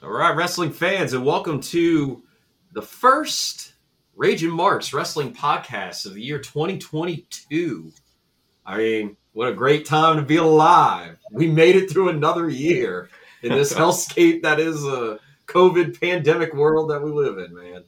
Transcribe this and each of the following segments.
All right, wrestling fans, and welcome to the first Raging Marks Wrestling Podcast of the year 2022. I mean, what a great time to be alive. We made it through another year in this hellscape that is a COVID pandemic world that we live in, man.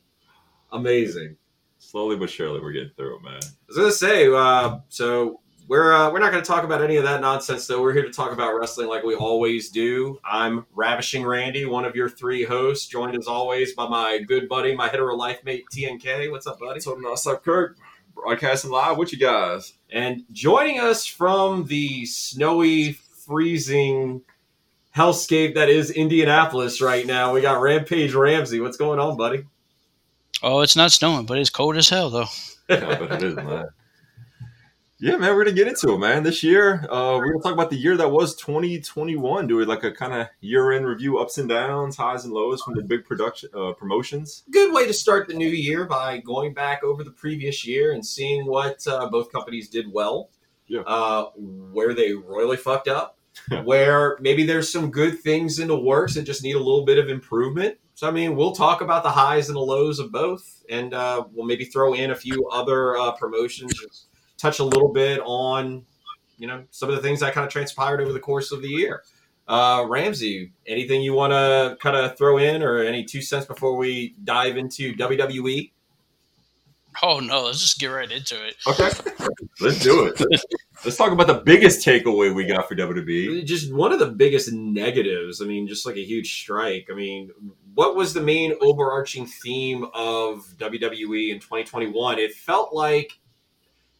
Amazing. Slowly but surely, we're getting through it, man. I was gonna say, uh, so we're uh, we're not gonna talk about any of that nonsense, though. We're here to talk about wrestling like we always do. I'm Ravishing Randy, one of your three hosts, joined as always by my good buddy, my hetero life mate TNK. What's up, buddy? What's up, Kirk? Broadcasting live with you guys. And joining us from the snowy, freezing hellscape that is Indianapolis right now, we got Rampage Ramsey. What's going on, buddy? Oh, it's not snowing, but it's cold as hell, though. Yeah, but it is, man. Yeah, man, we're gonna get into it, man. This year, uh, we're gonna talk about the year that was 2021. Do it like a kind of year-end review, ups and downs, highs and lows from the big production uh, promotions. Good way to start the new year by going back over the previous year and seeing what uh, both companies did well, Yeah. uh, where they royally fucked up, where maybe there's some good things in the works that just need a little bit of improvement. So, I mean, we'll talk about the highs and the lows of both, and uh, we'll maybe throw in a few other uh, promotions, just touch a little bit on, you know, some of the things that kind of transpired over the course of the year. Uh, Ramsey, anything you want to kind of throw in or any two cents before we dive into? WWE? Oh no, let's just get right into it. Okay, let's do it. Let's talk about the biggest takeaway we got for WWE. Just one of the biggest negatives. I mean, just like a huge strike. I mean, what was the main overarching theme of WWE in 2021? It felt like,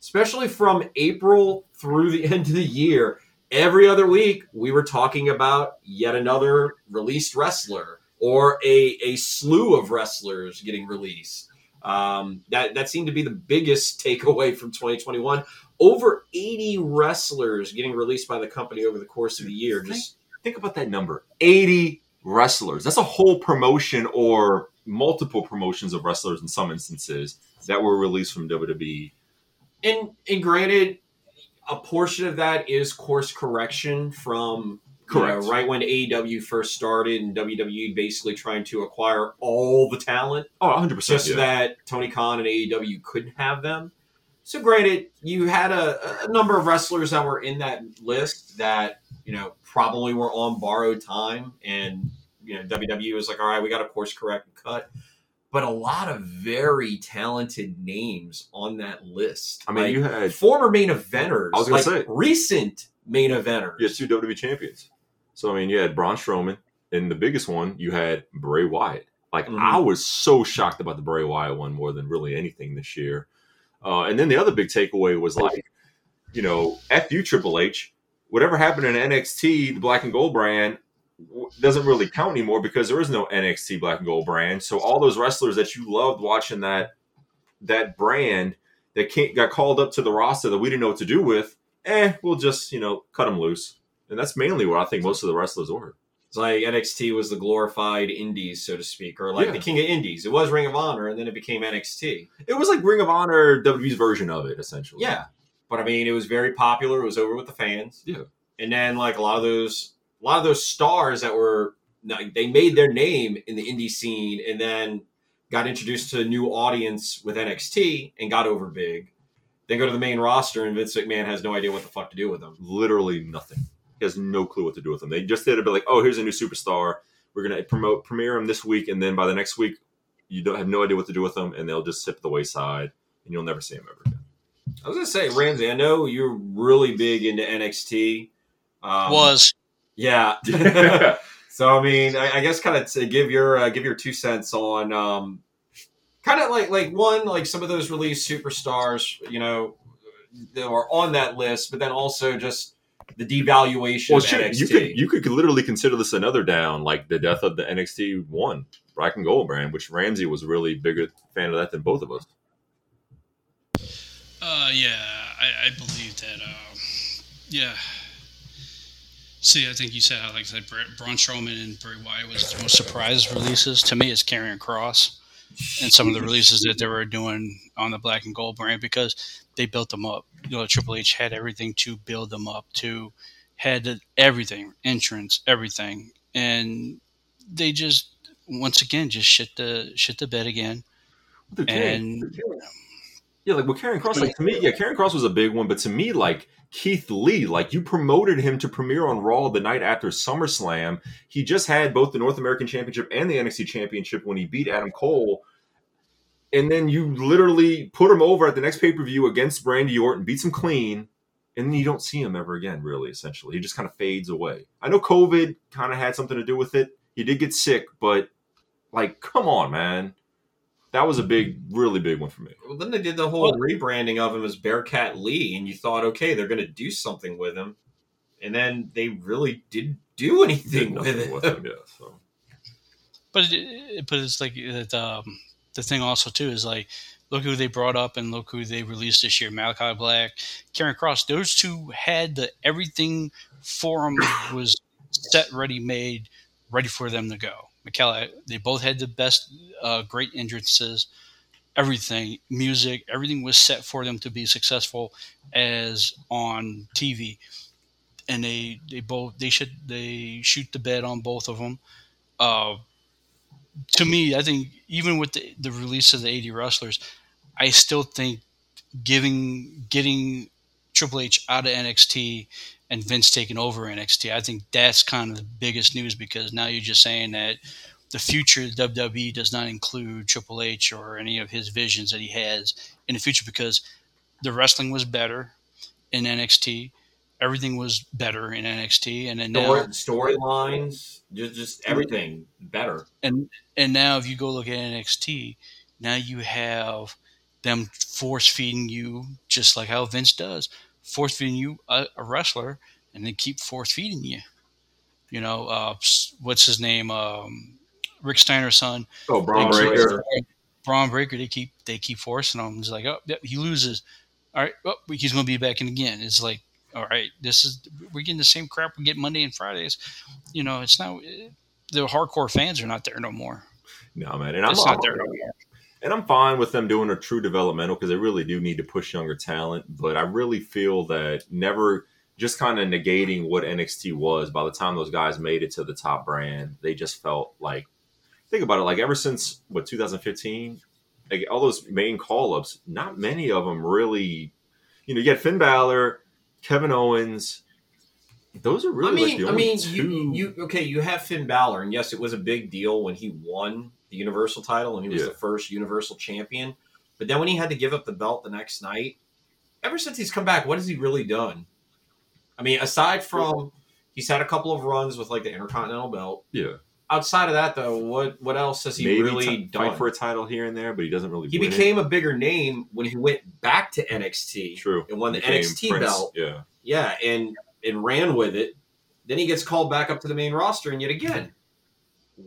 especially from April through the end of the year, every other week we were talking about yet another released wrestler or a, a slew of wrestlers getting released. Um, that that seemed to be the biggest takeaway from 2021. Over 80 wrestlers getting released by the company over the course of the year. Just Think about that number 80 wrestlers. That's a whole promotion or multiple promotions of wrestlers in some instances that were released from. WWE. And and granted, a portion of that is course correction from you know, Correct. right when AEW first started and WWE basically trying to acquire all the talent Oh, 100%. just so yeah. that Tony Khan and AEW couldn't have them. So granted, you had a, a number of wrestlers that were in that list that you know probably were on borrowed time, and you know WWE was like, all right, we got to course correct and cut. But a lot of very talented names on that list. I mean, Like, you had former main eventers. I was gonna like say. recent main eventers. you had two WWE champions. So, I mean, you had Braun Strowman, and the biggest one, you had Bray Wyatt. Like, Mhm. I was so shocked about the Bray Wyatt one more than really anything this year. Uh, and then the other big takeaway was like, you know, fu Triple H. Whatever happened in NXT, the black and gold brand, doesn't really count anymore because there is no NXT black and gold brand. So all those wrestlers that you loved watching that that brand that can't, got called up to the roster that we didn't know what to do with, eh, we'll just you know cut them loose. And that's mainly what I think most of the wrestlers were. It's like NXT was the glorified indies, so to speak, or like Yeah. the king of indies. It was Ring of Honor, and then it became NXT. It was like Ring of Honor, WWE's version of it, essentially. Yeah, but I mean, it was very popular. It was over with the fans. Yeah. and then like a lot of those, a lot of those stars that were like, they made their name in the indie scene, and then got introduced to a new audience with NXT and got over big. Then go to the main roster, and Vince McMahon has no idea what the fuck to do with them. literally nothing. He has no clue what to do with them. They just did it, be like, oh, here's a new superstar. We're gonna promote premiere him this week, and then by the next week, you don't have no idea what to do with them, and they'll just sit to the wayside, and you'll never see them ever again. I was gonna say, Ramsey, I know you're really big into NXT. Um, Was yeah. so I mean, I, I guess kind of to give your uh, give your two cents on um, kind of like like one like some of those released superstars, you know, that are on that list, but then also just the devaluation well, of shit, NXT. you could you could literally consider this another down, like the death of the NXT one Black and Gold brand, which Ramsey was really bigger fan of that than both of us. uh, yeah, I, I believe that. Um, yeah. See, I think you said, like I said, Bra- Braun Strowman and Bray Wyatt was the most surprise releases. To me, it's Karrion Kross and some of the releases that they were doing on the Black and Gold brand because they built them up. You know, Triple H had everything to build them up to, had everything, entrance, everything, and they just once again just shit the shit the bed again. Dude, And- yeah, like with Karrion Kross, like to me, yeah, Karrion Kross was a big one, but to me, like Keith Lee, like you promoted him to premiere on Raw the night after SummerSlam. He just had both the North American Championship and the NXT Championship when he beat Adam Cole. And then you literally put him over at the next pay per view against Randy Orton, beats him clean, and then you don't see him ever again, really, essentially. He just kind of fades away. I know COVID kind of had something to do with it. He did get sick, but like, come on, man. That was a big, really big one for me. Well, then they did the whole rebranding of him as Bearcat Lee, and you thought, okay, they're going to do something with him, and then they really didn't do anything Did with nothing it. with him, yeah. So But it, but it's like that. Um, the thing also too is like, look who they brought up and look who they released this year: Malakai Black, Karrion Kross. Those two had the everything for them was set, ready, made, ready for them to go. They both had the best, uh, great entrances. Everything, music, everything was set for them to be successful as on TV, and they they both they should they shoot the bed on both of them. Uh, to me, I think even with the, the release of the 80 wrestlers, I still think giving getting Triple H out of NXT and Vince taking over NXT, I think that's kind of the biggest news because now you're just saying that the future of WWE does not include Triple H or any of his visions that he has in the future because the wrestling was better in NXT. Everything was better in NXT, and then storylines, just just everything better. and and now if you go look at NXT, now you have them force feeding you just like how Vince does, force feeding you a, a wrestler, and they keep force feeding you. You know, uh, what's his name? Um, Rick Steiner's son, Oh, Bron Breakker. Bron Breakker. They keep they keep forcing him. It's like, oh, yep, he loses. All right, oh, he's going to be back in again. It's like, all right, this is we're getting the same crap we get Monday and Fridays. You know, it's not the hardcore fans are not there no more. No, man. And I'm, It's not there no more. And I'm fine with them doing a true developmental because they really do need to push younger talent. But I really feel that never just kind of negating what NXT was by the time those guys made it to the top brand, they just felt like think about it, like ever since what 2015, like all those main call ups, not many of them really you know, you get Finn Balor, Kevin Owens. Those are really I like mean, the I mean, two. you, you okay? You have Finn Balor, and yes, it was a big deal when he won the Universal title, and he was Yeah. the first Universal champion. But then when he had to give up the belt the next night, ever since he's come back, what has he really done? I mean, aside from he's had a couple of runs with like the Intercontinental belt. yeah, Outside of that, though, what what else has he maybe really t- done? fight for a title here and there, but he doesn't really. he win it. became a bigger name when he went back to NXT true and won the NXT Prince, belt. Yeah, Yeah, and and ran with it. Then he gets called back up to the main roster, and yet again,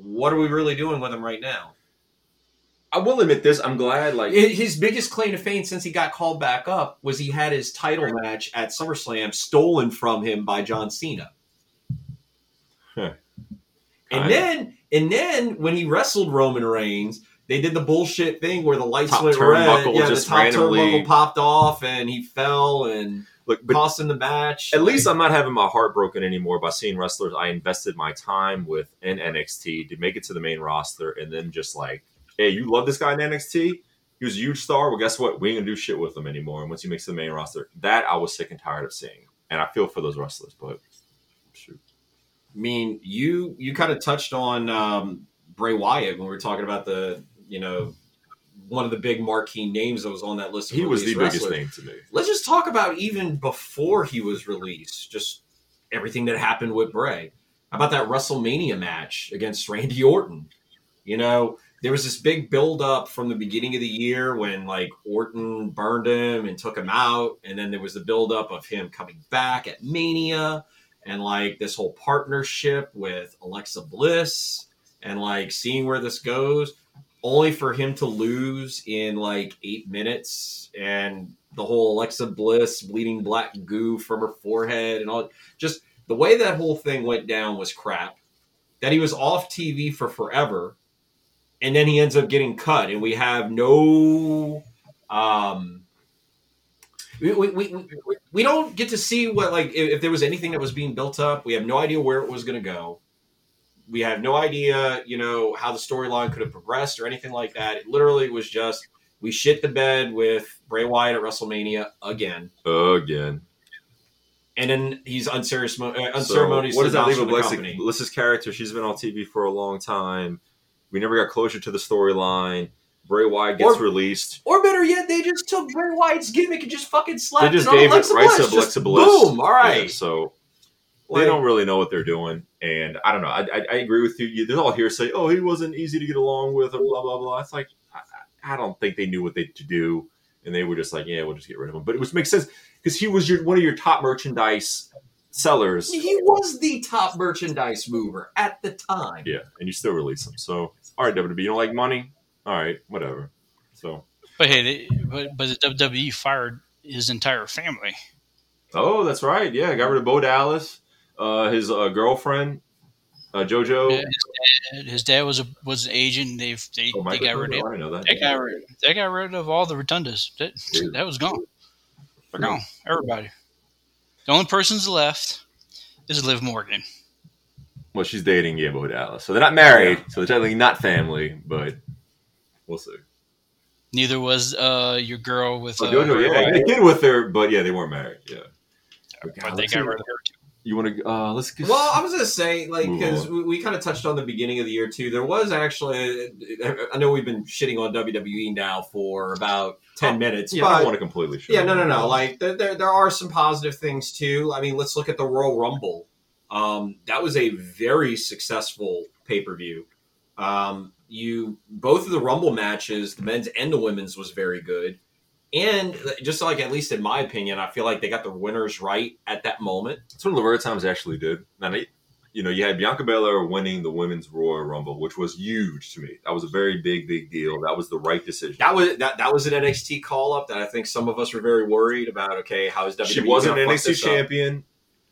what are we really doing with him right now? I will admit this. I'm glad. Like, His biggest claim to fame since he got called back up was he had his title match at SummerSlam stolen from him by John Cena. Huh. And then, and then when he wrestled Roman Reigns, they did the bullshit thing where the lights Top went red. Yeah, the top randomly- turnbuckle popped off, and he fell and look, but cost him the match. at least I'm not having my heart broken anymore by seeing wrestlers I invested my time with in NXT to make it to the main roster, and then just like, hey, you love this guy in NXT. He was a huge star. Well, guess what? We ain't gonna do shit with him anymore. And once he makes the main roster, that I was sick and tired of seeing. And I feel for those wrestlers, but shoot. I mean, you you kind of touched on um, Bray Wyatt when we were talking about the you know one of the big marquee names that was on that list. Of He was the released biggest name to me. Let's just talk about even before he was released, just everything that happened with Bray. How about that WrestleMania match against Randy Orton? You know, there was this big build up from the beginning of the year when like Orton burned him and took him out, and then there was the build up of him coming back at Mania and like this whole partnership with Alexa Bliss and like seeing where this goes, only for him to lose in like eight minutes and the whole Alexa Bliss bleeding black goo from her forehead and all just the way that whole thing went down was crap. That he was off TV for forever, and then he ends up getting cut, and we have no um we, we, we, we, don't get to see what like if, if there was anything that was being built up we have no idea where it was going to go we have no idea, you know, how the storyline could have progressed or anything like that. It literally was just we shit the bed with Bray Wyatt at WrestleMania again, Again. and then he's uncerious, uh, So, what does that leave with Lexi? Melissa's character, she's been on TV for a long time. We never got closure to the storyline. Bray Wyatt gets Or- released. Or better yet, they just took Bray Wyatt's gimmick and just fucking slapped They just it on gave it Alexa right Bliss. to Alexa Bliss. Boom! All right. Yeah, so they don't really know what they're doing, and I don't know. I, I, I agree with you. you. There's all hearsay. Oh, he wasn't easy to get along with, and blah blah blah. It's like I, I I don't think they knew what they to do, and they were just like, yeah, we'll just get rid of him. But it was makes sense because he was your one of your top merchandise sellers. He was the top merchandise mover at the time. Yeah, and you still release him. So all right, WWE, you don't like money? All right, whatever. So But hey, they, but but the WWE fired his entire family. oh, that's right. Yeah, got rid of Bo Dallas, uh, his uh, girlfriend, uh, JoJo. Yeah, his, dad, his dad was a was an agent. They've they, Oh, they got rid of I know that. they got rid they got rid of all the Rotundas. That Dude. that was gone. They're gone. Everybody. The only person's left is Liv Morgan. Well, she's dating yeah, Dallas, so they're not married. So they're technically not family, but we'll see. Neither was uh, your girl with. Oh, Uh, JoJo, Bray yeah, Wyatt, they kid with her, but yeah, they weren't married. Yeah. but they let's got rid of her too. You want to? Uh, let's get. Well, I was gonna say, like, because we, we kind of touched on the beginning of the year too. There was actually, I know we've been shitting on WWE now for about ten minutes, yeah, I don't want to completely. shit yeah, no, no, no. Like, there, there, there are some positive things too. I mean, let's look at the Royal Rumble. Um, that was a very successful pay per view. Um, you both of the Rumble matches, the men's and the women's, was very good. And just like at least in my opinion, I feel like they got the winners right at that moment. It's one of the Laverne Times actually did. Now, they, you know, you had Bianca Belair winning the women's Royal Rumble, which was huge to me. That was a very big, big deal. That was the right decision. That was that, that was an NXT call up that I think some of us were very worried about. Okay, how is WWE? she wasn't an NXT up? champion,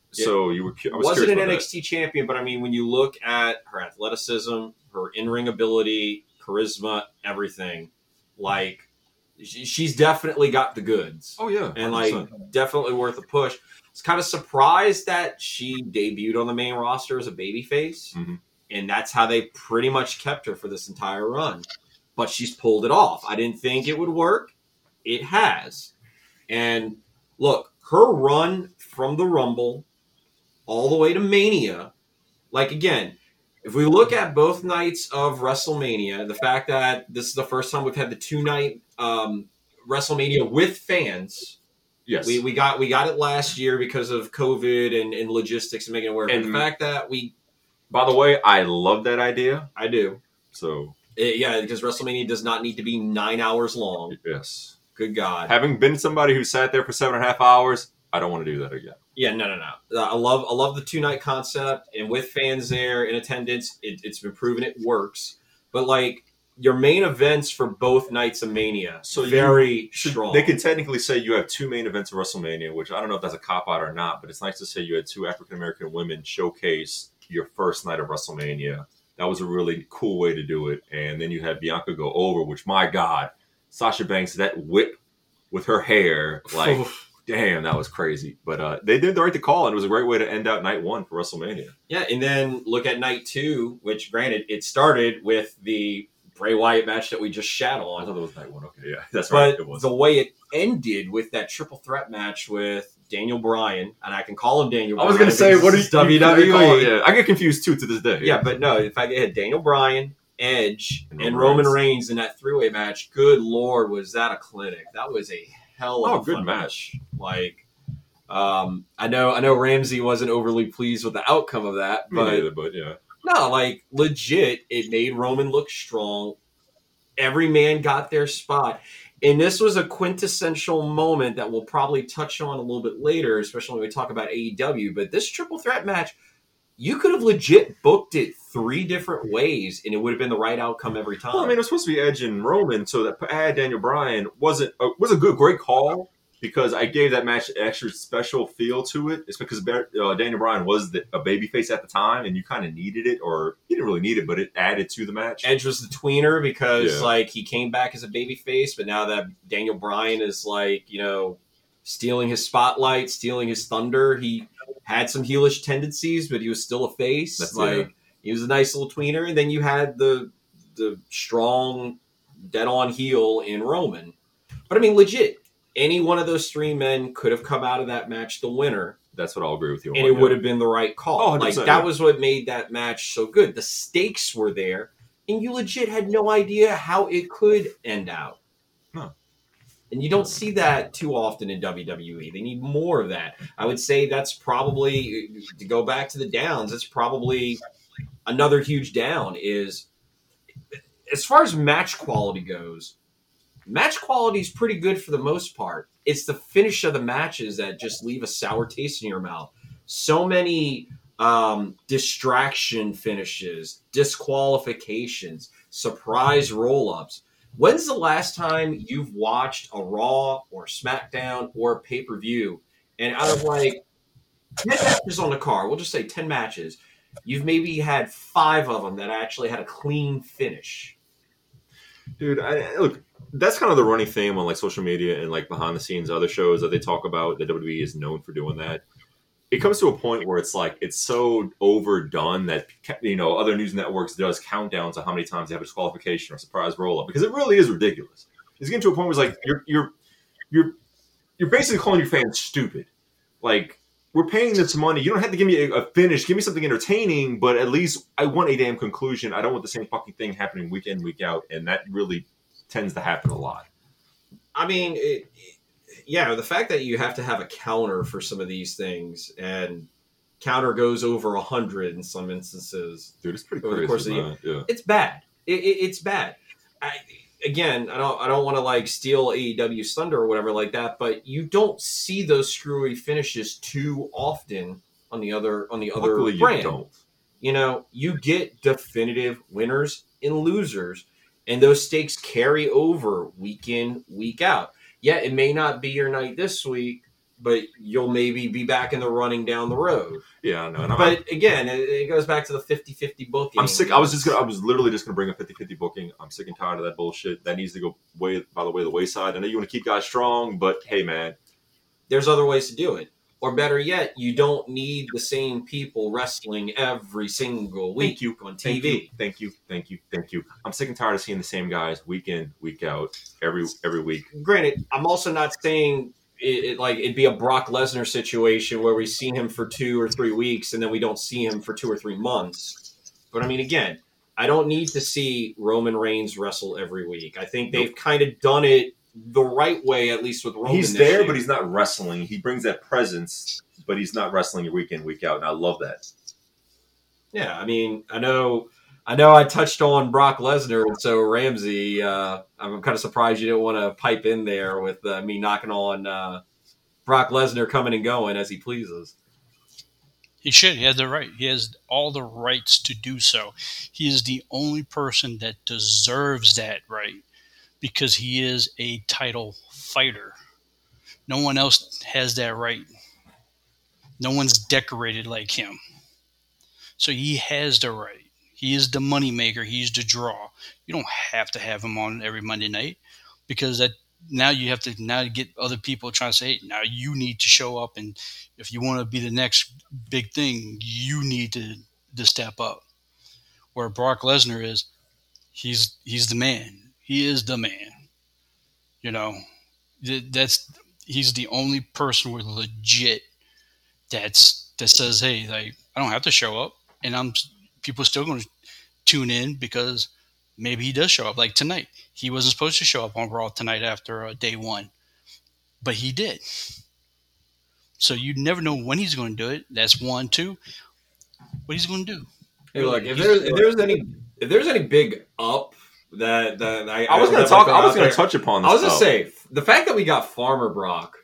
so you were. I was wasn't an NXT champion, but I mean, when you look at her athleticism, her in ring ability, charisma, everything, like she, she's definitely got the goods. Oh yeah, and like 100%. definitely worth a push. It's kind of surprised that she debuted on the main roster as a babyface, Mhm. and that's how they pretty much kept her for this entire run. But she's pulled it off. I didn't think it would work. It has. And look, her run from the Rumble all the way to Mania, like again, if we look at both nights of WrestleMania, the fact that this is the first time we've had the two night um, WrestleMania with fans. yes, We, we got we got it last year because of COVID and, and logistics and making it work. And And- the fact that we By the way, I love that idea. I do. So Eh, yeah, because WrestleMania does not need to be nine hours long. yes, Good God. having been somebody who sat there for seven and a half hours, I don't want to do that again. Yeah, no, no, no. I love I love the two night concept, and with fans there in attendance, it, it's been proven it works. But like your main events for both nights of Mania, So very So strong. They could technically say you have two main events of WrestleMania, which I don't know if that's a cop out or not, but it's nice to say you had two African American women showcase your first night of WrestleMania. That was a really cool way to do it. And then you had Bianca go over, which my God, Sasha Banks, that whip with her hair, like damn, that was crazy. But uh, they did the right to call, and it was a great way to end out night one for WrestleMania. yeah, and then look at night two, which granted it started with the Bray Wyatt match that we just shat on. I thought that was night one. Okay, yeah, that's right. but It was. the way it ended with that triple threat match with Daniel Bryan, and I can call him Daniel. Bryan I was gonna say, what is what you is WWE? Yeah, I get confused too to this day. Yeah, but no, if I had Daniel Bryan, Edge, And and, Roman Roman Reigns. Reigns in that three way match, good lord, was that a clinic? That was a hell Oh, a good fun match. Like, um, I know, I know Ramsey wasn't overly pleased with the outcome of that, but neither, but yeah. no, like legit, it made Roman look strong. Every man got their spot. And this was a quintessential moment that we'll probably touch on a little bit later, especially when we talk about AEW. But this triple threat match, you could have legit booked it three different ways and it would have been the right outcome every time. Well, I mean, it was supposed to be Edge and Roman, so that add Daniel Bryan wasn't uh, was a good, great call because I gave that match an extra special feel to it. It's because uh, Daniel Bryan was the, a babyface at the time, and you kind of needed it, or you didn't really need it, but it added to the match. Edge was the tweener because Yeah. like he came back as a baby face, but now that Daniel Bryan is like, you know, stealing his spotlight, stealing his thunder, he had some heelish tendencies, but he was still a face. That's like it. He was a nice little tweener, and then you had the the strong, dead on heel in Roman. But I mean, legit, any one of those three men could have come out of that match the winner, That's what I'll agree with you. and on, it yeah. would have been the right call. Oh, like that yeah. was what made that match so good. The stakes were there, and you legit had no idea how it could end out. No. And you don't see that too often in WWE. They need more of that. I would say that's probably to go back to the downs. It's probably another huge down. Is as far as match quality goes, match quality is pretty good for the most part. It's the finish of the matches that just leave a sour taste in your mouth. So many um, distraction finishes, disqualifications, surprise roll ups. When's the last time you've watched a Raw or SmackDown or a pay per view and out of like 10 matches on the card, we'll just say 10 matches, you've maybe had five of them that actually had a clean finish? dude. I, look, that's kind of the running theme on like social media and like behind the scenes other shows that they talk about. That WWE is known for doing that. It comes to a point where it's like it's so overdone that you know other news networks does countdowns of how many times they have a disqualification or surprise roll up because it really is ridiculous. It's getting to a point where it's like you're you're you're you're basically calling your fans stupid. Like we're paying this money. You don't have to give me a, a finish. Give me something entertaining, but at least I want a damn conclusion. I don't want the same fucking thing happening week in week out, and that really tends to happen a lot. I mean, it, yeah, the fact that you have to have a counter for some of these things and counter goes over a hundred in some instances, Dude, it's pretty Over the crazy. course of the. Yeah. it's bad. It, it, it's bad. I, again, I don't I don't want to like steal AEW's thunder or whatever like that, but you don't see those screwy finishes too often on the other on the other Luckily, you brand. don't. You know, you get definitive winners and losers, and those stakes carry over week in, week out. Yeah, it may not be your night this week, but you'll maybe be back in the running down the road. Yeah, I know. And I'm, But again, it, it goes back to the 50 50 booking. I'm sick. I was just gonna. I was literally just gonna bring a 50-50 booking. I'm sick and tired of that bullshit. That needs to go way by the way the wayside. I know you want to keep guys strong, but hey, man, There's other ways to do it. Or better yet, you don't need the same people wrestling every single week Thank you. on TV. thank you, thank you, thank you. I'm sick and tired of seeing the same guys week in, week out, every every week. granted, I'm also not saying it, it like it'd be a Brock Lesnar situation where we see him for two or three weeks and then we don't see him for two or three months. But I mean, again, I don't need to see Roman Reigns wrestle every week. I think they've kind of done it the right way, at least with Roman. he's this there, year. but he's not wrestling. He brings that presence, but he's not wrestling week in, week out, and I love that. yeah. I mean, I know. I know I touched on Brock Lesnar, and so Ramsey, uh, I'm kind of surprised you didn't want to pipe in there with uh, me knocking on uh, Brock Lesnar coming and going as he pleases. He should. He has the right. He has all the rights to do so. He is the only person that deserves that right because he is a title fighter. No one else has that right. No one's decorated like him. So he has the right. He is the moneymaker. He's the draw. You don't have to have him on every Monday night because that now you have to now get other people trying to say, hey, now you need to show up and if you want to be the next big thing, you need to to step up. Where Brock Lesnar is, he's he's the man. He is the man. You know, that's he's the only person with legit that's that says, hey, like I don't have to show up, and I'm people still going to tune in because maybe he does show up. Like tonight, he wasn't supposed to show up on Raw tonight after uh, day one, but he did. So you never know when he's going to do it. That's one, two. What he's going to do? Hey, look, if there's if there's any if there's any big up that that I, I was gonna talk. throw I was gonna touch upon this. I was going to say the fact that we got Farmer Brock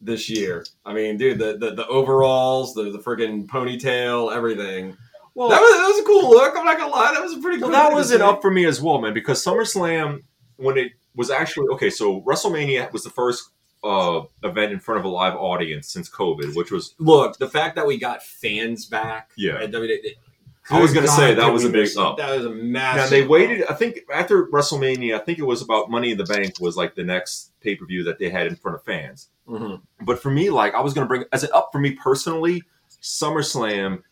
this year. I mean, dude, the the, the overalls, the the friggin' ponytail, everything. Well, that was that was a cool look. I'm not gonna lie, that was a pretty cool. Well, that wasn't up for me as well, man. Because SummerSlam, when it was actually okay, so WrestleMania was the first uh, event in front of a live audience since COVID, which was Look, the fact that we got fans back. Yeah. at WWE I was gonna say, that was a big up. That was a now massive. they up. waited. I think after WrestleMania, I think it was about Money in the Bank was like the next pay per view that they had in front of fans. Mhm. But for me, like I was gonna bring as an up for me personally, SummerSlam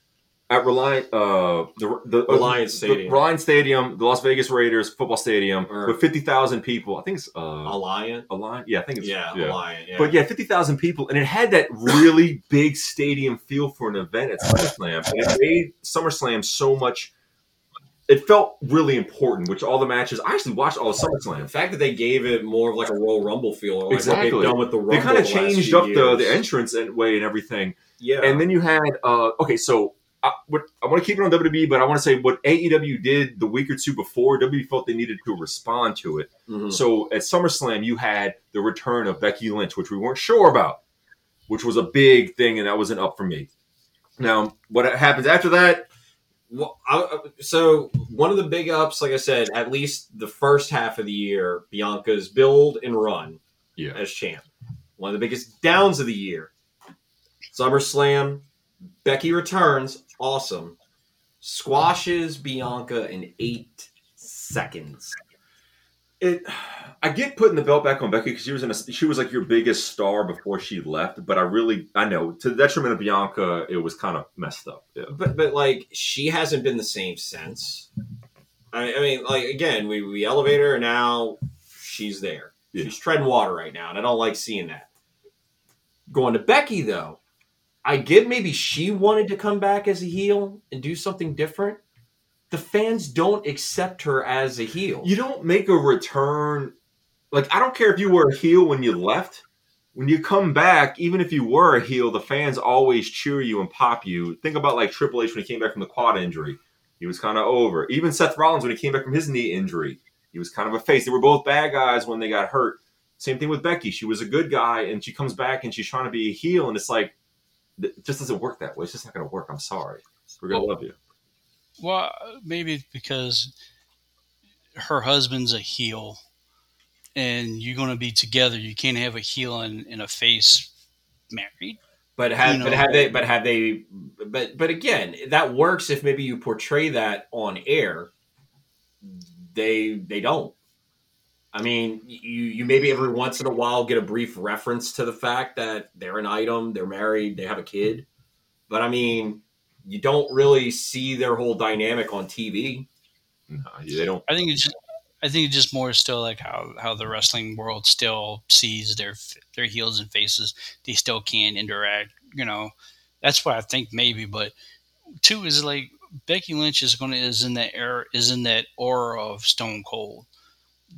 at Reliant, uh, the the Reliance the Stadium. Reliance Stadium, the Las Vegas Raiders football stadium Or- with fifty thousand people. I think it's uh, Alliant. Alliant. Yeah, I think it's Yeah, Alliant. Yeah. But yeah, fifty thousand people, and it had that really big stadium feel for an event at SummerSlam, and it made SummerSlam so much. It felt really important, which all the matches. I actually watched all of the SummerSlam. fact that they gave it more of like a Royal Rumble feel, or like what Exactly. they've done with the Rumble. They kind of the changed up the, the entrance and way and everything. Yeah, And then you had uh, okay, so I, what, I want to keep it on WWE, but I want to say what AEW did the week or two before. WWE felt they needed to respond to it. Mhm. So at SummerSlam, you had the return of Becky Lynch, which we weren't sure about, which was a big thing, and that wasn't up for me. Now, what happens after that? Well, I- so one of the big ups, like I said, at least the first half of the year, Bianca's build and run Yeah, as champ. One of the biggest downs of the year, SummerSlam, Becky returns, awesome, squashes Bianca in eight seconds. it. I get putting the belt back on Becky because she was in a, she was like your biggest star before she left, but I really I know to the detriment of Bianca, it was kind of messed up. Yeah. But but like she hasn't been the same since. I, I mean, like again, we we elevate her and now she's there. Yeah. She's treading water right now, and I don't like seeing that. Going to Becky though, I get maybe she wanted to come back as a heel and do something different. The fans don't accept her as a heel. You don't make a return. Like I don't care if you were a heel when you left. When you come back, even if you were a heel, the fans always cheer you and pop you. Think about like Triple H when he came back from the quad injury. He was kind of over. Even Seth Rollins when he came back from his knee injury, he was kind of a face. They were both bad guys when they got hurt. Same thing with Becky. She was a good guy and she comes back and she's trying to be a heel and it's like it just doesn't work that way. It's just not going to work. I'm sorry. We're going to Well- love you. Well, maybe because her husband's a heel, and you're going to be together. You can't have a heel and, and a face married. But have You but have they but have they but but again that works if maybe you portray that on air. They they don't. I mean, you you maybe every once in a while get a brief reference to the fact that they're an item, they're married, they have a kid, but I mean, you don't really see their whole dynamic on TV. No, they don't. I think it's just, I think it's just more still like how, how the wrestling world still sees their their heels and faces. They still can't interact. You know, that's what I think maybe. But two is like Becky Lynch is going to is in that air is in that aura of Stone Cold.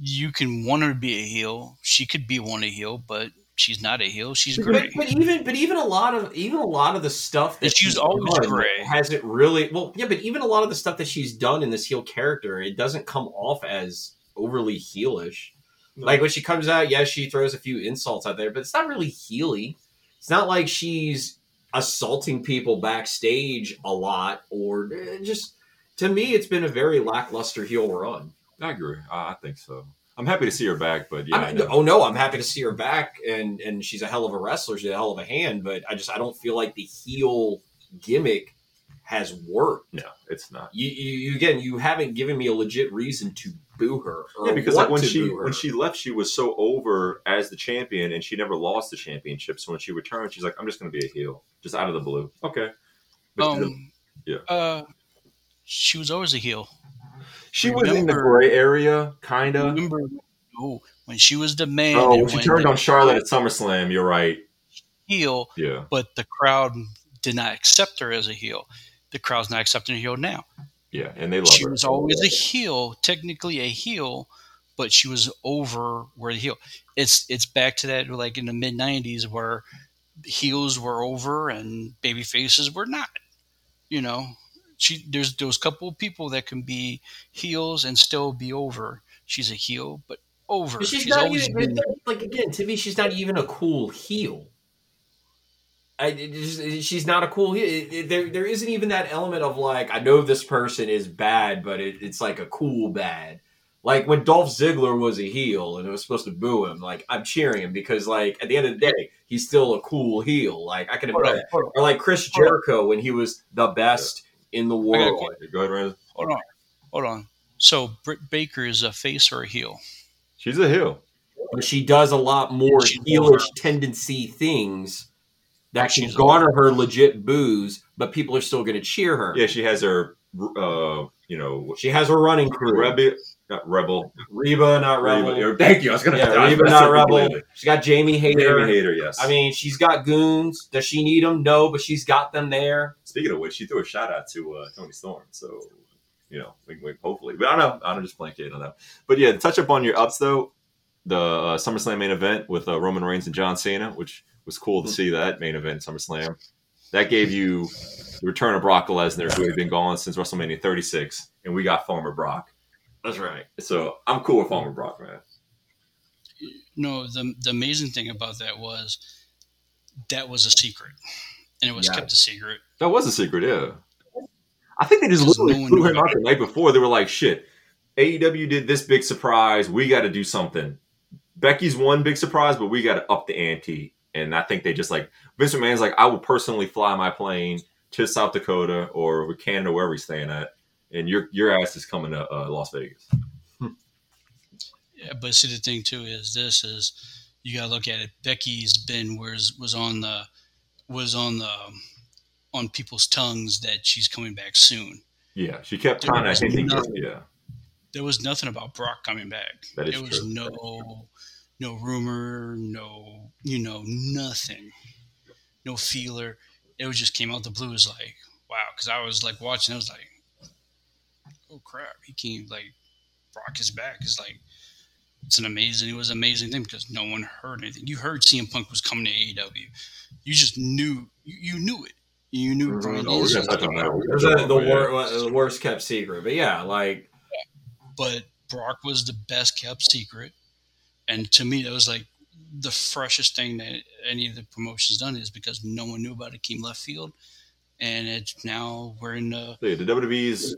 You can want her to be a heel. She could be one a heel, but she's not a heel. She's great. but even but even a lot of even a lot of the stuff that And she's always done gray. hasn't really well yeah but even a lot of the stuff that she's done in this heel character it doesn't come off as overly heelish like when she comes out yes she throws a few insults out there but it's not really heely it's not like she's assaulting people backstage a lot or eh, just to me it's been a very lackluster heel run I agree. I, I think so. I'm happy to see her back, but yeah, I I mean, know. oh no, I'm happy to see her back, and and she's a hell of a wrestler. She's a hell of a hand, but I just I don't feel like the heel gimmick has worked. no, it's not. You, you, you again, you haven't given me a legit reason to boo her. Or Yeah, because like when she when she left, she was so over as the champion, and she never lost the championship. So when she returned, she's like, "I'm just going to be a heel, just out of the blue." Okay, but she- Um, yeah. Uh, she was always a heel. She was in the gray area, kind of. Remember, oh, when she was the man. Oh, when she turned on Charlotte at SummerSlam, you're right. heel, Yeah, but the crowd did not accept her as a heel. The crowd's not accepting a heel now. yeah, and they love She her. was always a heel, technically a heel, but she was over where the heel. It's it's back to that like in the mid '90s where heels were over and baby faces were not. You know, she there's those couple of people that can be heels and still be over. She's a heel, but over. But she's, she's not always even been. like again to me. She's not even a cool heel. I, just, she's not a cool heel. It- it- there, there isn't even that element of like I know this person is bad, but it, it's like a cool bad. Like when Dolph Ziggler was a heel and it was supposed to boo him, like I'm cheering him because like at the end of the day, he's still a cool heel. Like I can Hold admit on, that. hold on, Or like Chris Jericho when he was the best in the got a world. Go ahead, Rand. hold on, hold on. So Britt Baker is a face or a heel? She's a heel. But she does a lot more She's heelish tendency things that can She's garner her legit booze, but people are still going to cheer her. Yeah, she has her, uh, you know, She has her running crew. rebel, not rebel. Reba, not Rebel. Reba- Thank you. I was gonna. Yeah, Reba, not Rebel. completely. She's got Jamie Hayter. Jamie Hayter, yes. I mean, she's got goons. Does she need them? No, but she's got them there. speaking of which, she threw a shout out to uh, Toni Storm. So, you know, we, we, hopefully, but I don't know. I don't just blanking on that. But yeah, to touch up on your ups though, the uh, SummerSlam main event with uh, Roman Reigns and John Cena, which was cool to see that main event SummerSlam. That gave you the return of Brock Lesnar, who had been gone since WrestleMania 36, and we got Farmer Brock. That's right. So I'm cool with Farmer Brock, man. No, the the amazing thing about that was that was a secret, and it was Yeah. kept a secret. That was a secret, yeah. I think they just literally no flew him out the night before. They were like, shit, AEW did this big surprise. We got to do something. Becky's one big surprise, but we got to up the ante. And I think they just like, Vince McMahon's like, I will personally fly my plane to South Dakota or Canada, wherever he's staying at. And your your ass is coming to uh, Las Vegas. Yeah, but see, the thing too is this is you gotta look at it. Becky's been was was on the was on the on people's tongues that she's coming back soon. Yeah, she kept kind of hinting. Yeah, There was nothing about Brock coming back. That is There was true. no no rumor, no you know nothing, no feeler. It was just came out the blue. Was like wow, because I was like watching. I was like, oh crap, he came like Brock is back. It's like it's an amazing. It was an amazing thing because no one heard anything. You heard CM Punk was coming to AEW. You just knew. You, you knew it. You knew. Brian Oh, we're gonna was touch on that. It was uh, the, wor- the worst kept secret. But yeah, like, but Brock was the best kept secret. And to me, that was like the freshest thing that any of the promotions done is because no one knew about it, came left field, and it's now we're in the Yeah, the WWE's,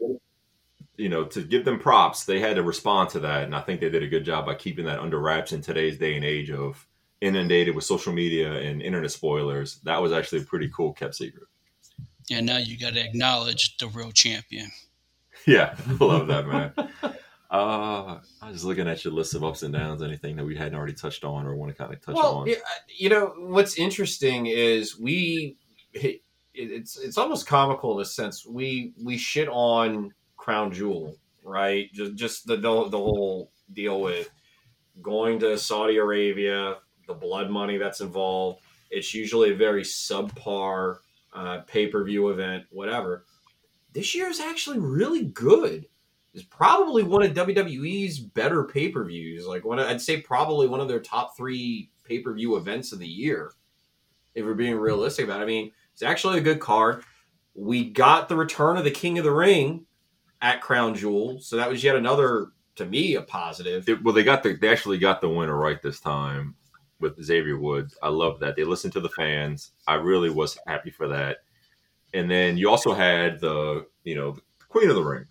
you know, to give them props, they had to respond to that, and I think they did a good job by keeping that under wraps in today's day and age of inundated with social media and internet spoilers. That was actually a pretty cool kept secret. and now you got to acknowledge the real champion. Yeah, I love that, man. Uh, I was looking at your list of ups and downs. Anything that we hadn't already touched on or want to kind of touch well, on? yeah, you know, what's interesting is we, it, it's it's almost comical in a sense. We we shit on Crown Jewel, right? Just just the the, the whole deal with going to Saudi Arabia, the blood money that's involved. It's usually a very subpar uh, pay per view event, whatever. This year is actually really good. It's probably one of WWE's better pay per views. Like one, of- I'd say probably one of their top three pay per view events of the year. If we're being realistic about it, I mean, it's actually a good card. We got the return of the King of the Ring at Crown Jewel, so that was yet another, to me, a positive. It- well, they got the they actually got the winner right this time with Xavier Woods. I love that they listened to the fans. I really was happy for that. And then you also had the you know the Queen of the Ring.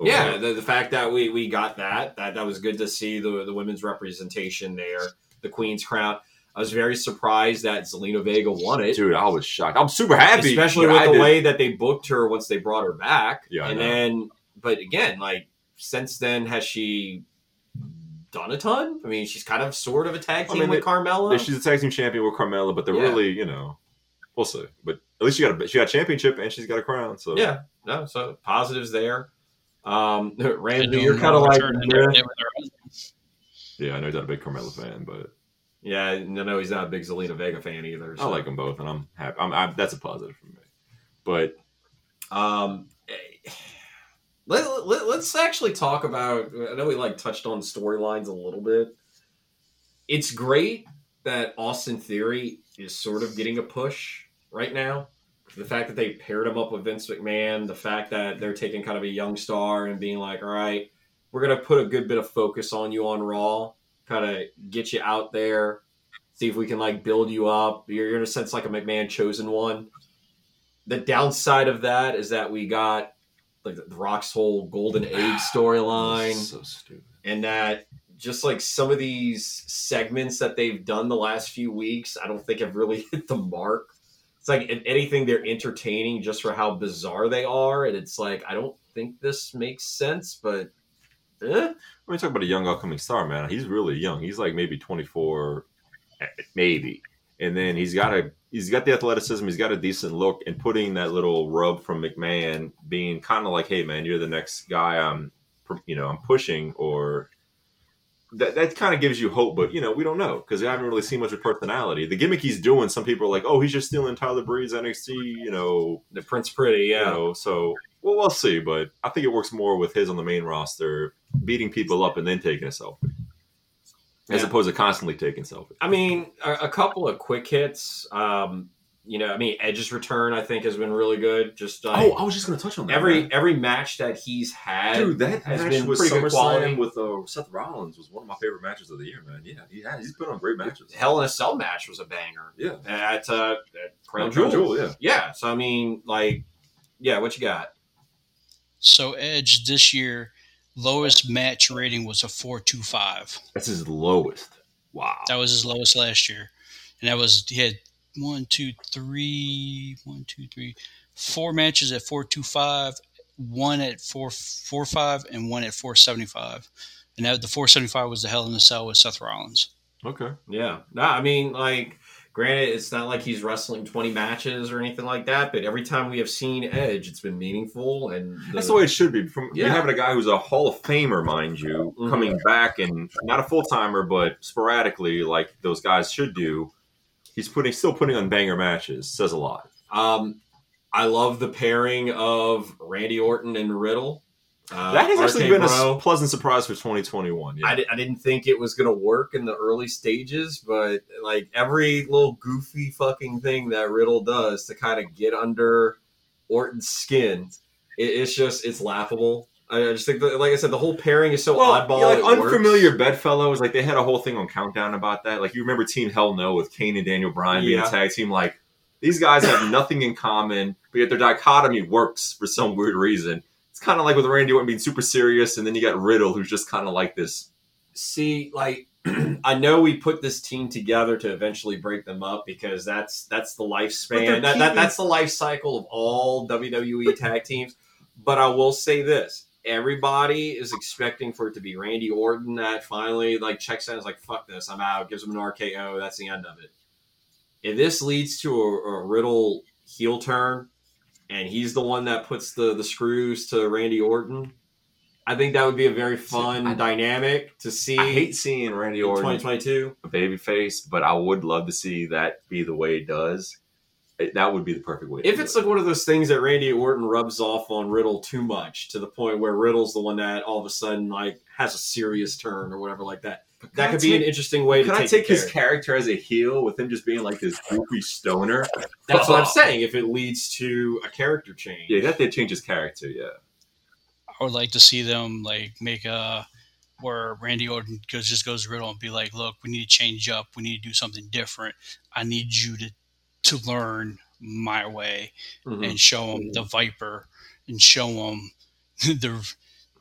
Yeah, the, the fact that we we got that that that was good to see the the women's representation there, the Queen's crown. I was very surprised that Zelina Vega won it. dude, I was shocked. I'm super happy, especially with I the did- way that they booked her once they brought her back. Yeah, I and know. then, but again, like since then, has she done a ton? I mean, she's kind of sort of a tag I team mean, with they- Carmella. She's a tag team champion with Carmella, but they're Yeah. really you know we'll see. But at least she got a she got a championship and she's got a crown. So yeah, no, so positives there. Um, Randy, you're kind of like, return than they yeah, did with their husbands. yeah, I know he's not a big Carmella fan, but yeah, no, no, he's not a big Zelina Vega fan either. I like them both, and I'm happy. I'm, I'm that's a positive for me. But Um, let, let, let's actually talk about. I know we like touched on storylines a little bit. It's great that Austin Theory is sort of getting a push right now. The fact that they paired him up with Vince McMahon, the fact that they're taking kind of a young star and being like, all right, we're going to put a good bit of focus on you on Raw, kind of get you out there, see if we can like build you up. You're, you're in a sense like a McMahon chosen one the downside of that is that we got like the Rock's whole golden age storyline, so stupid. and that just like some of these segments that they've done the last few weeks, I don't think have really hit the mark. It's like if anything, they're entertaining just for how bizarre they are, and it's like I don't think this makes sense, but eh. When you talk about a young upcoming star, man, he's really young. He's like maybe 24, eh, maybe. And then he's got a he's got the athleticism, he's got a decent look, and putting that little rub from McMahon, being kind of like, "Hey, man, you're the next guy I'm, you know, I'm pushing," or that, that kind of gives you hope, but you know, we don't know because we haven't really seen much of personality. The gimmick he's doing, some people are like, "Oh, he's just stealing Tyler Breeze NXT," you know, The Prince Pretty, you yeah. know. So, well, we'll see, but I think it works more with his on the main roster, beating people up and then taking a selfie, as Yeah. opposed to constantly taking selfies. I mean, a, a couple of quick hits. Um, you know, I mean, Edge's return I think has been really good. Just like Oh, I was just going to touch on that. every man. every match that he's had, Dude, that has match been with pretty good quality. SummerSlam with uh, Seth Rollins was one of my favorite matches of the year, man. Yeah, he has, he's put on great matches. Hell in a Cell match was a banger Yeah. at, uh, at Crown Crown Jewel. Jewel, yeah. Yeah, so I mean, like, yeah, what you got? So Edge this year, lowest match rating was a four two five. That's his lowest. Wow. That was his lowest last year, and that was he had one, two, three, one, two, three, four matches at four two five, one at four four five, and one at four seventy five. And that the four seventy five was the Hell in a Cell with Seth Rollins. Okay. Yeah, no, I mean, like, granted, it's not like he's wrestling twenty matches or anything like that, but every time we have seen Edge, it's been meaningful, and That's the way it should be. From Yeah. you're having a guy who's a Hall of Famer, mind you, Mhm. coming back and not a full timer, but sporadically, like those guys should do. He's putting still putting on banger matches. Says a lot. Um, I love the pairing of Randy Orton and Riddle. Uh, that has actually been a Bro. s- pleasant surprise for 2021. Yeah. I, di- I didn't think it was going to work in the early stages, but like every little goofy fucking thing that Riddle does to kind of get under Orton's skin, it, it's just it's laughable. I I just think, that, like I said, the whole pairing is so well, oddball. yeah, like it works. unfamiliar bedfellows. Like they had a whole thing on Countdown about that. Like you remember Team Hell No with Kane and Daniel Bryan being Yeah. a tag team. Like these guys have nothing in common, but yet their dichotomy works for some weird reason. It's kind of like with Randy Orton being super serious, and then you got Riddle, who's just kind of like this. see like I know we put this team together to eventually break them up because that's that's the But they're lifespan. That, that that's the life cycle of all WWE tag teams. But I will say this: everybody is expecting for it to be Randy Orton that finally like checks out. Is like fuck this, I'm out. Gives him an RKO. That's the end of it. If this leads to a, a Riddle heel turn, and he's the one that puts the the screws to Randy Orton. I think that would be a very fun I- dynamic to see. I hate seeing Randy in Orton 2022. a babyface, but I would love to see that be the way it does. It, that would be the perfect way. to If it's it. like one of those things that Randy Orton rubs off on Riddle too much to the point where Riddle's the one that all of a sudden like has a serious turn or whatever like that, that could be an interesting way Can to I take, take his character. character as a heel with him just being like this goofy stoner? That's what I'm saying. If it leads to a character change, Yeah, that did change his character. Yeah, I would like to see them like make a where Randy Orton goes just goes Riddle and be like, "Look, we need to change up. We need to do something different. I need you to to learn my way Mhm. and show him the Viper and show him the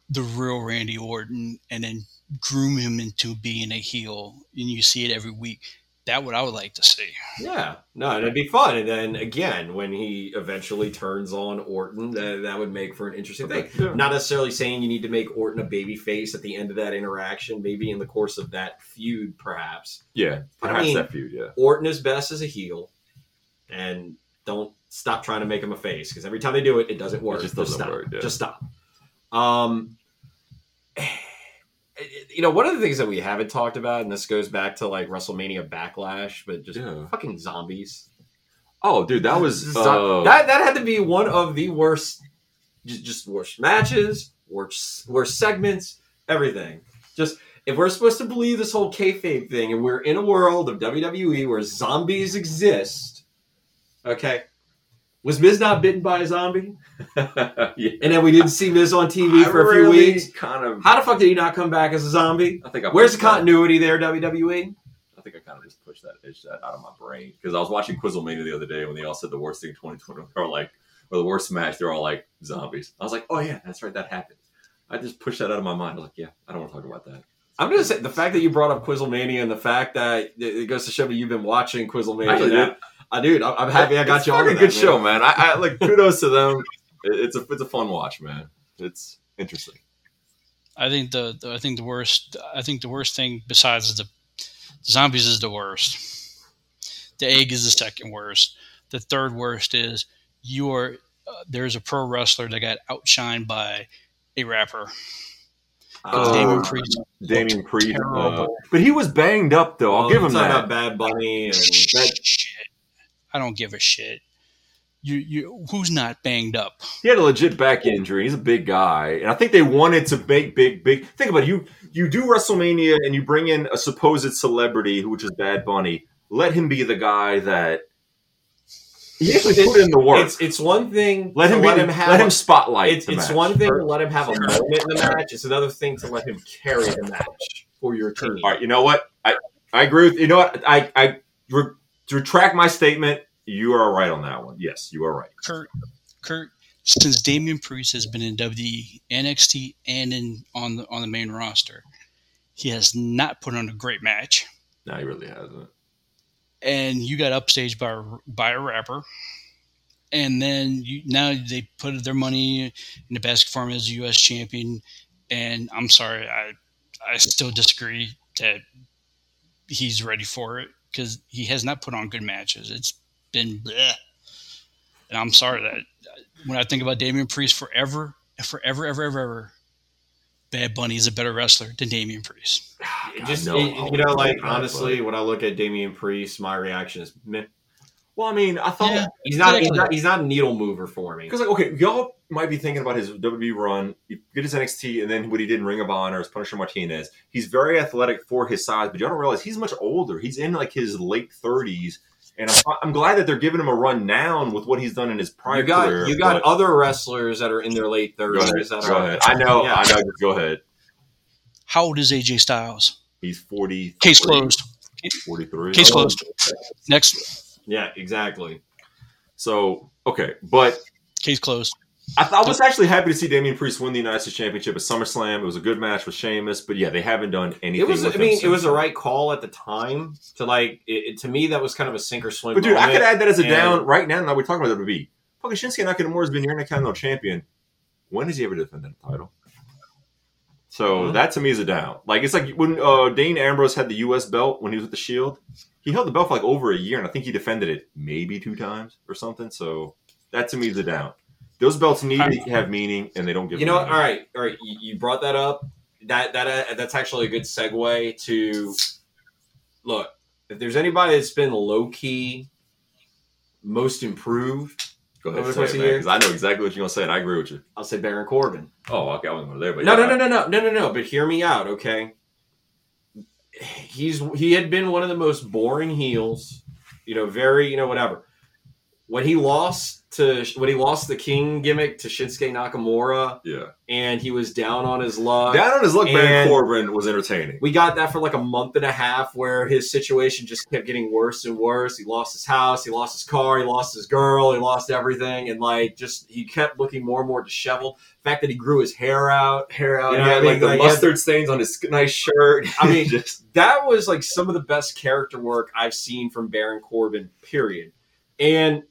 the real Randy Orton, and then groom him into being a heel. And you see it every week. That what I would like to see. yeah, no, it'd be fun. And then again, when he eventually turns on Orton, that, that would make for an interesting thing. Yeah. Not necessarily saying you need to make Orton a baby face at the end of that interaction. Maybe in the course of that feud, perhaps. yeah, I perhaps mean- that feud. Yeah, Orton is best as a heel, and don't stop trying to make him a face because every time they do it, it doesn't work. just doesn't stop. work, yeah. Just stop. Um, you know, one of the things that we haven't talked about, and this goes back to like WrestleMania Backlash, but just Yeah. fucking zombies. Oh, dude, that was uh, that that had to be one of the worst, just, just worst matches, worst worst segments, everything. Just if we're supposed to believe this whole kayfabe thing, and we're in a world of WWE where zombies exist, okay. Was Miz not bitten by a zombie? yeah. And then we didn't see Miz on TV I for a few really weeks. Kind of. How the fuck did he not come back as a zombie? I think I Where's the pushed that- continuity there? WWE? I think I kind of just pushed that itch that out of my brain because I was watching Quizzlemania the other day when they all said the worst thing in 2020 or like or the worst match. They're all like zombies. I was like, oh yeah, that's right, that happened. I just pushed that out of my mind. I was like, yeah, I don't want to talk about that. I'm gonna say the fact that you brought up Quizzlemania and the fact that it goes to show me you've been watching Quizzlemania. Actually, now. dude, I dude, I'm I'm happy I got it's you on. fucking to good that, show, man. man. I, I like kudos to them. It's a it's a fun watch, man. It's interesting. I think the, the I think the worst I think the worst thing besides the zombies is the worst. The egg is the second worst. The third worst is you are. Uh, there's a pro wrestler that got outshined by a rapper. Oh, Damian Priest. Damian Priest, uh, but he was banged up though. I'll Well, give him that. About Bad Bunny and that, shit. I don't give a shit. You you who's not banged up? He had a legit back injury. He's a big guy, and I think they wanted to make big, big. Think about it. You you do WrestleMania, and you bring in a supposed celebrity, which is Bad Bunny. Let him be the guy that he actually put in the work. it's it's one thing Let him let the- him have let a- him spotlight. It's, the it's match. one thing to let him have a moment in the match. It's another thing to let him carry the match for your team. All right, you know what? I I agree with you. Know what? I I re- retract my statement. You are right on that one. Yes, you are right. Kurt Kurt since Damian Priest has been in WWE, NXT, and in on the on the main roster, he has not put on a great match. No, he really hasn't. and you got upstaged by by a rapper, and then you now they put their money in the basket for him as a U.S. champion. And I'm sorry, I I still disagree that he's ready for it because he has not put on good matches. It's been bleh. and I'm sorry that when I think about Damian Priest forever, forever, ever, ever, ever. Bad Bunny is a better wrestler than Damian Priest. It just no, it- you know, like honestly, when I look at Damian Priest, my reaction is meh. Well, I mean, I thought Yeah. He's not, he's not he's not a needle mover for me. Because like, okay, y'all might be thinking about his WWE run. He did his NXT, and then what he did in Ring of Honor as Punisher Martinez. He's very athletic for his size, but y'all don't realize he's much older. He's in like his late thirties, and I'm, I'm glad that they're giving him a run now with what he's done in his prior You got career. you got but- other wrestlers that are in their late Go ahead. thirties. Go ahead. I know. Yeah. I know. Go ahead. How old is AJ Styles? He's forty. Case closed. Forty-three. Case closed. Next. Yeah, exactly. So okay, but Case closed. I, th- I was actually happy to see Damian Priest win the United States Championship at SummerSlam. It was a good match with Sheamus, but yeah, they haven't done anything. It was. with I him mean, it was the right call at the time to like. It, it- to me, that was kind of a sink or swim. But dude, I could add that as a and- down right now. Now we're talking about WWE. Fucking Shinsuke Nakamura has been your Intercontinental Champion. When has he ever defended a title? So Mhm. that to me is a down. Like it's like when uh, Dean Ambrose had the U.S. belt when he was with the Shield. He held the belt for like over a year, and I think he defended it maybe two times or something. So that to me is a down. Those belts need to have meaning, and they don't give. You know. All right, all right. You, you brought that up. That that uh, that's actually a good segue to look. If there's anybody that's been low key, most improved, Go ahead, over the say course it, of man, the year? 'cause I know exactly what you're gonna say, and I agree with you. I'll say Baron Corbin. Oh, okay, I wasn't going there, but No, yeah, no, no, no, no, no, no, no. But hear me out, okay? He's he had been one of the most boring heels, you know, very you know whatever. When he lost to when he lost the King gimmick to Shinsuke Nakamura, Yeah, and he was down on his luck. down on his luck, Baron Corbin was entertaining. we got that for like a month and a half where his situation just kept getting worse and worse. He lost his house, he lost his car, he lost his girl, he lost everything, and like just he kept looking more and more disheveled. The fact that he grew his hair out, hair out, You know I mean? like the Like, mustard stains on his nice shirt. I mean, just that was like some of the best character work I've seen from Baron Corbin, period. And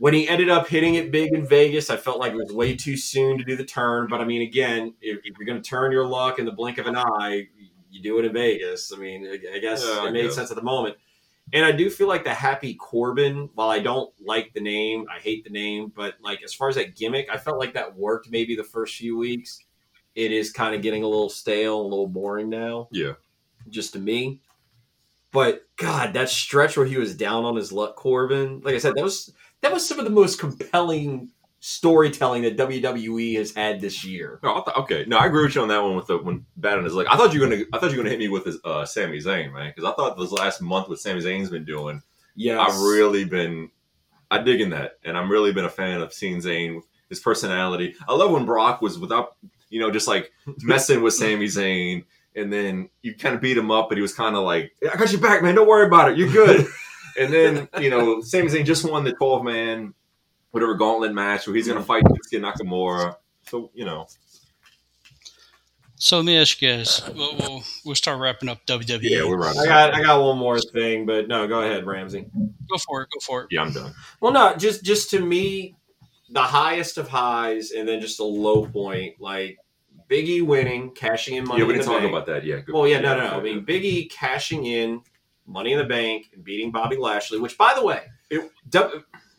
when he ended up hitting it big in Vegas, I felt like it was way too soon to do the turn. But I mean, again, if, if you're going to turn your luck in the blink of an eye, you do it in Vegas. I mean, I guess Yeah, it made sense at the moment. And I do feel like the Happy Corbin, while I don't like the name, I hate the name, but like as far as that gimmick, I felt like that worked maybe the first few weeks. It is kind of getting a little stale, a little boring now yeah. just to me. But God, that stretch where he was down on his luck, Corbin. Like I said, that was that was some of the most compelling storytelling that WWE has had this year. No, I thought, okay. No, I agree with you on that one with the when on his leg. I thought you were gonna. I thought you were gonna hit me with his uh, Sami Zayn, man, because I thought this last month what Sami Zayn's been doing. Yeah, I've really been. I dig in that, and I'm really been a fan of seeing Zayn, his personality. I love when Brock was without, you know, just like messing with Sami Zayn, and then you kind of beat him up, but he was kind of like, "I got your back, man. Don't worry about it. You're good." and then you know, same thing, just won the 12 man, whatever gauntlet match where he's gonna fight Shinsuke Nakamura. So you know, So let me ask you guys. We'll, we'll, we'll start wrapping up WWE. yeah, we're right. I got I got one more thing, but no, go ahead, Ramsey. go for it. Go for it. Yeah, I'm done. Well, no, just just to me, the highest of highs, and then just a low point, like Biggie winning, cashing in money. yeah, we in didn't the talk bank. about that. Yeah. good. Well, yeah, no, no, no. I mean, Biggie cashing in Money in the Bank and beating Bobby Lashley, which, by the way, it,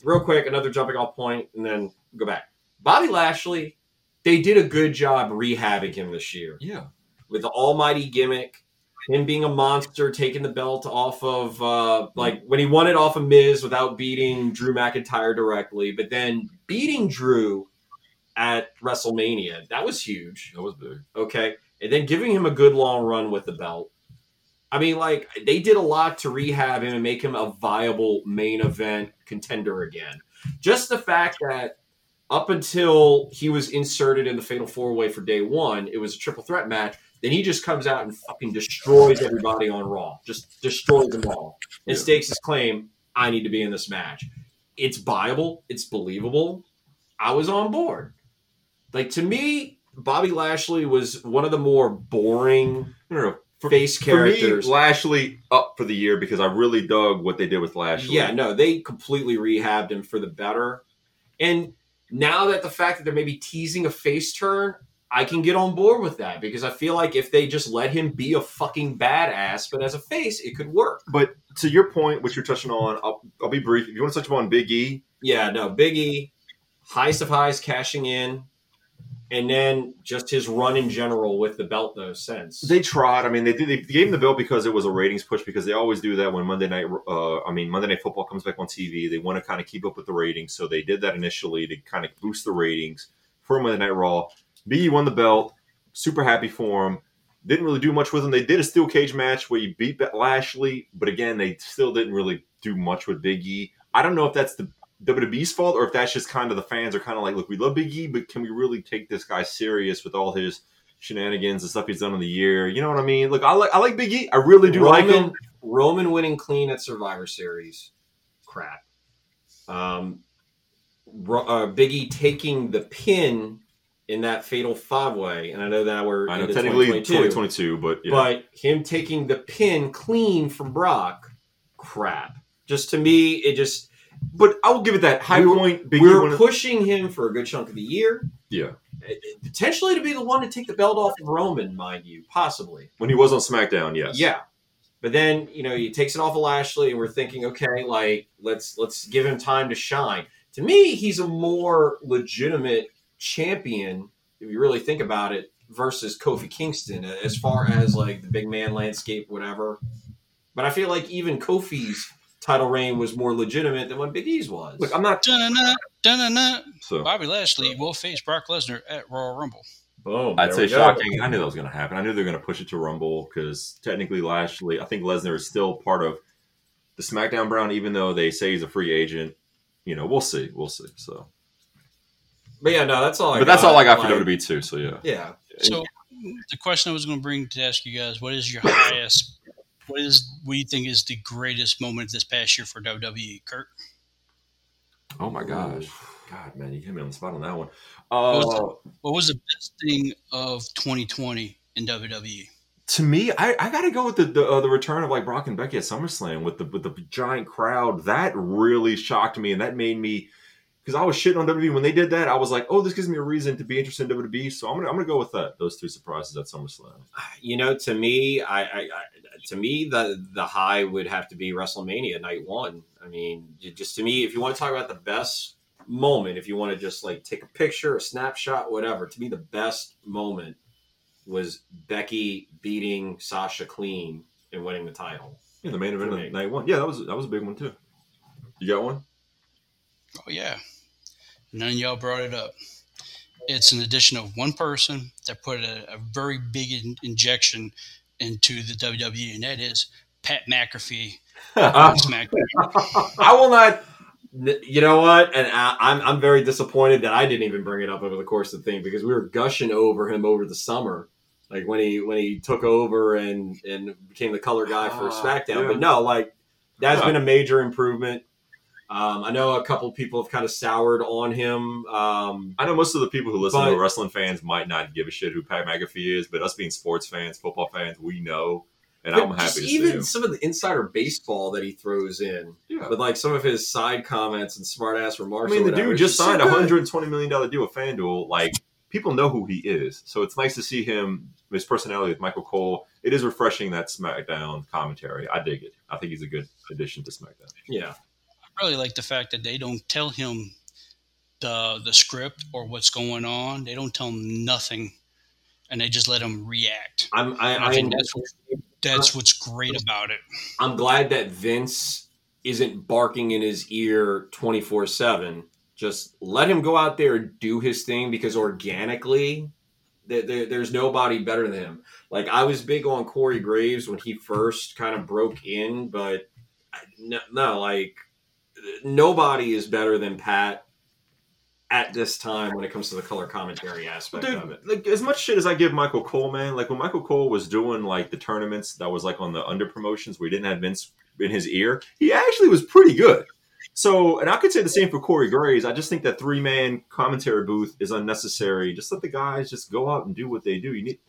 real quick, another jumping off point, and then go back. Bobby Lashley, they did a good job rehabbing him this year Yeah. with the almighty gimmick, him being a monster, taking the belt off of uh, like when he won it off of Miz without beating Drew McIntyre directly, but then beating Drew at WrestleMania. That was huge. That was big. Okay. And then giving him a good long run with the belt. I mean, like, they did a lot to rehab him and make him a viable main event contender again. Just the fact that up until he was inserted in the Fatal Four Way for day one, it was a triple threat match. Then he just comes out and fucking destroys everybody on Raw. Just destroys them all. And Yeah. stakes his claim, I need to be in this match. It's viable. It's believable. I was on board. Like, to me, Bobby Lashley was one of the more boring No, no, no. For, face for characters. me, Lashley up for the year because I really dug what they did with Lashley. Yeah, no, they completely rehabbed him for the better. And now that the fact that they're maybe teasing a face turn, I can get on board with that because I feel like if they just let him be a fucking badass, but as a face, it could work. But to your point, which you're touching on, I'll, I'll be brief. If you want to touch upon Big E, Yeah, no, Big E, highest of highs cashing in, and then just his run in general with the belt though since. they tried. I mean, they did. They gave him the belt because it was a ratings push. Because they always do that when Monday night. Uh, I mean, Monday Night Football comes back on TV. They want to kind of keep up with the ratings, so they did that initially to kind of boost the ratings for Monday Night Raw. E won the belt. Super happy for him. Didn't really do much with him. They did a steel cage match where he beat Lashley, but again, they still didn't really do much with Big E. I don't know if that's the WWE's fault or if that's just kind of the fans are kind of like, look, we love Big E, but can we really take this guy serious with all his shenanigans and stuff he's done in the year? You know what I mean? Look, I like I like Big E. I really do like Roman, him. Roman winning clean at Survivor Series, crap. Um, uh, Biggie taking the pin in that fatal five way, and I know that we're I know technically 2022, 2022, but yeah. but him taking the pin clean from Brock, crap. Just to me, it just but I will give it that high We were- point. Big we E were pushing him for a good chunk of the year, yeah, potentially to be the one to take the belt off of Roman, mind you, possibly. when he was on SmackDown, yes, Yeah. But then, you know, he takes it off of Lashley and we're thinking, okay, like let's let's give him time to shine. To me, he's a more legitimate champion, if you really think about it, versus Kofi Kingston as far as like the big man landscape, whatever. But I feel like even Kofi's title reign was more legitimate than what Big E's was. Look, I'm not Dun-dun-dun, dun-dun-dun. so. Bobby Lashley will face Brock Lesnar at Royal Rumble. Boom. I'd say shocking. I knew that was going to happen. I knew they were going to push it to Rumble because technically Lashley, I think Lesnar is still part of the SmackDown Brown, even though they say he's a free agent. You know, we'll see. We'll see. So, But yeah, no, that's all. I but that's got. all I got for Like, WWE too. So yeah, Yeah. So the question I was going to bring to ask you guys: What is your highest? What is what do you think is the greatest moment this past year for WWE? Kurt, Oh my gosh, God, man, you hit me on the spot on that one. was Uh, what was the best thing of 2020 in? WWE? to me, I, I got to go with the the, uh, the return of like Brock and Becky at SummerSlam with the with the giant crowd. That really shocked me, and that made me because I was shitting on WWE when they did that. I was like, oh, this gives me a reason to be interested in WWE. So I'm gonna I'm gonna go with that. Those two surprises at SummerSlam. You know, to me, I, I, I to me the the high would have to be WrestleMania night one. I mean, just to me, if you want to talk about the best moment, if you want to just like take a picture, a snapshot, whatever, to me the best moment was Becky beating Sasha clean and winning the title. Yeah, the main event of night one. Yeah, that was that was a big one too. You got one? Oh yeah, none of y'all brought it up. It's an addition of one person that put a, a very big in, injection into the WWE, and that is Pat McAfee. on SmackDown. I will not. You know what? And I, I'm I'm very disappointed that I didn't even bring it up over the course of the thing because we were gushing over him over the summer, like when he when he took over and and became the color guy for Ah, SmackDown. yeah. But no, like that's Yeah. been a major improvement. Um, I know a couple people have kind of soured on him. Um, I know most of the people who listen But- to wrestling fans might not give a shit who Pat McAfee is, but us being sports fans, football fans, we know, and I'm happy even see him. some of the insider baseball that he throws in, Yeah. with like some of his side comments and smart ass remarks. I mean, the dude just signed a good. hundred twenty million dollar deal with FanDuel. Like people know who he is. So it's nice to see him, his personality with Michael Cole. It is refreshing that SmackDown commentary. I dig it. I think he's a good addition to SmackDown. Yeah. I really like the fact that they don't tell him the the script or what's going on. They don't tell him nothing, and they just let him react. I'm I, I I think that's what, that's what's great about it. I'm glad that Vince isn't barking in his ear 24 7. Just let him go out there and do his thing because organically, there, there- there's nobody better than him. Like, I was big on Corey Graves when he first kind of broke in, but no, no, like, nobody is better than Pat at this time when it comes to the color commentary aspect of it. like as much shit as I give Michael Cole, man, like when Michael Cole was doing like the tournaments that was like on the under promotions where he didn't have Vince in his ear, he actually was pretty good. So, and I could say the same for Corey Graves. I just think that three man commentary booth is unnecessary. Just let the guys just go out and do what they do. You need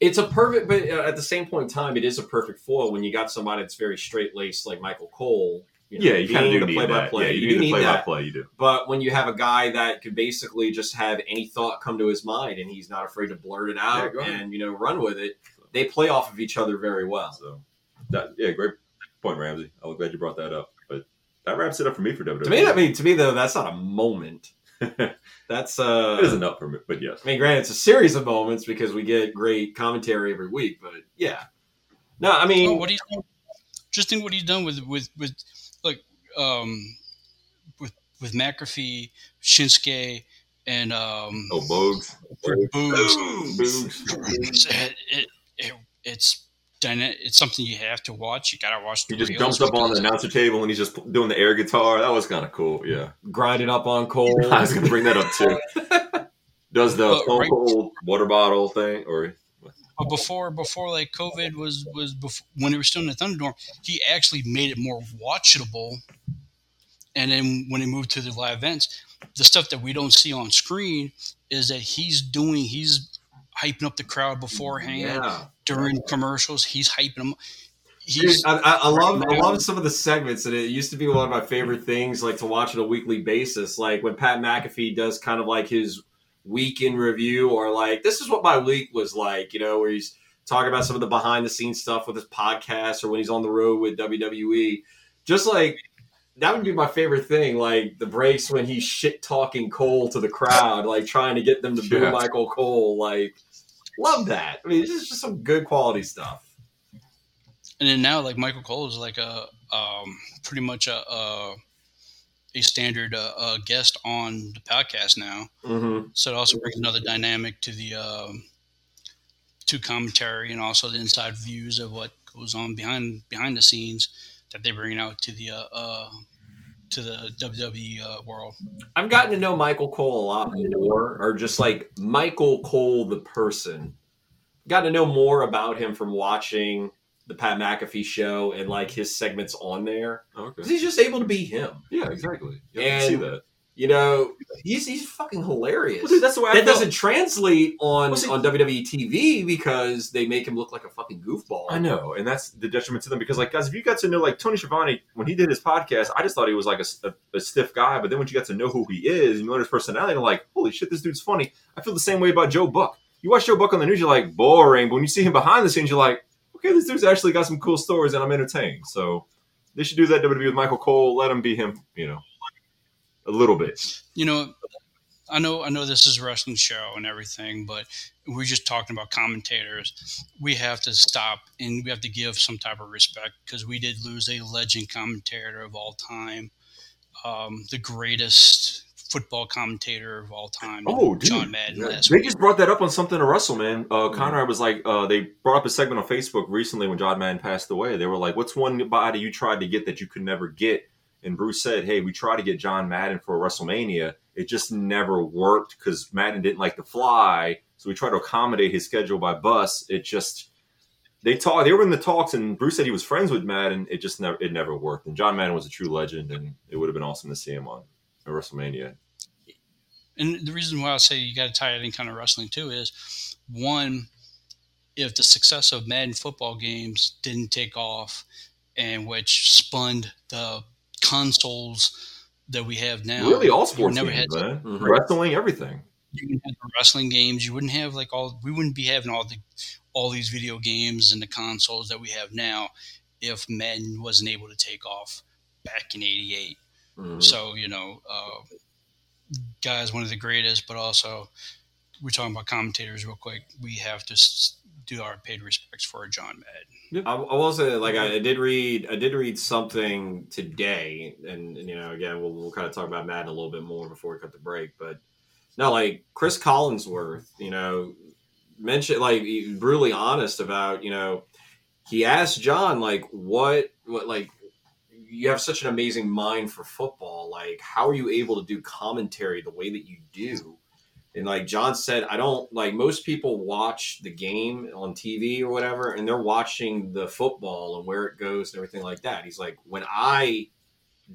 It's a perfect, but uh, at the same point in time, it is a perfect foil when you got somebody that's very straight laced like Michael Cole. You know, yeah, you kind of do the need that. play-by-play. Yeah, you, You need do the need play by play. You do. But when you have a guy that could basically just have any thought come to his mind and he's not afraid to blurt it out go ahead. and you know run with it, they play off of each other very well. So, that yeah, great point, Ramsey. I'm glad you brought that up. But that wraps it up for me for WWE. To me, I mean, to me though, that's not a moment. That's uh, isn't up for me, but yes. I mean, granted, it's a series of moments because we get great commentary every week. But yeah, no, I mean, Oh, what he's done, just think what he's done with with with like um with with McAfee, Shinsuke, and um Oh, Bogues. Boogs. Boogs. It, it, it, it's dyna- it's something you have to watch. You gotta watch. The He just reels jumps up on the announcer table and he's just doing the air guitar. That was kind of cool. Yeah, grinding up on Cole. I was gonna bring that up too. Does the But right- Cold water bottle thing, or But before before like COVID was was before, when he was still in the Thunderdome, he actually made it more watchable. And then when he moved to the live events, the stuff that we don't see on screen is that he's doing he's hyping up the crowd beforehand yeah. during commercials. He's hyping them. Dude, He's I, I, I love I love some of the segments, and it used to be one of my favorite things, like to watch on a weekly basis. Like when Pat McAfee does kind of like his week in review, or like this is what my week was like, you know, where he's talking about some of the behind the scenes stuff with his podcast, or when he's on the road with WWE. Just like that would be my favorite thing, like the breaks when he's shit talking Cole to the crowd, like trying to get them to boo Yeah. Michael Cole. Like, love that. I mean, this is just some good quality stuff. and then now like Michael Cole is like a um, pretty much a a, a standard uh, uh, guest on the podcast now. Mm-hmm. So it also brings another dynamic to the um, to commentary and also the inside views of what goes on behind behind the scenes that they bring out to the uh, uh, to the WWE uh, world. I've gotten to know Michael Cole a lot more, or just like Michael Cole the person. Got to know more about him from watching the Pat McAfee show and like his segments on there. Oh, okay, Because he's just able to be him. yeah, exactly. I And- see that. You know, he's he's fucking hilarious. Well, dude, that's the way I that doesn't translate on Well, see- on WWE TV because they make him look like a fucking goofball. I know, and that's the detriment to them because, like, guys, if you got to know, like, Tony Schiavone when he did his podcast, I just thought he was like a, a- a stiff guy. But then when you got to know who he is and you learn his personality, you're like, holy shit, this dude's funny. I feel the same way about Joe Buck. You watch Joe Buck on the news, you're like boring, but when you see him behind the scenes, you're like, okay, this dude's actually got some cool stories, and I'm entertained. So they should do that WWE with Michael Cole. Let him be him, you know, a little bit. You know, I know I know this is a wrestling show and everything, but we're just talking about commentators. We have to stop and we have to give some type of respect because we did lose a legend commentator of all time, um, the greatest football commentator of all time. Oh, dude. John Madden. last They week. just brought that up on something to wrestle, man. Uh, Conrad was like, uh, they brought up a segment on Facebook recently when John Madden passed away. They were like, "What's one body you tried to get that you could never get?" And Bruce said, "Hey, we tried to get John Madden for WrestleMania. It just never worked because Madden didn't like to fly. So we tried to accommodate his schedule by bus. It just they talked. They were in the talks, and Bruce said he was friends with Madden. It just never it never worked. And John Madden was a true legend, and it would have been awesome to see him on a WrestleMania. And the reason why I say you got to tie it in kind of wrestling too is one, if the success of Madden football games didn't take off, and which spun the consoles that we have now, really, all sports never games, had man. Mhm. Wrestling, everything. you wouldn't have the wrestling games. You wouldn't have like all. We wouldn't be having all the all these video games and the consoles that we have now if Madden wasn't able to take off back in '88. Mhm. So you know, uh, guy is one of the greatest, but also we're talking about commentators real quick. We have to do our paid respects for John Madden. I, I will say, like, I, I did read, I did read something today, and, and, you know, again, we'll, we'll kind of talk about Madden a little bit more before we cut the break. But no, like Chris Collinsworth, you know, mentioned like brutally honest about, you know, he asked John like, what, what, like, you have such an amazing mind for football. Like, how are you able to do commentary the way that you do? And like John said, I don't like most people watch the game on TV or whatever, and they're watching the football and where it goes and everything like that. He's like, when I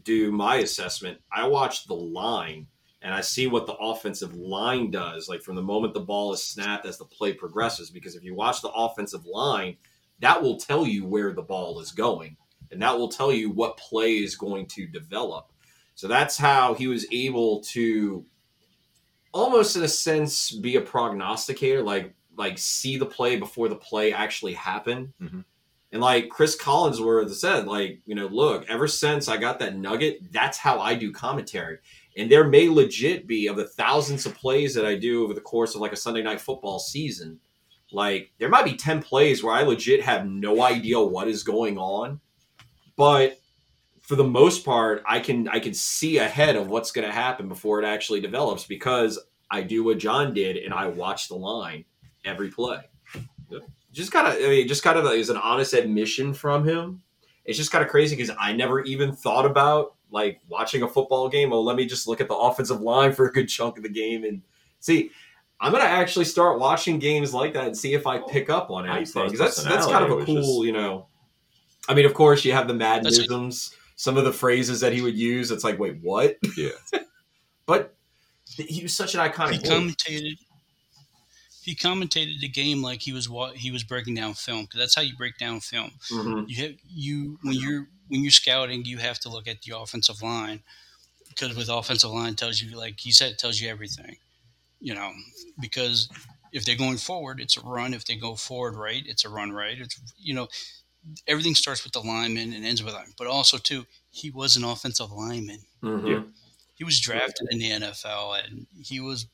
do my assessment, I watch the line and I see what the offensive line does, like from the moment the ball is snapped as the play progresses. Because if you watch the offensive line, that will tell you where the ball is going, and that will tell you what play is going to develop. So that's how he was able to almost in a sense be a prognosticator like like see the play before the play actually happened Mhm. and like chris collinsworth said like you know look ever since i got that nugget that's how i do commentary and there may legit be of the thousands of plays that i do over the course of like a sunday night football season like there might be 10 plays where i legit have no idea what is going on but for the most part, I can I can see ahead of what's going to happen before it actually develops because I do what John did and I watch the line every play. Just kind of, I mean, just kind of is an honest admission from him. It's just kind of crazy because I never even thought about like watching a football game. Oh, let me just look at the offensive line for a good chunk of the game and see. I'm gonna actually start watching games like that and see if I pick up on anything. that's that's kind of a cool, you know. I mean, of course, you have the That's- Maddenisms some of the phrases that he would use. It's like, wait, what? Yeah. but he was such an iconic. He voice. commentated. He commentated the game like he was what he was breaking down film because that's how you break down film. Mhm. You have you when you're when you're scouting, you have to look at the offensive line because with offensive line tells you like he said it tells you everything. You know because if they're going forward, it's a run. If they go forward right, it's a run right. It's you know everything starts with the lineman and ends with line. But also too, he was an offensive lineman. Mhm. Yeah. He was drafted in the NFL, and he was,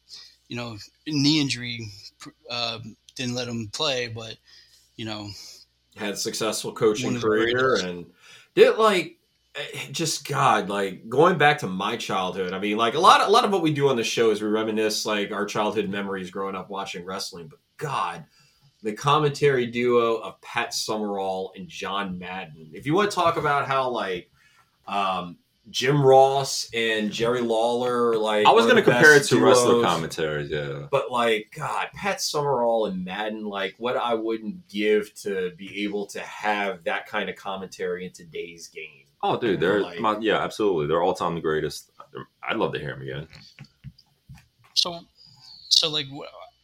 you know, knee injury uh, didn't let him play, but you know, Had a successful coaching career and did like eh, just God, like going back to my childhood. I mean, like a lot, a lot of what we do on the show is we reminisce like our childhood memories growing up watching wrestling. But God, the commentary duo of Pat Summerall and John Madden. If you want to talk about how like um, Jim Ross and Jerry Lawler, like I was going to compare it best to wrestler duos. commentaries. Yeah. But like, God, Pat Summerall and Madden, like what I wouldn't give to be able to have that kind of commentary in today's game. Oh, dude, they're Like- my, yeah, absolutely. They're all time the greatest. I'd love to hear them again. so so like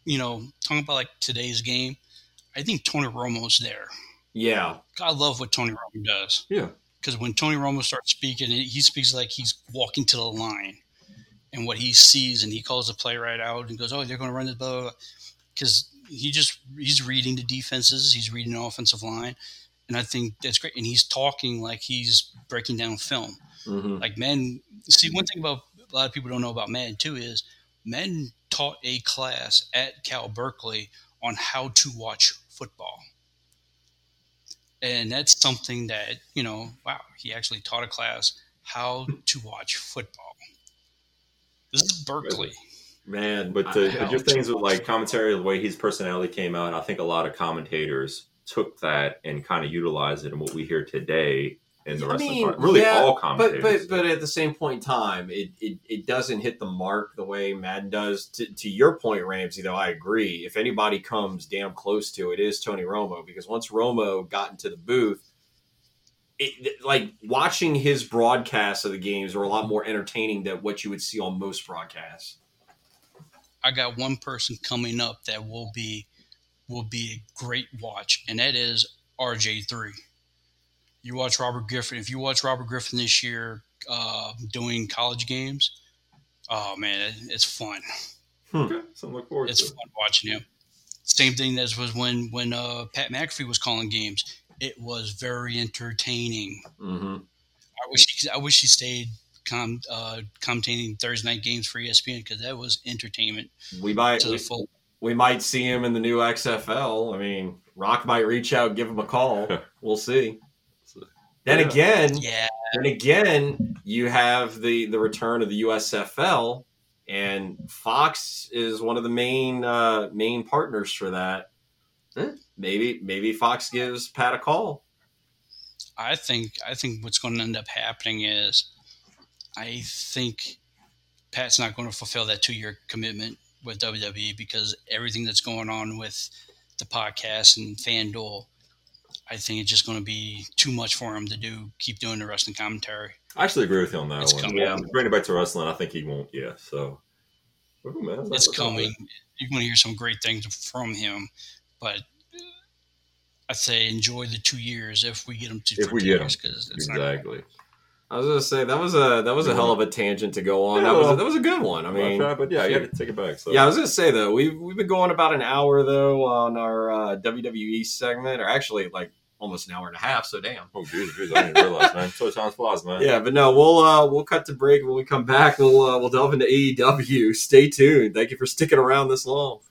you know, talking about like today's game, I think Tony Romo's there. Yeah, I love what Tony Romo does. Yeah. because when Tony Romo starts speaking, he speaks like he's walking to the line, and what he sees, and he calls the play right out and goes, "Oh, they're going to run this." Blah blah. Because he just he's reading the defenses, he's reading the offensive line, and I think that's great. And he's talking like he's breaking down film. hmm Like men, see one thing about a lot of people don't know about Madden too is men taught a class at Cal Berkeley on how to watch football. And that's something that, you know, wow, he actually taught a class how to watch football. This is Berkeley. man. But the, but your things with like commentary, the way his personality came out, I think a lot of commentators took that and kind of utilized it in what we hear today in the I wrestling mean, part. Really, yeah, all but commentators. but but at the same point in time, it, it it doesn't hit the mark the way Madden does. To, to your point, Ramsey, though, I agree. If anybody comes damn close to it, is Tony Romo because once Romo got into the booth, it like watching his broadcasts of the games are a lot more entertaining than what you would see on most broadcasts. I got one person coming up that will be will be a great watch, and that is RG3. You watch Robert Griffin. If you watch Robert Griffin this year uh, doing college games, oh man, it, it's fun. Okay, something to look forward It's to. fun watching him. Same thing as was when when uh, Pat McAfee was calling games. It was very entertaining. Mm-hmm. I wish he, I wish he stayed com, uh, commentating Thursday night games for ESPN because that was entertainment We might to the full. we might see him in the new XFL. I mean, Rock might reach out, give him a call. We'll see. Then Yeah. again, Yeah, then again, you have the the return of the USFL, and Fox is one of the main uh, main partners for that. Eh. Maybe maybe Fox gives Pat a call. I think I think what's going to end up happening is, I think Pat's not going to fulfill that two year commitment with WWE because everything that's going on with the podcast and FanDuel, I think it's just going to be too much for him to do. Keep doing the wrestling commentary. I actually agree with you on that It's one. coming. Yeah, bring it back to wrestling. I think he won't. Yeah, so. Ooh, man, It's coming. You're going to hear some great things from him, but I'd say enjoy the two years if we get him to If we get him. years, 'cause good. not Exactly. I was gonna say that was a that was a hell of a tangent to go on. Yeah, that was a, that was a good one. I mean, but, but yeah, you got to take it back. So. Yeah, I was gonna say though, we've we've been going about an hour though on our uh, WWE segment, or actually like almost an hour and a half. So damn. Oh, geez, geez, I didn't realize, man. So time flies, man. Yeah, but no, we'll uh, we'll cut to break when we come back. We'll uh, we'll delve into AEW. Stay tuned. Thank you for sticking around this long.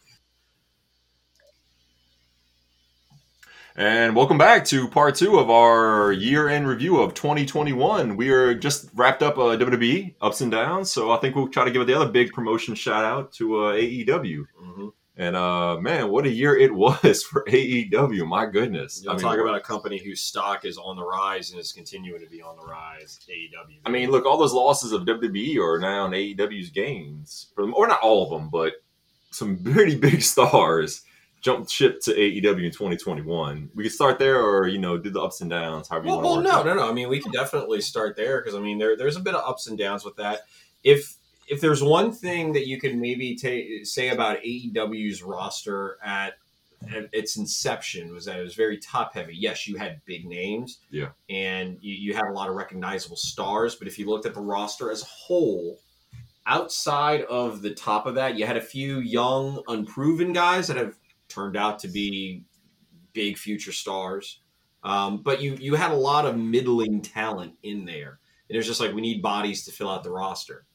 And welcome back to part two of our year end review of 2021. We are just wrapped up uh, WWE ups and downs, so I think we'll try to give the other big promotion shout out to uh, AEW. Mm-hmm. And uh, man, what a year it was for AEW! My goodness. You I know, mean, talk about a company whose stock is on the rise and is continuing to be on the rise. AEW. I mean, look, all those losses of WWE are now in AEW's gains, For them- or not all of them, but some pretty big stars jumped ship to AEW in 2021. We could start there, or you know, do the ups and downs. However, you Well, want well, no, no, no. I mean, we can definitely start there because I mean, there there's a bit of ups and downs with that. If if there's one thing that you can maybe ta- say about AEW's roster at, at its inception was that it was very top heavy. Yes, you had big names, Yeah. and you, you had a lot of recognizable stars. But if you looked at the roster as a whole, outside of the top of that, you had a few young, unproven guys that have turned out to be big future stars. Um, but you you had a lot of middling talent in there. And it's just like we need bodies to fill out the roster.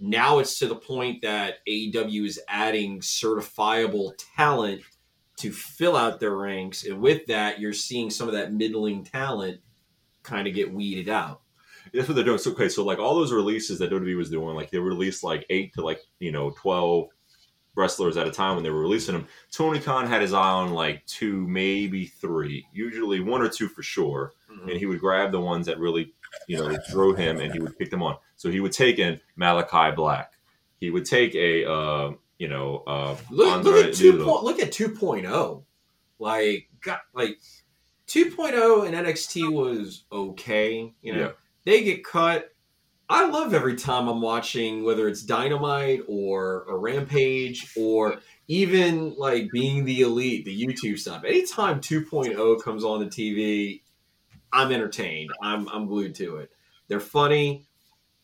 Now it's to the point that AEW is adding certifiable talent to fill out their ranks, and with that, you're seeing some of that middling talent kind of get weeded out. That's what they're doing. So okay, so like all those releases that WWE was doing, like they released like eight to like you know twelve wrestlers at a time when they were releasing them. Tony Khan had his eye on like two, maybe three, usually one or two for sure, and he would grab the ones that really you know drew him, and he would pick them on. So he would take in Malakai Black. He would take a uh, you know uh, Look, look at two point, look at 2.0. Like got like 2.0 in NXT was okay. You know, Yeah. they get cut. I love every time I'm watching whether it's Dynamite or a Rampage or even like being the elite, the YouTube stuff. Anytime 2.0 comes on the TV, I'm entertained. I'm I'm glued to it. They're funny.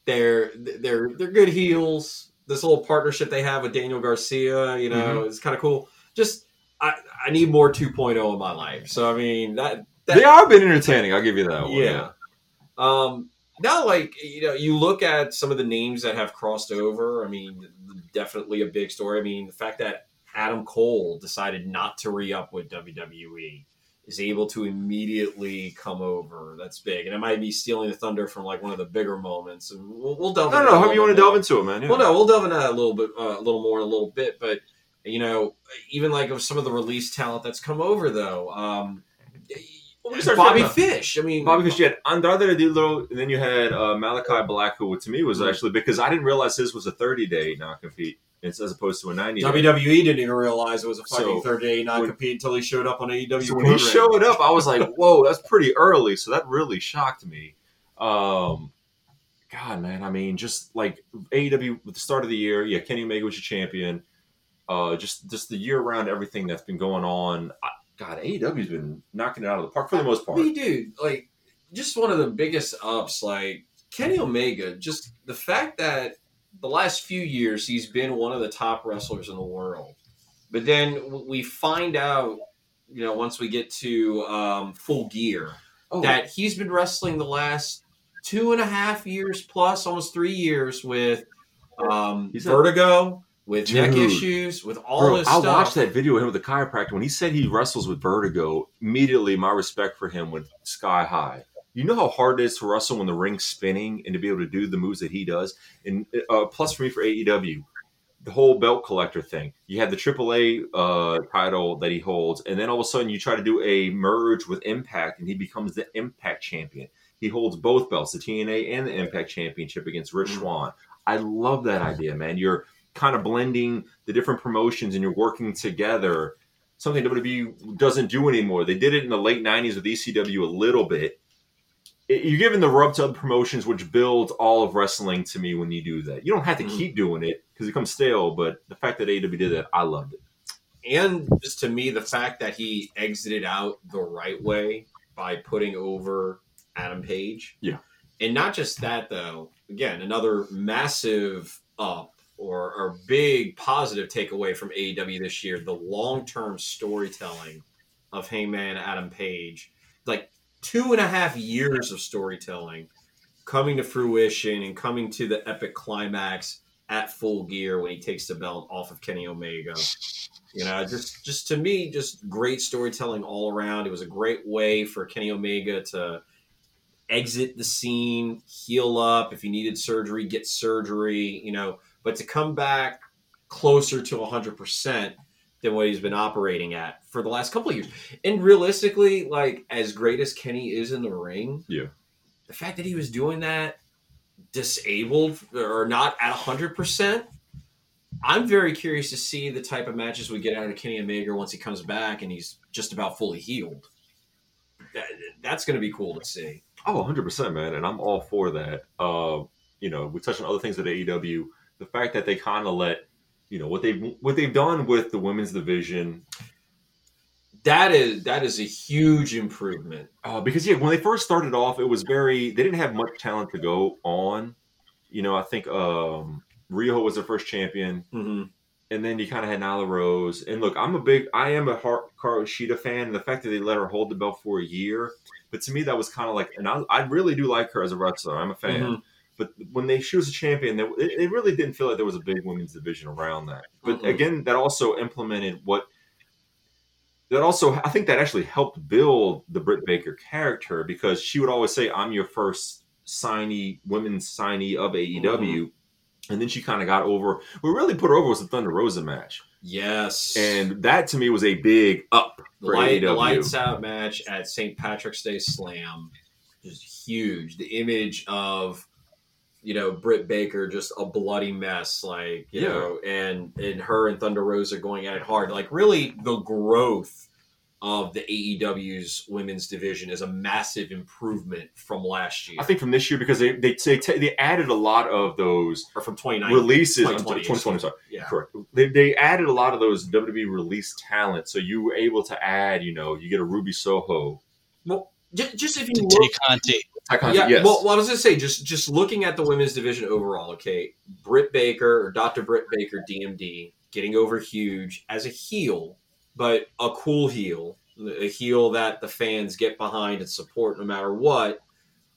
They're they're they're good heels. This little partnership they have with Daniel Garcia, you know, is kind of cool. Just I I need more 2.0 in my life. So I mean that, that They are been entertaining. I'll give you that one. yeah. Um, now, like you know, you look at some of the names that have crossed over. I mean, definitely a big story. I mean, the fact that Adam Cole decided not to re up with WWE is able to immediately come over. That's big, and it might be stealing the thunder from like one of the bigger moments. And we'll, we'll delve. No, no. a you want to delve into it, man. Yeah. Well, no, we'll delve into that a little bit, uh, a little more in a little bit. But you know, even like of some of the release talent that's come over, though, um, Well, we Bobby Fish. I mean, Bobby, Fish. you had Andrade Adilo, and then you had uh, Malakai Black, who to me was Mhm. actually because I didn't realize his was a 30 day non compete It's as opposed to a 90 day. WWE didn't even realize it was a fucking So, third day non compete until he showed up on AEW. So when he showed up, I was like, "Whoa, that's pretty early." So that really shocked me. Um, God, man, I mean, just like AEW with the start of the year, yeah, Kenny Omega was your champion. Uh, just just the year around everything that's been going on. I, God, AEW's been knocking it out of the park for the most part. Mean, dude, like, just one of the biggest ups, like Kenny Omega. Just the fact that the last few years he's been one of the top wrestlers in the world. But then we find out, you know, once we get to um, Full Gear, Oh, that he's been wrestling the last two and a half years plus, almost three years with um, vertigo, with neck issues, with all Bro, this I stuff. watched that video of him with the chiropractor when he said he wrestles with vertigo. Immediately, my respect for him went sky high. You know how hard it is to wrestle when the ring's spinning and to be able to do the moves that he does. And uh, plus for me for AEW, the whole belt collector thing. You have the AAA uh, title that he holds, and then all of a sudden you try to do a merge with Impact, and he becomes the Impact champion. He holds both belts, the TNA and the Impact Championship against Rich Mhm. Swann. I love that idea, man. You're kind of blending the different promotions and you're working together. Something WWE doesn't do anymore. They did it in the late '90s with ECW a little bit. You're giving the rub to other promotions, which builds all of wrestling to me when you do that. You don't have to Mhm. keep doing it because it becomes stale, but the fact that AEW did that, I loved it. and just to me, the fact that he exited out the right way by putting over Adam Page. Yeah. And not just that, though. Again, another massive up or, or big positive takeaway from AEW this year the long term storytelling of Hangman Adam Page. Like two and a half years of storytelling coming to fruition and coming to the epic climax at full gear when he takes the belt off of Kenny Omega. You know, just just to me, just great storytelling all around. It was a great way for Kenny Omega to exit the scene, heal up. If he needed surgery, get surgery. You know, but to come back closer to hundred percent than what he's been operating at for the last couple of years. And realistically, like as great as Kenny is in the ring, Yeah. the fact that he was doing that disabled or not at hundred percent I'm very curious to see the type of matches we get out of Kenny Omega once he comes back and he's just about fully healed. That, that's going to be cool to see. Oh, 100%, man. And I'm all for that. Uh, you know, we touched on other things at AEW. The fact that they kind of let, you know, what they've what they've done with the women's division. That is that is a huge improvement. Uh, because yeah, when they first started off, it was very they didn't have much talent to go on. You know, I think um Riho was their first champion, Mm-hmm. and then you kind of had Nyla Rose. And look, I'm a big, I am a Hikaru Shida fan. And the fact that they let her hold the belt for a year, but to me that was kind of like, and I, I really do like her as a wrestler. I'm a fan. Mhm. But when they she was a champion, there- it, it really didn't feel like there was a big women's division around that. But Mhm. again, that also implemented what. That also, I think that actually helped build the Britt Baker character because she would always say, "I'm your first signee, women's signee of AEW," and then she kind of got over. What really put her over was the Thunder Rosa match, Yes, and that to me was a big up the, for light, the AEW. lights out match at St. Patrick's Day Slam is huge. The image of you know Britt Baker just a bloody mess, like you Yeah. know, and and her and Thunder Rosa going at it hard. Like really, the growth of the AEW's women's division is a massive improvement from last year I think from this year because they they they, they added a lot of those or from 2019. releases. 2020, 2020, sorry. Yeah. Correct. They, they added a lot of those WWE release talent, so you were able to add. You know, you get a Ruby Soho. Well, just, just if you To look, take Yeah. yes. Well, well, I was gonna say just just looking at the women's division overall. Okay, Britt Baker or Dr. Britt Baker, DMD, getting over huge as a heel, but a cool heel, a heel that the fans get behind and support no matter what.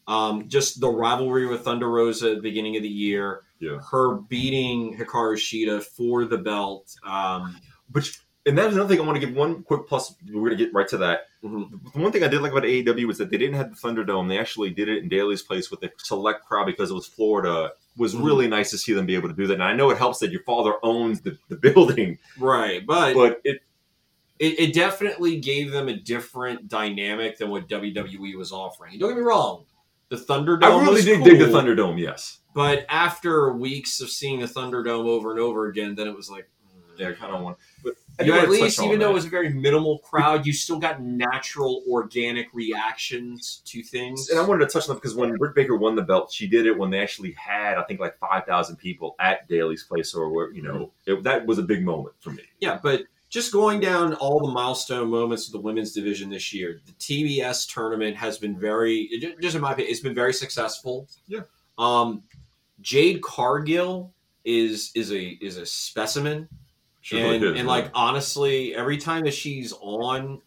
Um, just the rivalry with Thunder Rosa at the beginning of the year. Yeah. Her beating Hikaru Shida for the belt. Um, But and that's another thing I want to give one quick plus. We're gonna get right to that. Mhm. The one thing I did like about AEW was that they didn't have the Thunderdome. They actually did it in Daily's place with a select crowd because it was Florida. It was Mhm. really nice to see them be able to do that. And I know it helps that your father owns the, the building, right, but but it it, it definitely gave them a different dynamic than what WWE was offering. Don't get me wrong, the Thunderdome. I really did cool, dig the Thunderdome. Yes, but after weeks of seeing the Thunderdome over and over again, then it was like, yeah, kind of want. But You at least, even though that. it was a very minimal crowd, you still got natural, organic reactions to things. And I wanted to touch on that because when Britt Baker won the belt, she did it when they actually had, I think, like five thousand people at Daily's place, or where you know it, that was a big moment for me. Yeah, but just going down all the milestone moments of the women's division this year, the TBS tournament has been very, just in my opinion, it's been very successful. Yeah. Um, Jade Cargill is is a is a specimen. She really and, is, and right? like honestly, every time that she's on,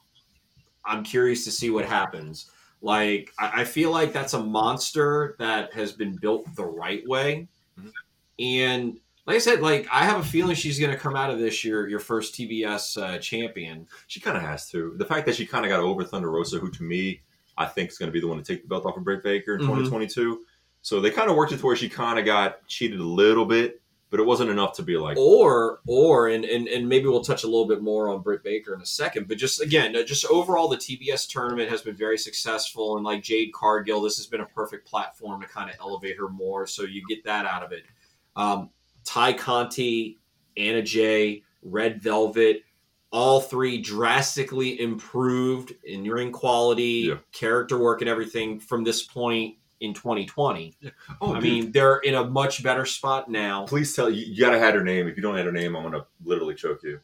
I'm curious to see what happens. Like I, I feel like that's a monster that has been built the right way, Mhm. and like I said, like I have a feeling she's going to come out of this year your first TBS uh, champion. She kind of has to. The fact that she kind of got over Thunder Rosa, who to me, I think is going to be the one to take the belt off of Britt Baker in Mhm. 2022. So they kind of worked it to where she kind of got cheated a little bit, but it wasn't enough to be like, or or and, and and maybe we'll touch a little bit more on Britt Baker in a second, but just again, uh, just overall, the TBS tournament has been very successful, and like Jade Cargill, this has been a perfect platform to kind of elevate her more. So you get that out of it. Um, Tay Conti, Anna Jay, Red Velvet, all three drastically improved in ring quality, Yeah. character work, and everything from this point in 2020. oh, I dude, mean, they're in a much better spot now. please tell you, you got to have her name. If you don't add her name, I'm to literally choke you.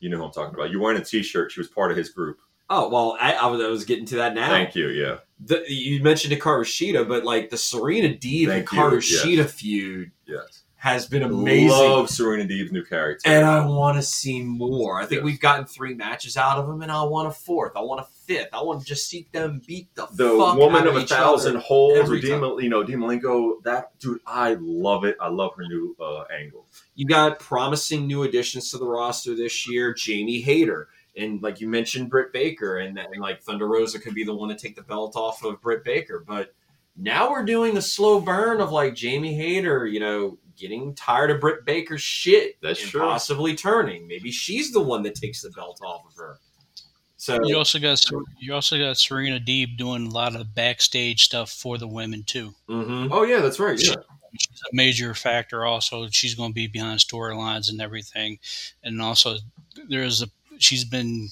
You know who I'm talking about. You're wearing a T-shirt. She was part of his group. Oh well, I, I, was, I was getting to that now. Thank you. Yeah. The, you mentioned Hikaru Shida, but like the Serena Deeb Thank you, Hikaru yes. Feud Yes. has been amazing, Love Serena Deeb's new character. and I want to see more. I think Yes. we've gotten three matches out of them, and I want a fourth. I want a fifth. I want to just see them beat the the fuck woman out of a thousand holds, or every you know, Dean Malenko. That dude, I love it. I love her new uh, angle. You got promising new additions to the roster this year. Jamie Hayter. And like you mentioned, Britt Baker, and, and like Thunder Rosa could be the one to take the belt off of Britt Baker. But now we're doing the slow burn of like Jamie Hayter, you know, getting tired of Britt Baker's shit That's and true. possibly turning. Maybe she's the one that takes the belt off of her. So You also got you also got Serena Deeb doing a lot of backstage stuff for the women too. mhm. Oh yeah, that's right. Yeah, She's a major factor. Also, she's going to be behind storylines and everything, and also there's a she's been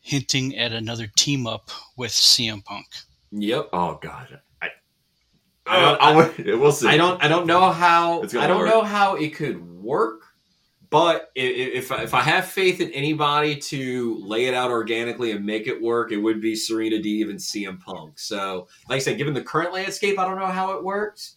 hinting at another team up with CM Punk. yep. Oh god, I, I I, don't- I, would- we'll see. I don't. I don't know how. I don't work. know how it could work. But if I- if I have faith in anybody to lay it out organically and make it work, it would be Serena Deeb and CM Punk. So, like I said, given the current landscape, I don't know how it works,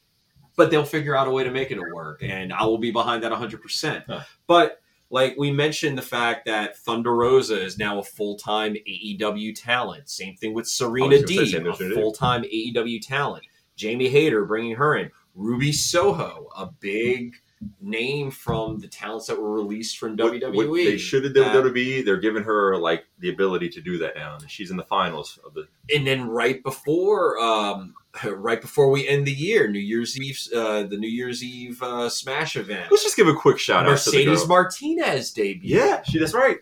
but they'll figure out a way to make it work, and I will be behind that 100. percent Huh. But like we mentioned, the fact that Thunder Rosa is now a full time AEW talent. Same thing with Serena I was gonna say, Deeb, a full time AEW talent. Jamie Hayter bringing her in. Ruby Soho, a big name from the talents that were released from What- WWE. what they should have done with WWE. They're giving her like the ability to do that now. and She's in the finals of the. and then right before, um, right before we end the year, New Year's Eve, uh, the New Year's Eve uh, Smash event, Let's just give a quick shout out to Mercedes. Martinez debut. Yeah, she. That's right.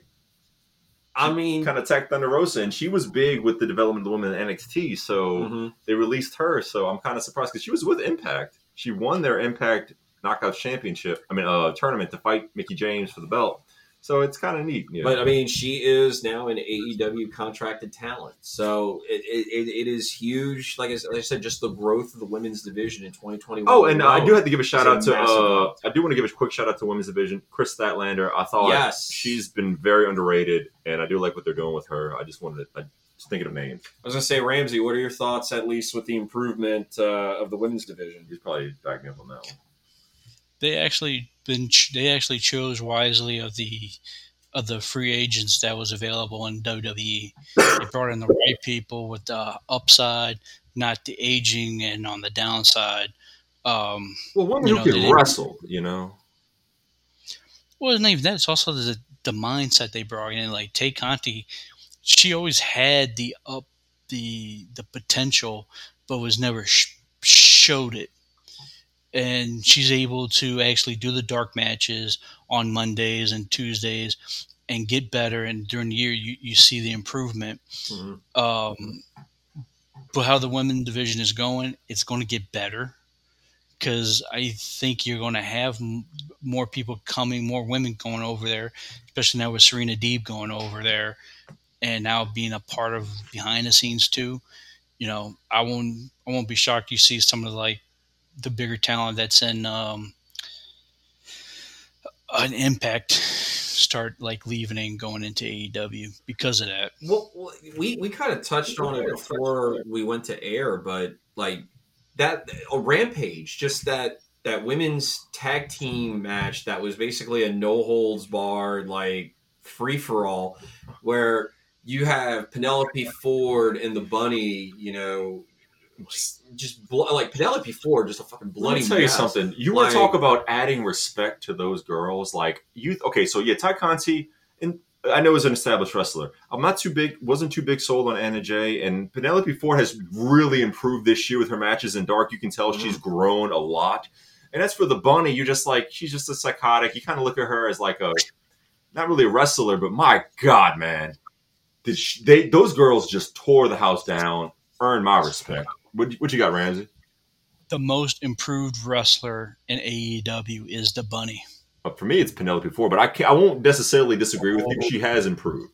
I mean, Kind of attacked Thunder Rosa, and she was big with the development of the women in NXT. So mhm. they released her. So I'm kind of surprised because she was with Impact. She won their Impact Knockouts Championship. I mean, uh, tournament to fight Mickie James for the belt. So it's kind of neat. You know? But I mean, she is now an AEW contracted talent, so it, it, it is huge. Like I, said, like I said, just the growth of the women's division in 2021. Oh, and uh, I do have to give a shout out to, uh, I do want to give a quick shout out to women's division, Kris Statlander. I thought Yes. she's been very underrated, and I do like what they're doing with her. I just wanted to. I was thinking of names. I was gonna say, Ramsey, what are your thoughts, at least with the improvement uh, of the women's division? He's probably backing up on that one. They actually been they actually chose wisely of the of the free agents that was available in WWE. They brought in the right people with the upside, not the aging, and on the downside. Um, Well, women You who know, can wrestle, you know. well, it's not even that. It's also the the mindset they brought in. Like Tay Conti, she always had the up the the potential, but was never sh- showed it. And she's able to actually do the dark matches on Mondays and Tuesdays and get better. And during the year, you, you see the improvement. Um, but how the women division is going, it's going to get better because I think you're going to have m- more people coming, more women going over there, especially now with Serena Deeb going over there, and now being a part of behind the scenes too. You know, I won't I won't be shocked you see some of the, like the bigger talent that's in um, an impact start like leaving and going into AEW because of that. Well, we we kind of touched on it before we went to air, but like that a rampage, just that that women's tag team match that was basically a no holds barred like free for all, where you have Penelope Ford and the Bunny, you know, just, just blo- like Penelope Ford, just a fucking bloody. Let me tell you something. You want to talk about adding respect to those girls? Like you, okay, so yeah, Tay Conti, and I know is an established wrestler. I'm not too big, wasn't too big sold on Anna Jay, and Penelope Ford has really improved this year with her matches in Dark. You can tell she's mm-hmm. grown a lot. And as for the Bunny, you just like she's just a psychotic. You kind of look at her as like a not really a wrestler, but my God, man, did she, they those girls just tore the house down? Earned my respect. What, what you got, Ramsey? The most improved wrestler in AEW is the Bunny. Uh, for me, it's Penelope Ford, but I can't, I won't necessarily disagree with you. She has improved.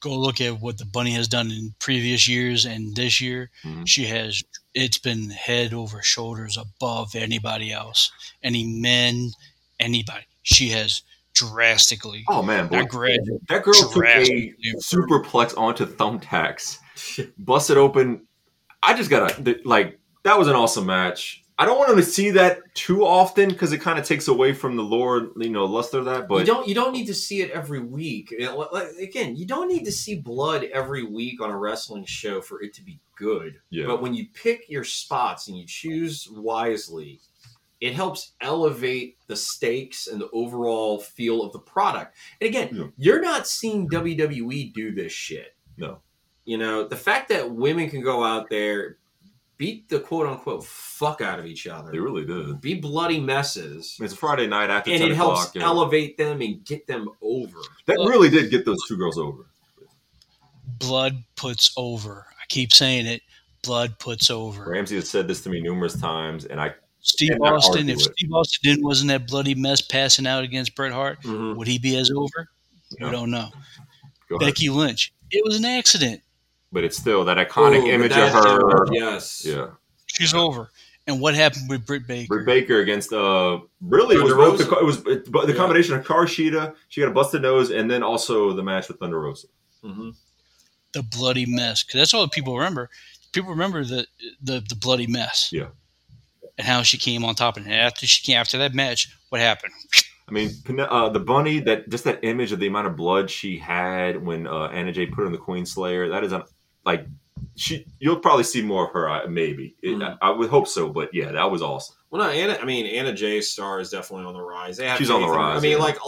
Go look at what the Bunny has done in previous years and this year. Mhm. She has it's been head over shoulders above anybody else, any men, anybody. She has drastically. Oh man, boy, gradually. that girl took a superplex onto thumbtacks, busted open. I just gotta like that was an awesome match. I don't want to see that too often because it kind of takes away from the lore, you know, luster of that. you But don't you don't need to see it every week. Again, you don't need to see blood every week on a wrestling show for it to be good. yeah, But when you pick your spots and you choose wisely, it helps elevate the stakes and the overall feel of the product. And again, Yeah. you're not seeing WWE do this shit. no, You know, the fact that women can go out there, beat the quote unquote fuck out of each other, they really did. Be bloody messes, mean, it's a Friday night after and ten it helps o'clock. yeah. elevate them and get them over. that really did get those two girls over. Blood puts over. I keep saying it. Blood puts over. Ramsey has said this to me numerous times, and I Steve Austin, if it. Steve Austin didn't wasn't that bloody mess passing out against Bret Hart, Mhm. would he be as over? No. We don't know. go ahead. Becky Lynch, it was an accident. But it's still that iconic Ooh, image that- of her. Yes. Yeah, She's over. And what happened with Britt Baker? Britt Baker against uh really it was Thunder both the, Rosa. it was it, but the Yeah. combination of Karshita, she got a busted nose, and then also the match with Thunder Rosa. hmm the bloody mess because that's all the people remember. People remember the the, the bloody mess. Yeah. And how she came on top and after she came after that match, what happened? I mean, uh, the bunny that just that image of the amount of blood she had when uh, Anna Jay put her in the Queen Slayer. That is a, like she. You'll probably see more of her, maybe. It- Mhm. I, I would hope so, but yeah, that was awesome. Well, no, Anna. I mean, Anna Jay's star is definitely on the rise. They have She's on the faith in her. rise, I mean, yeah. like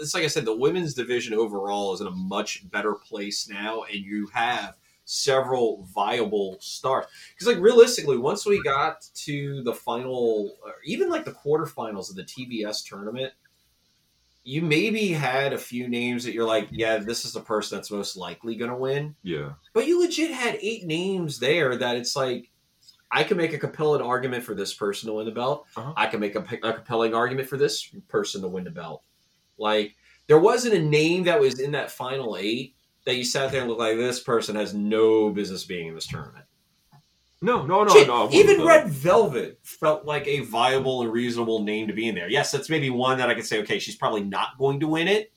it's like I said, the women's division overall is in a much better place now, and you have several viable stars. Because, like, realistically, once we got to the final, or even like the quarterfinals of the TBS tournament, you maybe had a few names that you're like, yeah, this is the person that's most likely going to win. Yeah, But you legit had eight names there that it's like I can make a compelling argument for this person to win the belt. Uh-huh. I can make a, a compelling argument for this person to win the belt. Like there wasn't a name that was in that final eight that you sat there and looked like this person has no business being in this tournament. No, no, no, Shit, no. Even Red Velvet felt like a viable and reasonable name to be in there. Yes, that's maybe one that I could say, okay, she's probably not going to win it,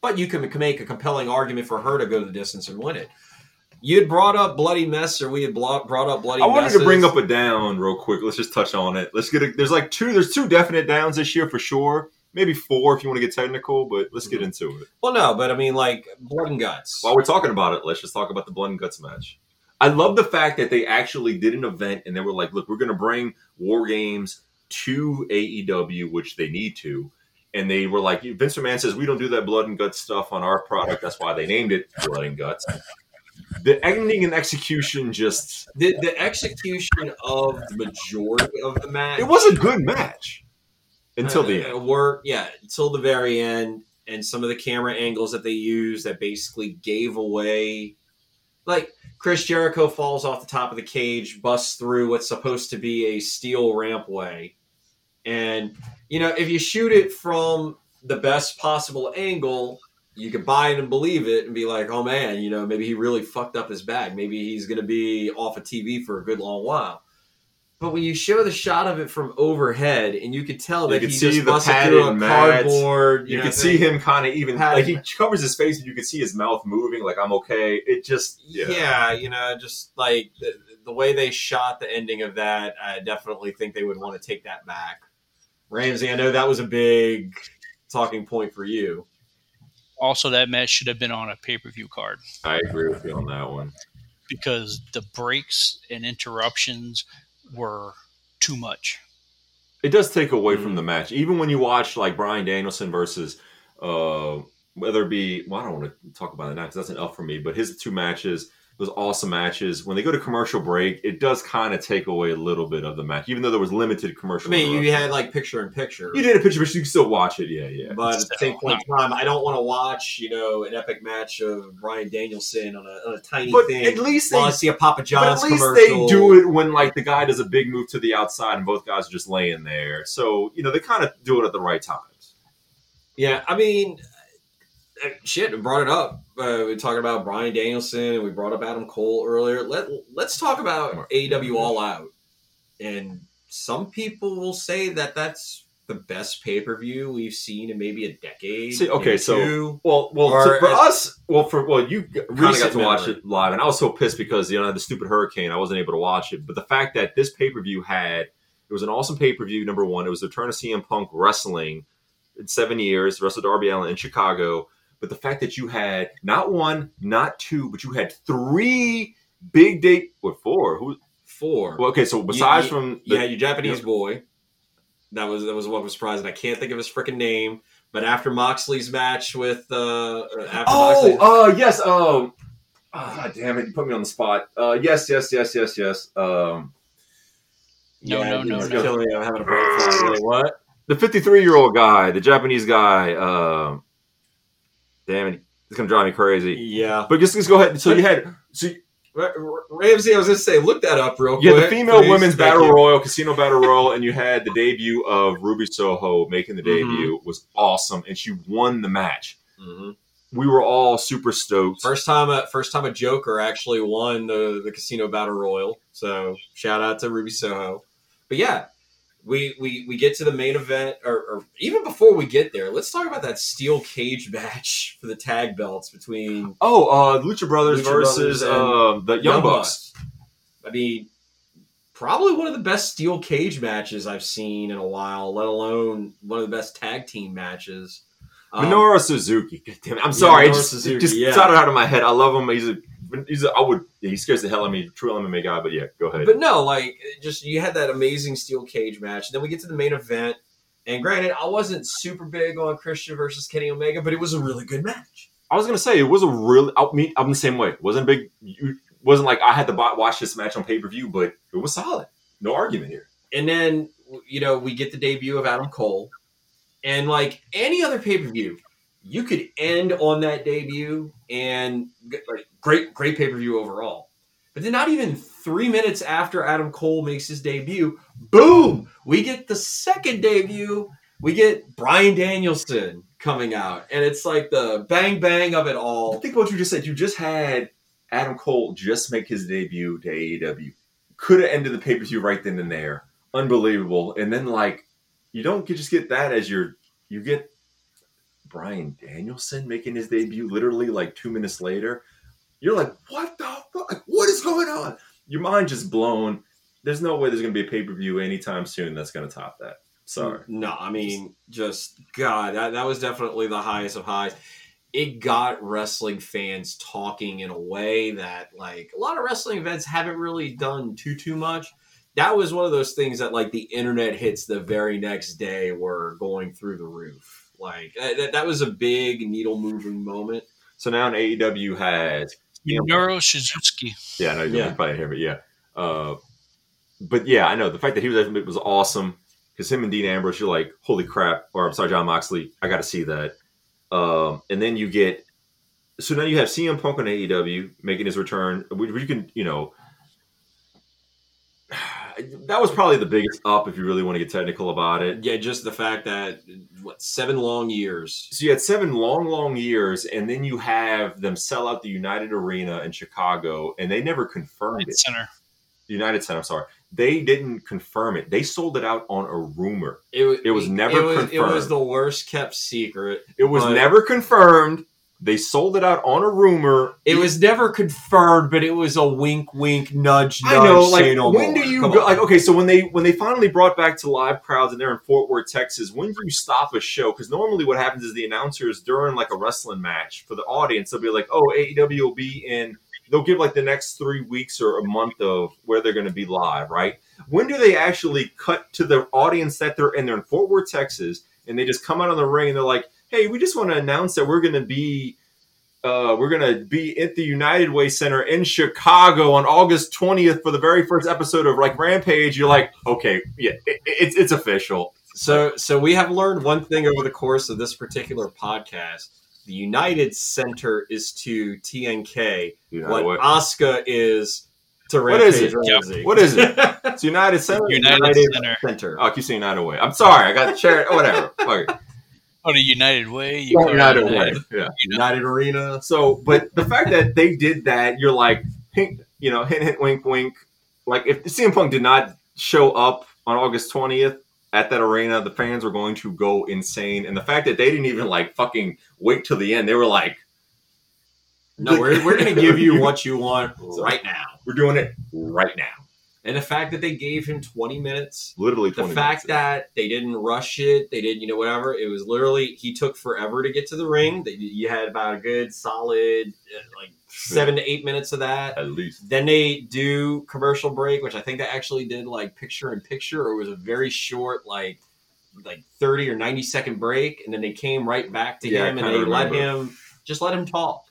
but you can make a compelling argument for her to go the distance and win it. You had brought up Bloody Mess, or we had brought up Bloody I wanted to bring up a down real quick. Let's just touch on it. Let's get a, there's like two there's two definite downs this year for sure. Maybe four if you want to get technical, but let's get Mhm. into it. Well, no, but I mean, like, Blood and Guts. While we're talking about it, let's just talk about the blood and guts match. I love the fact that they actually did an event and they were like, "Look, we're going to bring War Games to AEW, which they need to." And they were like, Vince McMahon says we don't do that blood and guts stuff on our product. That's why they named it Blood and Guts. The ending and execution just the, the execution of the majority of the match. it was a good match until the Uh, end. uh, Work, yeah, until the very end, and some of the camera angles that they used that basically gave away, like Chris Jericho falls off the top of the cage, busts through what's supposed to be a steel rampway, and you know if you shoot it from the best possible angle. You could buy it and believe it and be like, oh man, you know, maybe he really fucked up his bag. Maybe he's going to be off of TV for a good long while. But when you show the shot of it from overhead, and you could tell You that could he see just the busted through a padded mats. cardboard, You know, could see him kind of even Had- like he covers his face and you could see his mouth moving. Like I'm okay. It just Yeah. yeah. you know, just like the, the way they shot the ending of that, I definitely think they would want to take that back. Ramsey, I know that was a big talking point for you. Also, that match should have been on a pay per view card I agree with you on that one. because the breaks and interruptions were too much. It does take away Mm. from the match. Even when you watch like Bryan Danielson versus uh whether it be well, I don't want to talk about it now because that's an L for me, but his two matches, those awesome matches, when they go to commercial break, it does kind of take away a little bit of the match, even though there was limited commercial. I mean, you had like picture in picture. you did a picture, but you can still watch it. Yeah, yeah. But at the same point in time, I don't want to watch, you know, an epic match of Bryan Danielson on a, on a tiny But thing. at least while I they see a Papa But John's at least commercial. they do it when like the guy does a big move to the outside and both guys are just laying there. So you know they kind of do it at the right times. Yeah, I mean, uh, shit, brought it up. Uh, we were talking about Bryan Danielson and we brought up Adam Cole earlier. Let Let's talk about AEW All Out. And some people will say that that's the best pay per view we've seen in maybe a decade. See, okay, so- two. Well, well, to- for us, well, for well, you kind of got to watch memory. it live, and I was so pissed because you know I had the stupid hurricane, I wasn't able to watch it. But the fact that this pay per view had it was an awesome pay per view. Number one, it was the return of CM Punk wrestling in seven years, wrestled Darby Allin in Chicago. But the fact that you had not one, not two, but you had three big date, what four? Who? four. Well, okay, so besides you- from you the, had your Japanese Yep. boy. That was that was what was surprising. I can't think of his freaking name. But after Moxley's match with uh, after Moxley, Oh, uh, yes. Um, ah, damn it! You put me on the spot. Uh, yes, yes, yes, yes, yes. Um, No, no, no, you're no. killing me. I'm having a brain fart. What? the 53 year old guy, the Japanese guy. Um, damn it, it's gonna drive me crazy. Yeah, But just, just go ahead. So you had so you, Ra- Ra- Ramsey. I was gonna say, look that up real quick. had the female please. women's Thank battle you. royal, casino battle royal, and you had the debut of Ruby Soho making the Mhm. debut was awesome, and she won the match. Mhm. We were all super stoked. First time, a first time a Joker actually won the the casino battle royal. So shout out to Ruby Soho. But yeah, we we we get to the main event, or, or even before we get there, let's talk about that steel cage match for the tag belts between Oh, uh, Lucha Brothers Lucha versus Brothers um, the Young, Bucks. I mean, probably one of the best steel cage matches I've seen in a while. Let alone one of the best tag team matches. Um, Minoru Suzuki. God damn it. I'm sorry. it Minoru just, Suzuki, just yeah. out of my head. I love him. He's a, he's a, I would, he scares the hell out of me. True MMA guy, but yeah, go ahead. But no, like just you had that amazing steel cage match. Then we get to the main event, and granted, I wasn't super big on Christian versus Kenny Omega, but it was a really good match. I was gonna say it was a really. I mean, I'm the same way. It wasn't big. Wasn't like I had to watch this match on pay per view, but it was solid. No argument here. And then you know we get the debut of Adam Cole, and like any other pay per view, you could end on that debut and like great great pay per view overall. But then not even three minutes after Adam Cole makes his debut, boom, we get the second debut. We get Bryan Danielson coming out, and it's like the bang bang of it all. Think about what you just said. You just had Adam Cole just make his debut to AEW. Could have ended the pay per view right then and there. Unbelievable. And then like you don't just get that as your you get Bryan Danielson making his debut literally like two minutes later. You're like, what the fuck? What is going on? Your mind just blown. There's no way there's gonna be a pay per view anytime soon that's gonna top that. Sorry. No, I mean, just God, that, that was definitely the highest of highs. It got wrestling fans talking in a way that, like, a lot of wrestling events haven't really done too too much. That was one of those things that, like, the internet hits the very next day were going through the roof. Like uh, that, that was a big needle moving moment. So now in AEW has Minoru Suzuki. Yeah, I know you're Yeah. probably here, but yeah. Uh, but yeah, I know the fact that he was it was awesome because him and Dean Ambrose, you're like, holy crap! Or I'm sorry, Jon Moxley, I got to see that. Um, and then you get so now you have CM Punk on AEW making his return, which which you can you know. That was probably the biggest up if you really want to get technical about it. Yeah, just the fact that what seven long years. So you had seven long, long years, and then you have them sell out the United Arena in Chicago, and they never confirmed it. Center. United Center. I'm sorry, they didn't confirm it. They sold it out on a rumor. It, It was never it was, It was the worst kept secret. It was never confirmed. They sold it out on a rumor. It was never confirmed, but it was a wink, wink, nudge, nudge. I know, like no when more. do you go, like okay? So when they when they finally brought back to live crowds and they're in Fort Worth, Texas, when do you stop a show? Because normally what happens is the announcers during like a wrestling match for the audience, they'll be like, "Oh, AEW will be in." They'll give like the next three weeks or a month of where they're going to be live, right? When do they actually cut to the audience that they're in? They're in Fort Worth, Texas, and they just come out on the ring and they're like, "Hey, we just want to announce that we're going to be." uh, we're gonna be at the United Way Center in Chicago on August 20th for the very first episode of like Rampage. You're like, okay, yeah, it, it's it's official. So, so we have learned one thing over the course of this particular podcast. The United Center is to TNK You know what what? Asuka is to What is Rampage it? Yep. Ramsey. What is it? It's United Center. United Center. Center. Oh, I keep saying United Way. I'm sorry, I got the chair. Whatever. Fuck it. Oh, the United Way. You call it United Way. Yeah. United Arena. So, but the fact that they did that, you're like, hint, you know, hint, hint, wink, wink. Like, if CM Punk did not show up on August 20th at that arena, the fans were going to go insane. And the fact that they didn't even like fucking wait till the end, they were like, No, we're, we're going to give you what you want right now. we're doing it right now. And the fact that they gave him 20 minutes, Literally, the fact minutes. that they didn't rush it, they didn't, you know, whatever. It was literally he took forever to get to the ring. That you had about a good solid uh, like seven to eight minutes of that. at least. Then they do commercial break, which I think they actually did like picture in picture, or it was a very short, like like thirty or ninety second break, and then they came right back to Yeah, him and they let him just let him talk.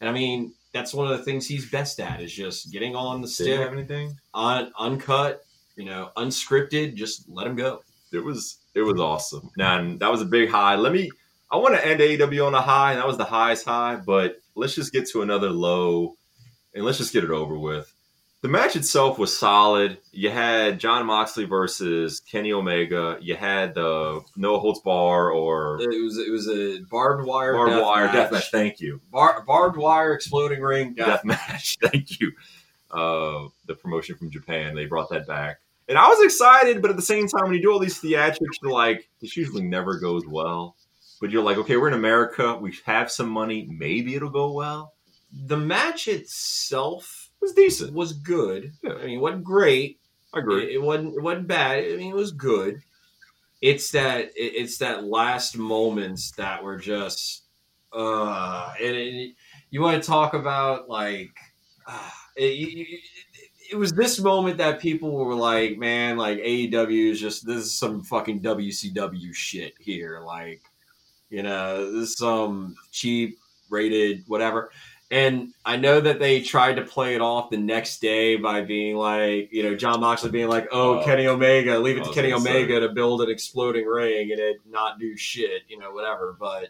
And I mean, that's one of the things he's best at is just getting on the Did you stick, have anything? un, uncut, you know, unscripted. Just let him go. It was it was awesome. Now that was a big high. Let me. I want to end AEW on a high, and that was the highest high. But let's just get to another low, and let's just get it over with. The match itself was solid. You had Jon Moxley versus Kenny Omega. You had the no holds bar or It was it was a barbed wire, barbed death wire match. death match. Thank you. Bar, barbed wire exploding ring death death match. Thank you. Uh, the promotion from Japan, they brought that back. And I was excited, but at the same time, when you do all these theatrics, you're like, this usually never goes well. But you're like, okay, we're in America. We have some money. Maybe it'll go well. The match itself It was decent. was good. Yeah. I mean, it wasn't great. I agree. It, it wasn't. It wasn't bad. I mean, it was good. It's that. It, it's that last moments that were just. Uh, and it, you want to talk about like. Uh, it, it, it was this moment that people were like, "Man, like AEW is just this is some fucking WCW shit here." Like, you know, this is some cheap rated whatever. And I know that they tried to play it off the next day by being like, you know, Jon Moxley being like, "Oh, Oh. Kenny Omega, leave it to Kenny gonna say. Omega to build an exploding ring and it not do shit, you know, whatever." But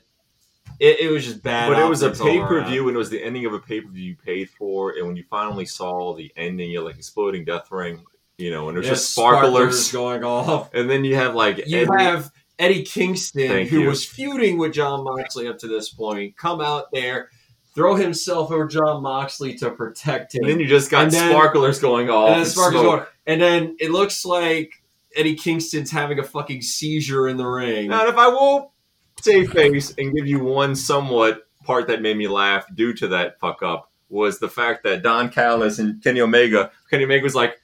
it, it was just bad. But it was a pay per view, and it was the ending of a pay per view you paid for. And when you finally saw the ending, you're like exploding death ring, you know, and there's Yeah, just sparklers. going off. And then you have like You Eddie- have Eddie Kingston, Thank who you. was feuding with Jon Moxley up to this point, come out there, throw himself over Jon Moxley to protect him. and then you just got then- sparklers going off. and then and going, and then it looks like Eddie Kingston's having a fucking seizure in the ring. Now, if I will save face and give you one somewhat part that made me laugh due to that fuck up was the fact that Don Callis and Kenny Omega, Kenny Omega was like,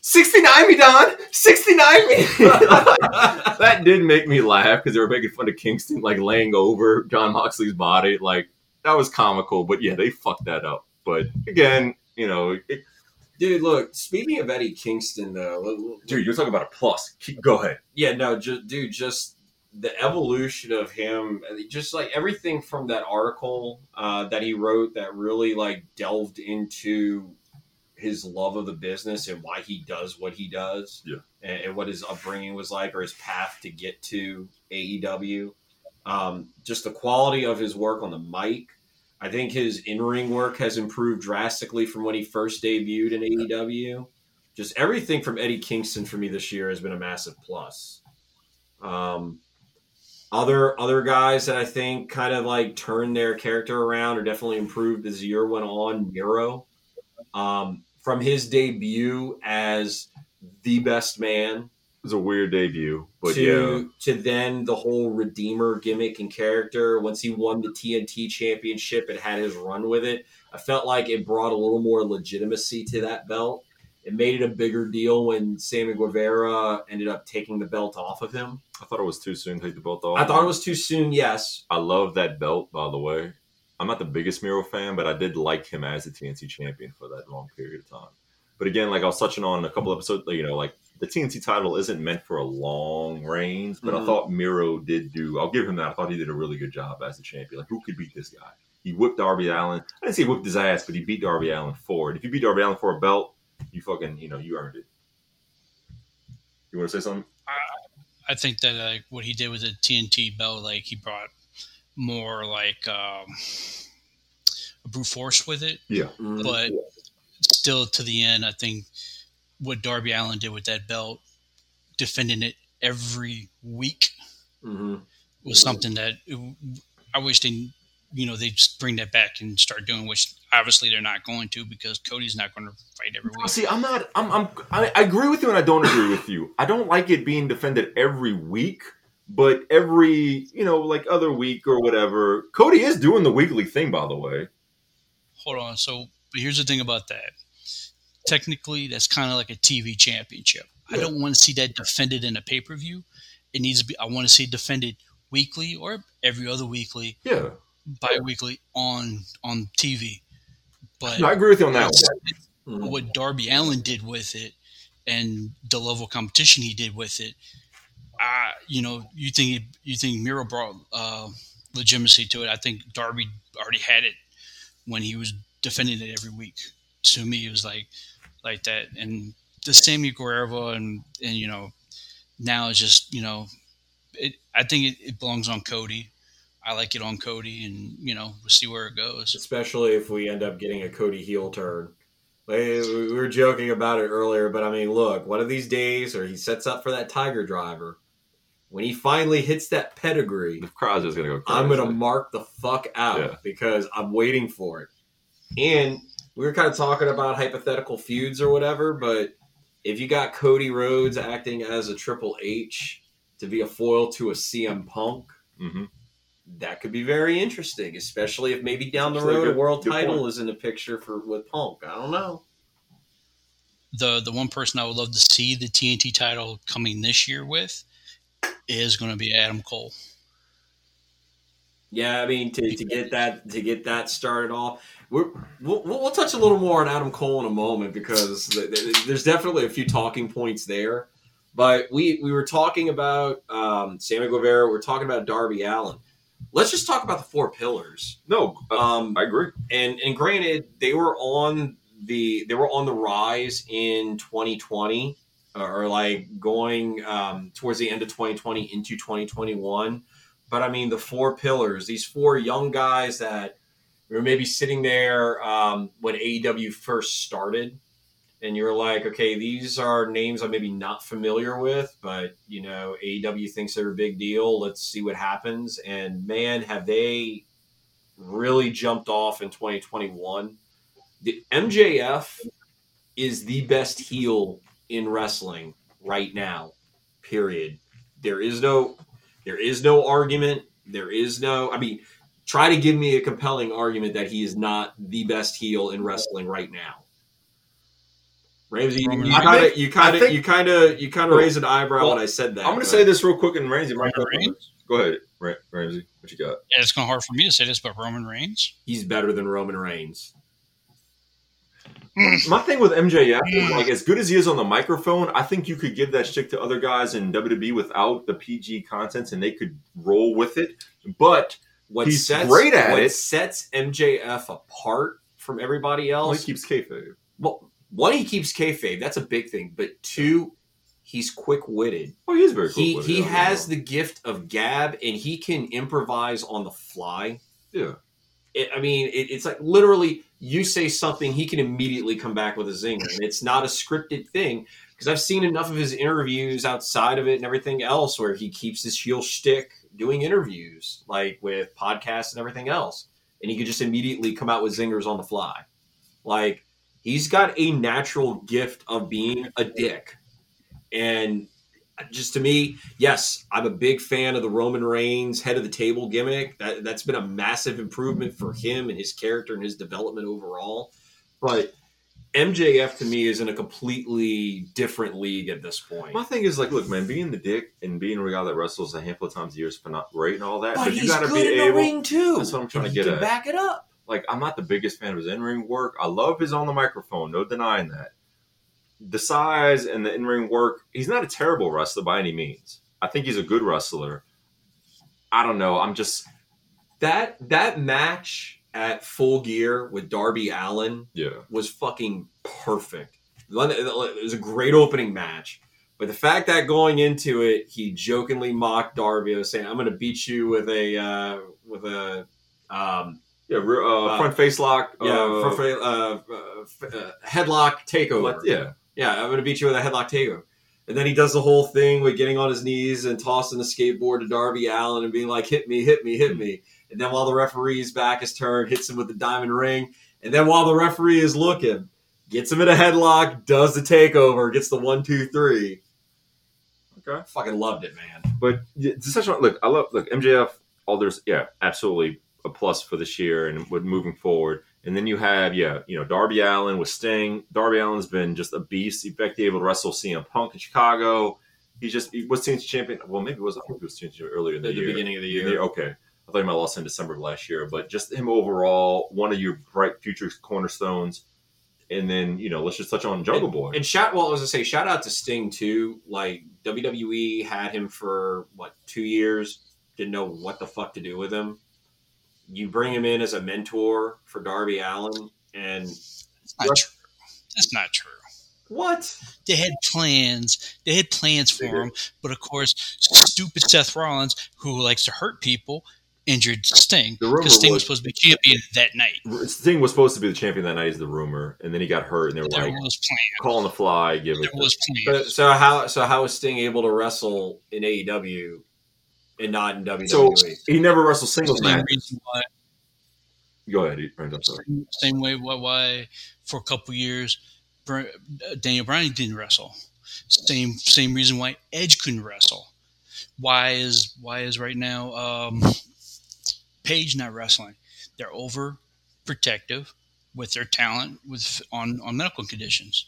69 me, Don! 69 me! that did make me laugh because they were making fun of Kingston, like laying over Jon Moxley's body. Like, that was comical, but yeah, they fucked that up. But again, you know, it, Dude, look. Speaking of Eddie Kingston, though, dude, you're talking about a plus. Keep, go ahead. yeah, no, just dude, just the evolution of him, just like everything from that article uh, that he wrote that really like delved into his love of the business and why he does what he does, Yeah. and, and what his upbringing was like or his path to get to AEW. Um, just the quality of his work on the mic. I think his in ring work has improved drastically from when he first debuted in AEW. Just everything from Eddie Kingston for me this year has been a massive plus. Um, other other guys that I think kind of like turned their character around or definitely improved as the year went on. Miro, um, from his debut as the best man was a weird debut, but to yeah, to then the whole redeemer gimmick and character. Once he won the TNT championship and had his run with it, I felt like it brought a little more legitimacy to that belt. It made it a bigger deal when Sammy Guevara ended up taking the belt off of him. I thought it was too soon to take the belt off. I thought it was too soon, yes. I love that belt, by the way. I'm not the biggest Miro fan, but I did like him as the TNT champion for that long period of time. But again, like I was touching on a couple episodes, you know, like the TNT title isn't meant for a long reigns, but I Mhm. thought Miro did do. I'll give him that. I thought he did a really good job as the champion. Like, who could beat this guy? He whipped Darby Allin. I didn't say he whipped his ass, but he beat Darby Allin for it. If you beat Darby Allin for a belt, you fucking, you know, you earned it. You want to say something? I think that like what he did with the TNT belt, like he brought more like um, brute force with it, Yeah. Mm. but still to the end, I think what Darby Allin did with that belt, defending it every week, Mhm. was something that I wish they, you know, they just bring that back and start doing. Which obviously they're not going to because Cody's not going to fight every week. See, I'm not. I'm. I'm. I, I agree with you, and I don't agree with you. I don't like it being defended every week, but every you know, like other week or whatever. Cody is doing the weekly thing, by the way. Hold on. So, here's the thing about that. Technically, that's kind of like a TV championship. I don't want to see that defended in a pay per view. It needs to be. I want to see it defended weekly or every other weekly, Yeah, bi-weekly on on TV. But no, I agree with you on that one. Mhm. what Darby Allin did with it and the level of competition he did with it, uh, you know, you think you think Miro brought uh, legitimacy to it. I think Darby already had it when he was defending it every week. To me, it was like like that, and the Sammy Guerrero and and you know now it's just you know it. I think it, it belongs on Cody. I like it on Cody, and you know we'll see where it goes. especially if we end up getting a Cody heel turn. Like, We were joking about it earlier, but I mean, look, one of these days, or he sets up for that Tiger Driver. When he finally hits that pedigree, The crowd's just gonna go. Crazy. I'm gonna mark the fuck out Yeah. because I'm waiting for it. And we were kind of talking about hypothetical feuds or whatever, but if you got Cody Rhodes acting as a Triple H to be a foil to a CM Punk, hmm that could be very interesting, especially if maybe down the That's a road good- a world title point. is in the picture for with Punk. I don't know. the the one person I would love to see the TNT title coming this year with is going to be Adam Cole. Yeah, I mean to, to get that to get that started off, we're, we'll, we'll we'll touch a little more on Adam Cole in a moment because th- th- there's definitely a few talking points there. But we we were talking about um, Sammy Guevara. We're talking about Darby Allin. Let's just talk about the four pillars. No, uh, Um, I agree. and and granted they were on the they were on the rise in 2020 or like going um, towards the end of 2020 into 2021 but i mean the four pillars these four young guys that were maybe sitting there um, when aew first started and you're like okay these are names i'm maybe not familiar with but you know aew thinks they're a big deal let's see what happens and man have they really jumped off in 2021. The MJF is the best heel in wrestling right now. Period. There is no there is no argument. There is no I mean try to give me a compelling argument that he is not the best heel in wrestling right now. Ramsey, you- Roman you kind of, you kind of, you kind of, you kind of raised an eyebrow well, when I said that. I'm going to say this real quick, and Ramsey, might Roman go ahead, Ra- Ramsey. What you got? Yeah, it's kind of hard for me to say this, but Roman Reigns. He's better than Roman Reigns. Hmm. My thing with MJF is hmm. like as good as he is on the microphone, I think you could give that shtick to other guys in WWE without the PG contents, and they could roll with it. But What He's sets, great at what it. sets MJF apart from everybody well, else he keeps kayfabe. well, one, he keeps kayfabe. That's a big thing. But two, he's quick witted. Oh, he is very. He he has the gift of gab, and he can improvise on the fly. yeah. It, I mean, it, it's like literally you say something, he can immediately come back with a zinger, and it's not a scripted thing. Because I've seen enough of his interviews outside of it and everything else, where he keeps his heel shtick doing interviews, like with podcasts and everything else, and he could just immediately come out with zingers on the fly. Like He's got a natural gift of being a dick. And just to me, yes, I'm a big fan of the Roman Reigns head of the table gimmick. That that's been a massive improvement for him and his character and his development overall. But MJF to me is in a completely different league at this point. My thing is like, look, man, being the dick and being a guy that wrestles a handful of times a year is not great and all that, but, but, he's you got to good be in able. the ring too. That's what I'm trying to get can at. Back it up. like I'm not the biggest fan of his in-ring work. I love his on the microphone, no denying that. The size and the in-ring work, he's not a terrible wrestler by any means. I think he's a good wrestler. I don't know. I'm just That that match at Full Gear with Darby Allin yeah. was fucking perfect. It was a great opening match. But the fact that going into it, he jokingly mocked Darby, saying, "I'm going to beat you with a uh, with a um, Yeah, uh, Uh, front face lock. yeah uh, for, uh, uh, headlock takeover." yeah. Yeah, I'm going to beat you with a headlock takeover. And then he does the whole thing with getting on his knees and tossing the skateboard to Darby Allen and being like, hit me, hit me, hit me. And then while the referee's back is turned, hits him with the diamond ring. And then while the referee is looking, gets him in a headlock, does the takeover, gets the one, two, three. Okay. Fucking loved it, man. But yeah, it's such a look. I love look MJF. All there's yeah, absolutely a plus for this year and with moving forward. And then you have yeah, you know Darby Allin with Sting. Darby Allin's been just a beast. He's back able to wrestle CM Punk in Chicago. He just he was TNT champion. Well, maybe it was I think he was TNT champion earlier in the, the year. beginning of the Yeah, year. Okay. I thought he might have lost in December of last year, but just him overall, one of your bright future cornerstones. And then, you know, let's just touch on Jungle Boy. And shout, well, I was gonna say, shout out to Sting too. Like WWE had him for what two years, didn't know what the fuck to do with him. You bring him in as a mentor for Darby Allin, and That's not true. That's not true. what? They had plans. They had plans for him, but of course, stupid Seth Rollins, who likes to hurt people, injured Sting The rumor because Sting was was- supposed to be champion that night. Sting was supposed to be the champion that night, is the rumor, and then he got hurt, and they were There like, was plan. "Call on the fly, give it." Was So, plans. so how so how is Sting able to wrestle in AEW and not in WWE? So he never wrestled singles Same match. reason why. Go ahead, Brandon. I'm sorry. Same, same way why, why for a couple years uh, Daniel Bryan didn't wrestle. Same same reason why Edge couldn't wrestle. Why is why is right now um, Paige not wrestling? They're over protective with their talent with on on medical conditions.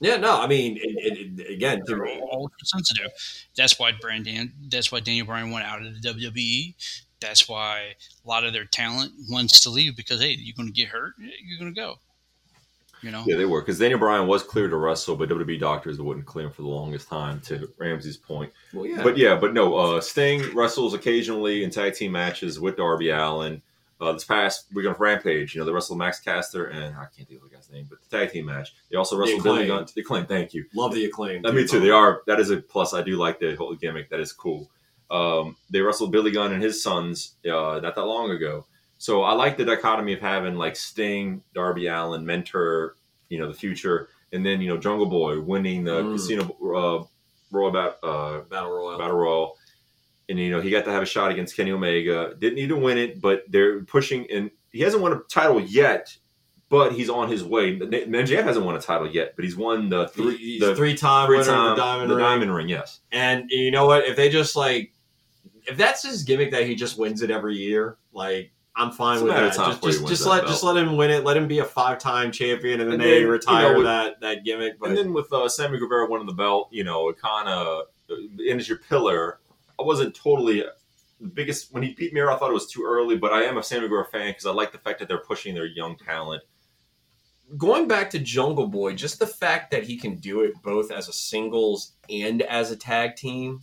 yeah, no, I mean, it, it, it- again, They're all sensitive. That's why Brandon. That's why Daniel Bryan went out of the WWE. That's why a lot of their talent wants to leave because hey, you're going to get hurt. You're going to go. You know. Yeah, they were because Daniel Bryan was cleared to wrestle, but WWE doctors wouldn't clear him for the longest time. To Ramsey's point, well, yeah, but yeah, but no. Uh, Sting wrestles occasionally in tag team matches with Darby Allin. Uh, this past week on Rampage, you know, they wrestled Max Caster and I can't think of the guy's name, but the tag team match. They also The wrestled Billy Gunn. The claim, thank you. love the acclaim. Uh, me too. They are. That is a plus. I do like the whole gimmick. That is cool. Um, they wrestled Billy Gunn and his sons uh, not that long ago. So I like the dichotomy of having like Sting, Darby Allin, mentor, you know, the future, and then you know Jungle Boy winning the Mm. Casino uh, Royal Bat, uh, Battle Royal. Battle Royal, and you know he got to have a shot against Kenny Omega. Didn't need to win it, but they're pushing, and he hasn't won a title yet. But he's on his way. MJF hasn't won a title yet, but he's won the three, the three-time three winner time of the Diamond the Ring. diamond ring. Yes, And you know what? If they just like, if that's his gimmick that he just wins it every year, like I'm fine It's with that. Just, just, just let belt. just let him win it. Let him be a five time champion, and then And they then, you retire know, that that gimmick. But and then with uh, Sammy Guevara winning the belt, you know, it kind of and as your pillar. I wasn't totally the biggest when he beat Miro. I thought it was too early, but I am a Sammy Guevara fan because I like the fact that they're pushing their young talent. going back to Jungle Boy, just the fact that he can do it both as a singles and as a tag team,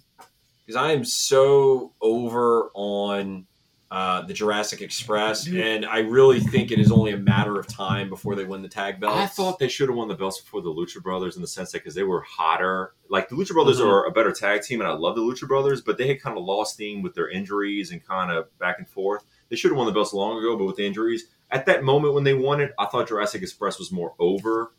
because I am so over on uh, the Jurassic Express, Dude. and I really think it is only a matter of time before they win the tag belts. I thought they should have won the belts before the Lucha Brothers in the sense that because they were hotter. Like the Lucha Brothers Mhm. are a better tag team, and I love the Lucha Brothers, but they had kind of lost steam with their injuries and kind of back and forth. They should have won the belts long ago, but with the injuries, at that moment when they won it, I thought Jurassic Express was more over.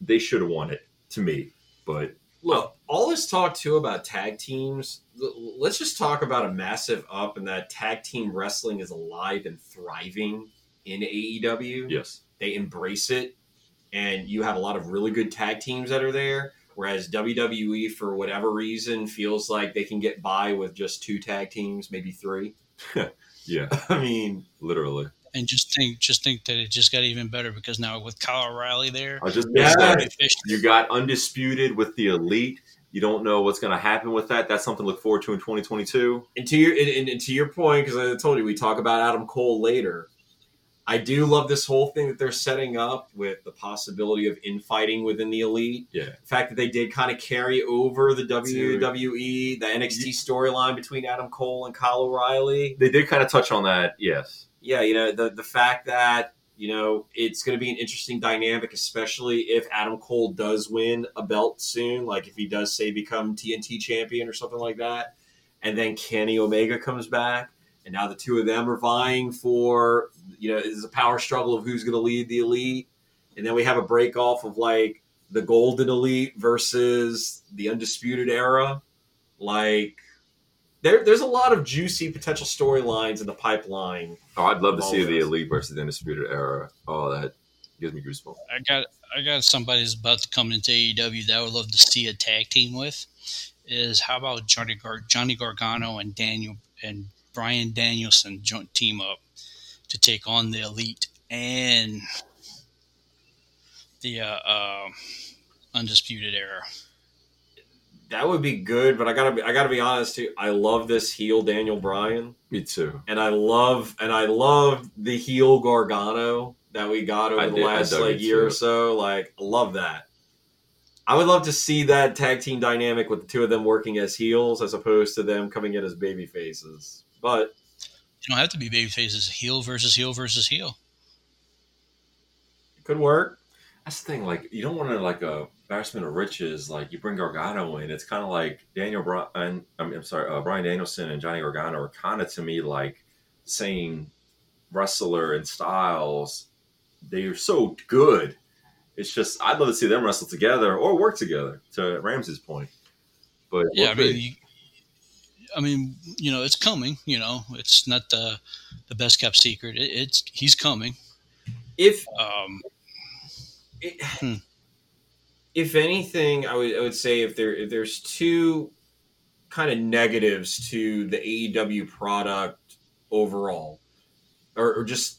They should have won it to me, but Look, all this talk too about tag teams. Let's just talk about a massive up and that tag team wrestling is alive and thriving in AEW. yes, They embrace it. and you have a lot of really good tag teams that are there. Whereas WWE, for whatever reason, feels like they can get by with just two tag teams, maybe three. Yeah, I mean, literally. And just think, just think that it just got even better because now with Kyle O'Reilly there, I just Yeah. you got undisputed with the elite. You don't know what's going to happen with that. That's something to look forward to in 2022. and to your and, and- and to your point, because I told you we talk about Adam Cole later. I do love this whole thing that they're setting up with the possibility of infighting within the elite. Yeah. The fact that they did kind of carry over the WWE, the NXT storyline between Adam Cole and Kyle O'Reilly. They did kind of touch on that. Yes. Yeah, you know, the the fact that, you know, it's going to be an interesting dynamic, especially if Adam Cole does win a belt soon, like if he does, say, become TNT champion or something like that. And then Kenny Omega comes back. And now the two of them are vying for, you know, it's a power struggle of who's going to lead the elite. And then we have a break off of like the Golden Elite versus the Undisputed Era. Like, there, there's a lot of juicy potential storylines in the pipeline Oh, I'd love to see the elite versus the undisputed era. Oh, that gives me goosebumps. I got I got somebody that's about to come into AEW that I would love to see a tag team with. Is how about Johnny Gar- Johnny Gargano and Daniel and Bryan Danielson joint team up to take on the Elite and the uh, uh, Undisputed Era. That would be good, but I gotta be I gotta be honest too. I love this heel Daniel Bryan, Me too. and I love and I love the heel Gargano that we got over I the did- last like it, year or so. Like, love that. I would love to see that tag team dynamic with the two of them working as heels as opposed to them coming in as baby faces. But You don't have to be baby faces. Heel versus heel versus heel. it could work. That's the thing. Like, you don't want to like a embarrassment of riches. Like, you bring Gargano in. It's kind of like Daniel Bryan. I mean, I'm sorry, uh, Bryan Danielson and Johnny Gargano are kind of to me like same wrestler and styles. They're so good. It's just I'd love to see them wrestle together or work together. To Ramsey's point, but Yeah, I mean, you, I mean, you know, it's coming. You know, it's not the the best kept secret. It, it's he's coming. If Um, it, Hmm. If anything, I would I would say if there if there's two kind of negatives to the AEW product overall, or, or just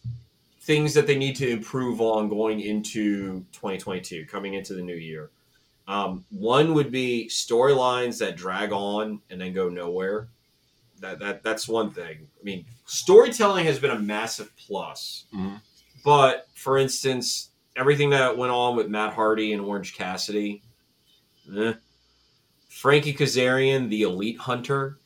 things that they need to improve on going into 2022, coming into the new year. Um, one would be storylines that drag on and then go nowhere. That that that's one thing. I mean, storytelling has been a massive plus. Mhm. But for instance, everything that went on with Matt Hardy and Orange Cassidy, eh. Frankie Kazarian, the Elite Hunter,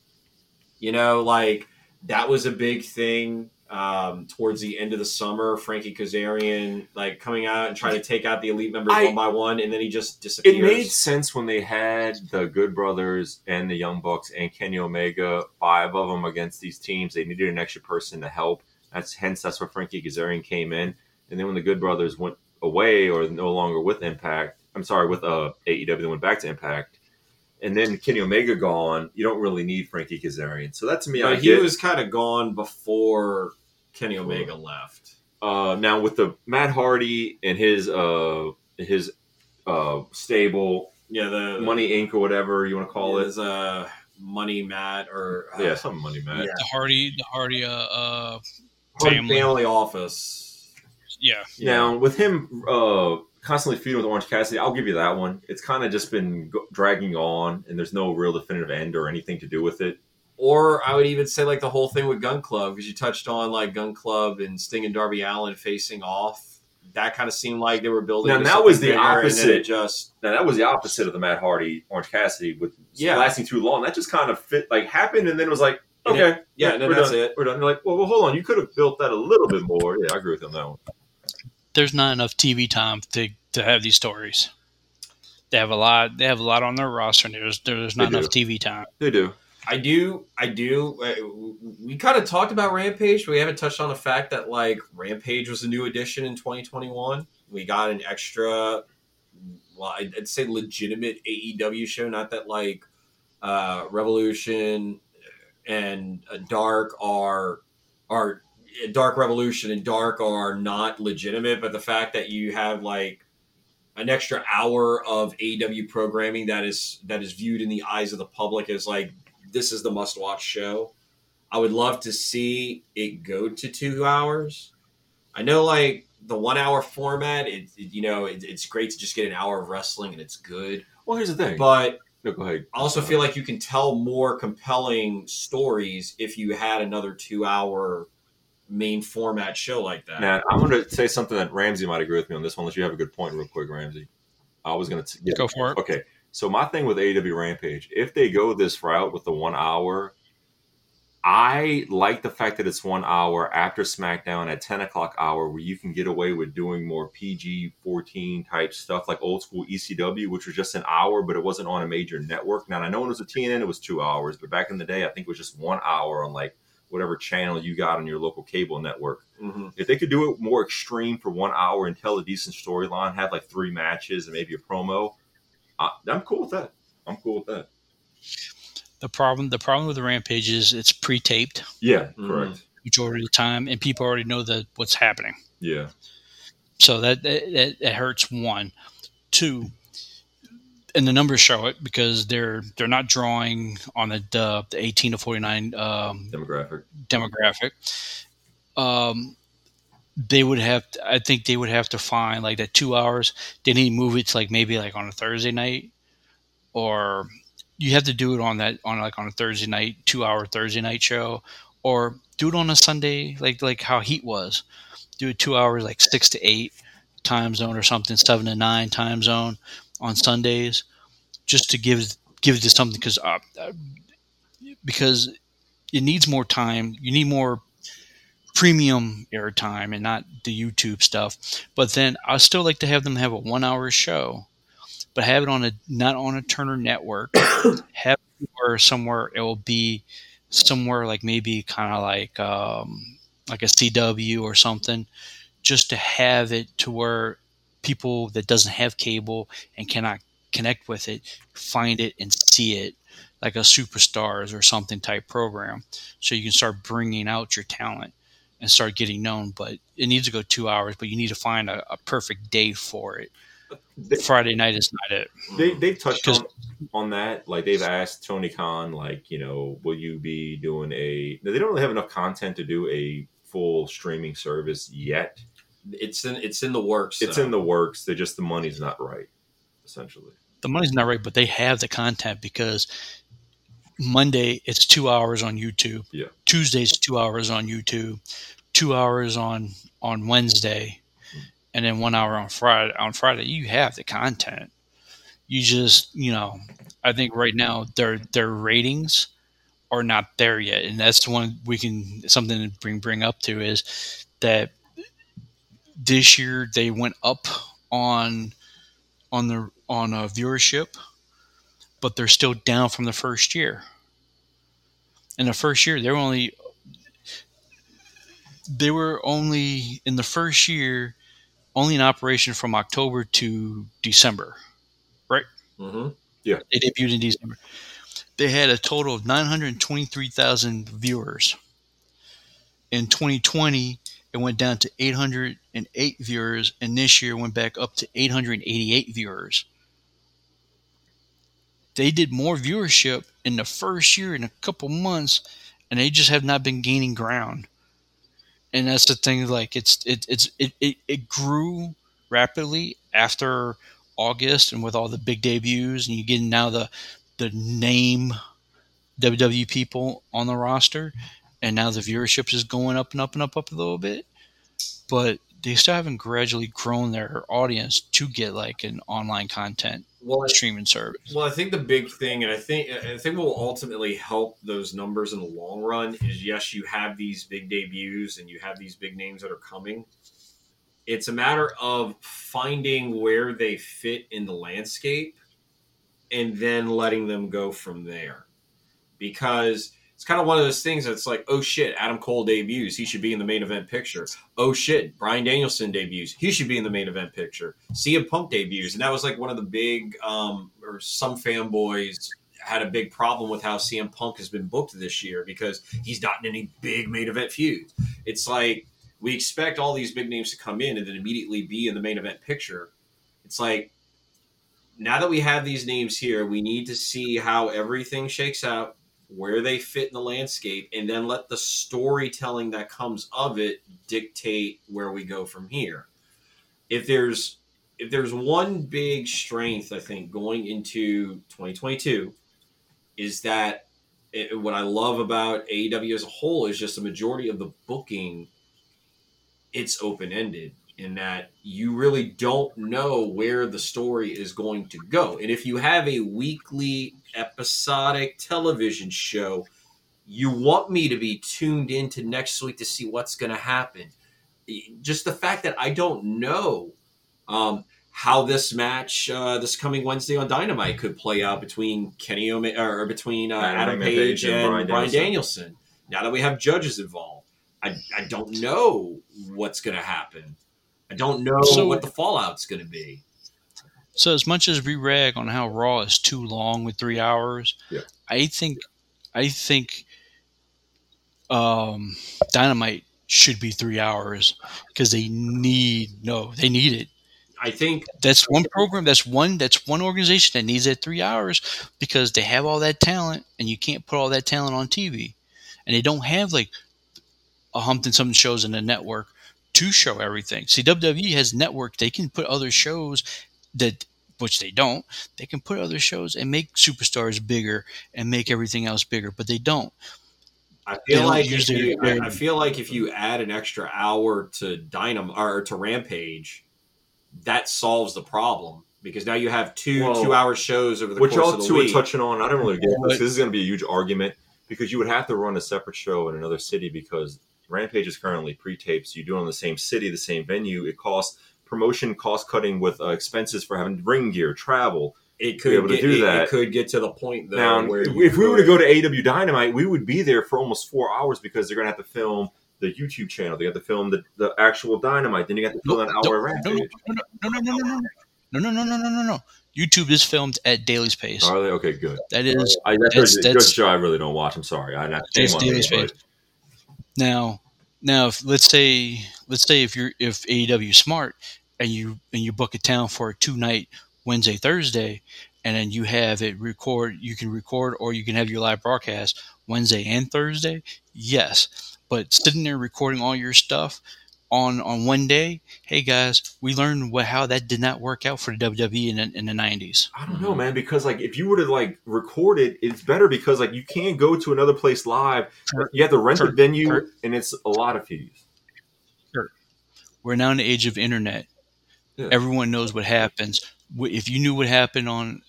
you know, like that was a big thing um, towards the end of the summer. Frankie Kazarian, like coming out and trying to take out the Elite members I- one by one, and then he just disappears. It made sense when they had the Good Brothers and the Young Bucks and Kenny Omega, five of them against these teams. They needed an extra person to help. That's hence that's where Frankie Kazarian came in. And then when the Good Brothers went away or no longer with Impact, I'm sorry, with uh, AEW, they went back to Impact. And then Kenny Omega gone, you don't really need Frankie Kazarian. So that to me, I he get. was kind of gone before Kenny Omega left. uh, now with the Matt Hardy and his uh, his uh, stable Yeah, the Money Inc. or whatever you want to call it. is uh, Money Matt or uh, Yeah, something money, Matt, Yeah. the Hardy, the Hardy, uh, uh, Hardy family. family office. Yeah, Now with him uh, constantly feuding with Orange Cassidy, I'll give you that one. It's kind of just been dragging on, and there's no real definitive end or anything to do with it. Or I would even say like the whole thing with Gunn Club because you touched on like Gunn Club and Sting and Darby Allin facing off. That kind of seemed like they were building. Now, that was the bigger, and then opposite. just Now that was the opposite of the Matt Hardy Orange Cassidy with Yeah. lasting too long. That just kind of fit, like happened, and then it was like, And okay, yeah, and then we're that's done. it. We're done. You're like, well, well, hold on, you could have built that a little bit more. Yeah, I agree with him on that one. There's not enough TV time to to have these stories. They have a lot. They have a lot on their roster, and there's there's not enough TV time. They do. I do, I do. uh, We kind of talked about Rampage, but we haven't touched on the fact that like Rampage was a new addition in 2021. We got an extra, well, I'd say legitimate AEW show. Not that like uh, Revolution and uh, Dark are are Dark Revolution and Dark are not legitimate, but the fact that you have like an extra hour of AEW programming that is that is viewed in the eyes of the public as like this is the must watch show. I would love to see it go to two hours. I know like the one hour format, it, it you know it, it's great to just get an hour of wrestling and it's good. Well, here's the thing. But no, go ahead. I also feel like you can tell more compelling stories if you had another two hour main format show like that. Now, I'm going to say something that Ramsey might agree with me on this one, unless you have a good point, real quick, Ramsey. I was going to go for it. Okay, so my thing with AEW Rampage, if they go this route with the one hour, I like the fact that it's one hour after SmackDown at 10 o'clock hour where you can get away with doing more PG 14 type stuff like old school ECW, which was just an hour, but it wasn't on a major network. Now, I know when it was a TNN, it was two hours, but back in the day, I think it was just one hour on like whatever channel you got on your local cable network. Mm-hmm. If they could do it more extreme for one hour and tell a decent storyline, have like three matches and maybe a promo, I, I'm cool with that. I'm cool with that. The problem, the problem with the rampage is it's pre-taped Yeah, Mhm. correct. majority of the time, and people already know that what's happening. Yeah, So that that, that, that hurts. One, two, and the numbers show it because they're they're not drawing on the the, the eighteen to forty nine um, demographic. demographic. Um, they would have. To, I think they would have to find like that two hours. They need to move it to like maybe like on a Thursday night, or you have to do it on that on like on a Thursday night, two hour Thursday night show, or do it on a Sunday like like how Heat was. Do it two hours like six to eight time zone or something, seven to nine time zone on Sundays, just to give give it to something because uh, because it needs more time. You need more premium airtime and not the YouTube stuff. But then I still like to have them have a one hour show, but have it on a not on a Turner network. have it where somewhere it will be somewhere like maybe kind of like um, like a CW or something, just to have it to where people that doesn't have cable and cannot connect with it find it and see it like a superstars or something type program so you can start bringing out your talent and start getting known but it needs to go two hours but you need to find a, a perfect day for it They, friday night is not it they they've touched on, on that. Like they've asked Tony Khan, like you know, will you be doing a? They don't really have enough content to do a full streaming service yet. It's in it's in the works. It's though. in the works. They're just the money's not right, essentially. the money's not right but they have the content because monday it's two hours on youtube Yeah. tuesday's two hours on youtube two hours on on wednesday and then one hour on friday on friday you have the content you just you know i think right now their their ratings are not there yet and that's the one we can something to bring bring up to is that this year they went up on on the on uh, viewership but they're still down from the first year in the first year they were only they were only in the first year only in operation from october to december Mhm. Yeah, they debuted in December. They had a total of 923,000 viewers. In 2020, it went down to 808 viewers, and this year went back up to 888 viewers. They did more viewership in the first year in a couple months, and they just have not been gaining ground. And that's the thing. Like it's it it's it it, it grew rapidly after August and with all the big debuts, and you get now the the name WWE people on the roster, and now the viewership is going up and up and up up a little bit, but they still haven't gradually grown their audience to get like an online content Well, streaming service. Well, I think the big thing, and I think I think what will ultimately help those numbers in the long run is yes, you have these big debuts and you have these big names that are coming. It's a matter of finding where they fit in the landscape and then letting them go from there. Because it's kind of one of those things that's like, oh shit, Adam Cole debuts. He should be in the main event picture. Oh shit, Bryan Danielson debuts. He should be in the main event picture. CM Punk debuts. And that was like one of the big, um, or some fanboys had a big problem with how CM Punk has been booked this year because he's not in any big main event feuds. It's like we expect all these big names to come in and then immediately be in the main event picture. It's like now that we have these names here, we need to see how everything shakes out, where they fit in the landscape, and then let the storytelling that comes of it dictate where we go from here. If there's if there's one big strength, I think going into 2022 is that it, what I love about AEW as a whole is just the majority of the booking. It's open ended in that you really don't know where the story is going to go. And if you have a weekly episodic television show, you want me to be tuned into next week to see what's going to happen. Just the fact that I don't know um, how this match uh, this coming Wednesday on Dynamite could play out between Kenny Omega or between uh, Adam, Adam Page, and, and Bryan, Bryan Danielson. Danielson. Now that we have judges involved, I, I don't know what's going to happen. I don't know so, what the fallout's going to be. So as much as we rag on how Raw is too long with three hours, yeah. I think I think um, Dynamite should be three hours because they need no, they need it. I think that's one program. That's one. That's one organization that needs that three hours because they have all that talent, and you can't put all that talent on TV, and they don't have like a humped and something shows in the network to show everything. See, WWE has network; they can put other shows that, which they don't. They can put other shows and make superstars bigger and make everything else bigger, but they don't. I feel like if you, I, I feel like if you add an extra hour to Dynam or to Rampage, that solves the problem because now you have two well, two hour shows over the which course of the two week. are touching on. I don't really get this. This is going to be a huge argument because you would have to run a separate show in another city because Rampage is currently pre-taped, so you do it in the same city, the same venue. It costs promotion, cost cutting with uh, expenses for having ring gear, travel. It could be able get, to do it, that. It could get to the point though now, where if we were to go to AW Dynamite, we would be there for almost four hours because they're going to have to film the YouTube channel. They have to film the, the actual Dynamite. Then you got to film no, an hour no, Rampage. No, no, no, no, no, no, no, no, no, no, no, no, no. YouTube is filmed at Daily's Place. Are they okay? Good. That is. I, that's, that's, that's, show I really don't watch. I'm sorry. I not Daily's Place. Now, now, if, let's say let's say if you're if AEW smart and you and you book a town for a two night Wednesday Thursday, and then you have it record, you can record or you can have your live broadcast Wednesday and Thursday. Yes, but sitting there recording all your stuff on on one day, hey guys, we learned what, how that did not work out for the WWE in, in the nineties. I don't know, man, because like if you were to like record it, it's better because like you can't go to another place live. You have to rent Kurt, the venue, and it's a lot of fees. We're now in the age of internet. Yeah. Everyone knows what happens. If you knew what happened on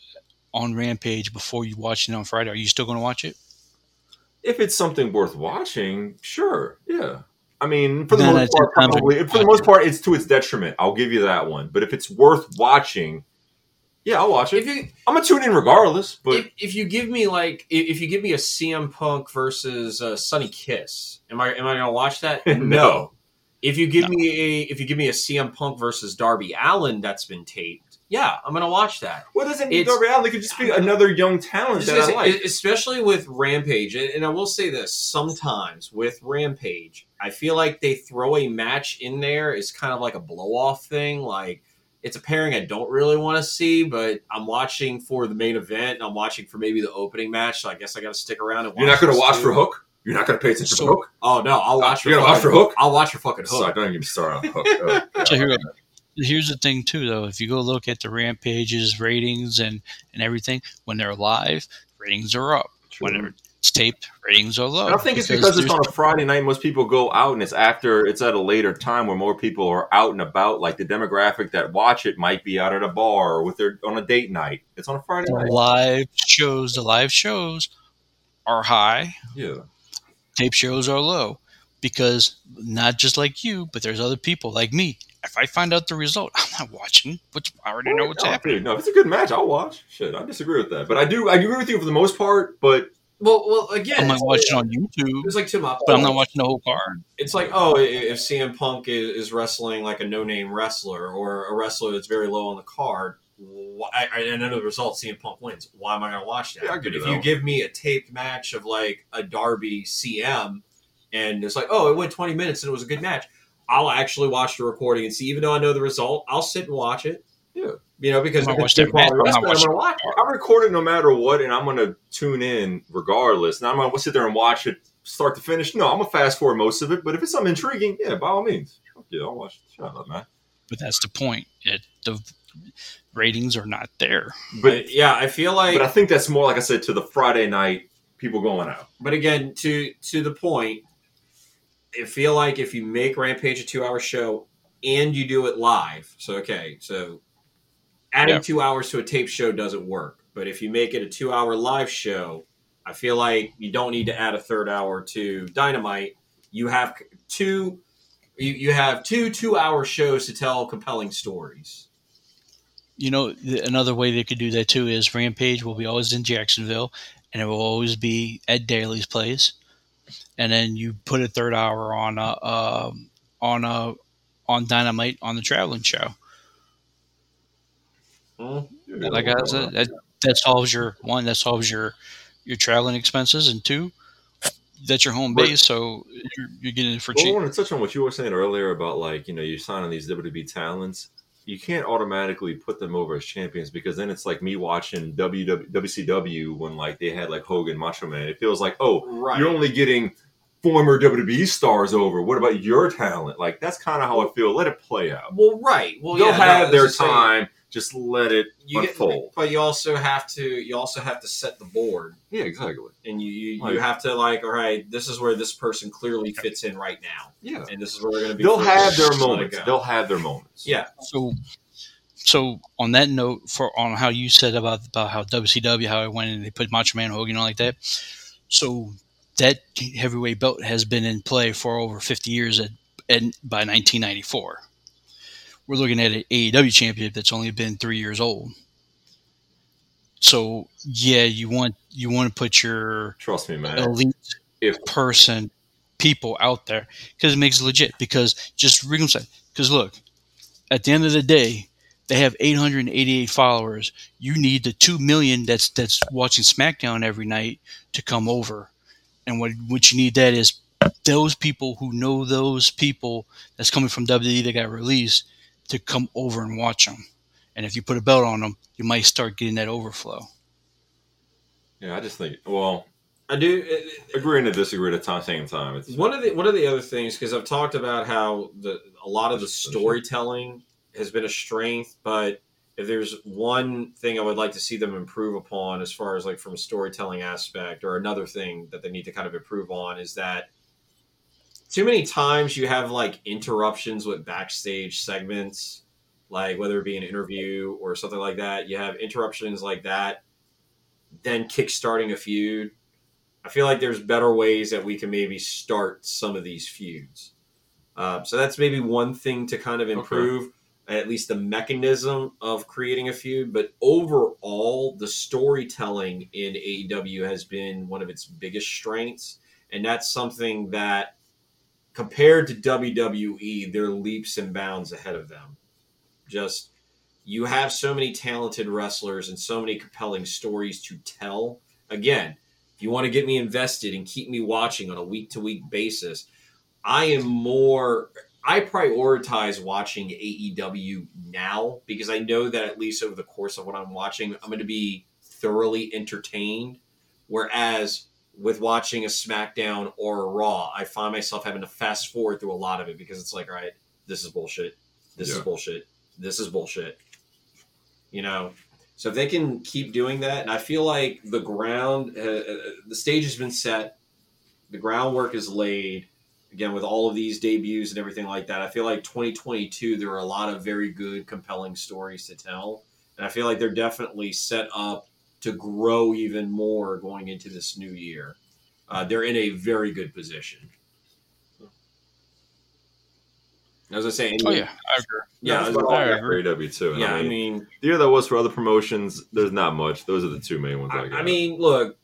on Rampage before you watched it on Friday, are you still going to watch it? If it's something worth watching, sure, yeah. I mean, for the most part, probably for the most part, it's to its detriment. I'll give you that one. But if it's worth watching, yeah, I'll watch it. You, I'm gonna tune in regardless. But if, if, you give me like, if you give me a CM Punk versus uh, Sonny Kiss, am I am I gonna watch that? no. If you give no. me a if you give me a CM Punk versus Darby Allin that's been taped, yeah, I'm gonna watch that. What doesn't need Darby Allin? It could just be another young talent that I like. Especially with Rampage, and I will say this: sometimes with Rampage, I feel like they throw a match in there is kind of like a blow off thing. Like it's a pairing I don't really want to see, but I'm watching for the main event. And I'm watching for maybe the opening match, so I guess I got to stick around and. Watch You're not going to watch too. for Hook. You're not going to pay attention so, for Hook. Oh no, I'll uh, watch. You're going to watch for Hook. I'll watch for fucking Hook. Sorry, don't even start on Hook. Uh, oh, so here, here's the thing too though if you go look at the rampages ratings and and everything when they're live ratings are up True. when it's taped ratings are low i think it's because it's on a friday night most people go out and it's after it's at a later time where more people are out and about like the demographic that watch it might be out at a bar or with their on a date night it's on a friday the night live shows the live shows are high yeah tape shows are low because not just like you but there's other people like me if I find out the result, I'm not watching. Which I already oh, know what's no, happening. No, if it's a good match, I'll watch. Shit, I disagree with that, but I do. I agree with you for the most part. But well, well, again, I'm not watching on YouTube. It's like Tim but I'm not watching the whole card. It's like, oh, if CM Punk is, wrestling like a no-name wrestler or a wrestler that's very low on the card, I, I know the result. CM Punk wins. Why am I going to watch that? Yeah, but if you give me a taped match of like a Darby CM, and it's like, oh, it went 20 minutes and it was a good match. I'll actually watch the recording and see. Even though I know the result, I'll sit and watch it. Yeah. You know, because I'm if not it's watching that. I'm not wrestling, I'm gonna watch it. I'm recording no matter what, and I'm going to tune in regardless. And I'm going to sit there and watch it start to finish. No, I'm going to fast forward most of it. But if it's something intriguing, yeah, by all means, yeah, I'll watch. it. Shut up, man. But that's the point. It, the ratings are not there. But But yeah, I feel like but I think that's more like I said to the Friday night people going out. But again, to to the point, I feel like if you make Rampage a two hour show and you do it live, so okay, so adding Yeah. two hours to a tape show doesn't work. But if you make it a two hour live show, I feel like you don't need to add a third hour to Dynamite. You have two you, you have two two hour shows to tell compelling stories. You know, th- another way they could do that too is Rampage will be always in Jacksonville, and it will always be Ed Daily's place, and then you put a third hour on a um on a on Dynamite on the traveling show. Mm-hmm. Like I said, that that solves your one. That solves your your traveling expenses, and two, that's your home Right. base, so you're, you're getting it for Well, I want to touch on what you were saying earlier about like you know you're signing these WWE talents. You can't automatically put them over as champions because then it's like me watching WW, WCW when like they had like Hogan, Macho Man. It feels like oh Right. you're only getting former WWE stars over. What about your talent? Like that's kind of how I feel. Let it play out. well, right. Well, They'll yeah, have no, their as I say, time. Just let it You get, unfold. but you also have to you also have to set the board. yeah, exactly. and you you, you have to like all right this is where this person clearly fits in right now Yeah, and this is where we're going to be they'll have their let moments. They'll have their moments. yeah So, so on that note, for on how you said about about how WCW, how it went and they put Macho Man Hogan and like that. So that heavyweight belt has been in play for over 50 years at, and by 1994. We're looking at an AEW championship that's only been three years old. So yeah, you want you want to put your Trust me, man. elite If person, people out there, because it makes it legit. Because just reconcile. Because look, at the end of the day, they have 888 followers. You need the two million that's that's watching SmackDown every night to come over, and what what you need that is those people who know those people that's coming from WWE that got released to come over and watch them. And if you put a belt on them, you might start getting that overflow. yeah, I just think well, i do it- agree and disagree at the same time. It's one of the one of the other things because i've talked about how the a lot of the storytelling has been a strength but if there's one thing i would like to see them improve upon as far as like from a storytelling aspect or another thing that they need to kind of improve on is that too many times you have like interruptions with backstage segments like whether it be an interview or something like that. You have interruptions like that then kickstarting a feud. I feel like there's better ways that we can maybe start some of these feuds. Uh, so that's maybe one thing to kind of improve at least the mechanism of creating a feud. But overall the storytelling in aew has been one of its biggest strengths. And that's something that compared to WWE, they're leaps and bounds ahead of them. Just you have so many talented wrestlers and so many compelling stories to tell. Again, if you want to get me invested and keep me watching on a week to week basis, I am more I prioritize watching AEW now because I know that at least over the course of what I'm watching, I'm going to be thoroughly entertained. Whereas with watching a SmackDown or a Raw, I find myself having to fast forward through a lot of it because it's like, all right, this is bullshit. This is bullshit. This is bullshit. You know, so if they can keep doing that, and I feel like the ground, uh, uh, the stage has been set, the groundwork is laid. Again, with all of these debuts and everything like that, I feel like 2022 there are a lot of very good, compelling stories to tell, and I feel like they're definitely set up to grow even more going into this new year. Uh, they're in a very good position. As I say, Oh yeah, I agree. yeah, That's as- about I I agree. for AEW too. Yeah. I I mean, mean, the year that was for other promotions, there's not much. Those are the two main ones I, I, got. I mean, look,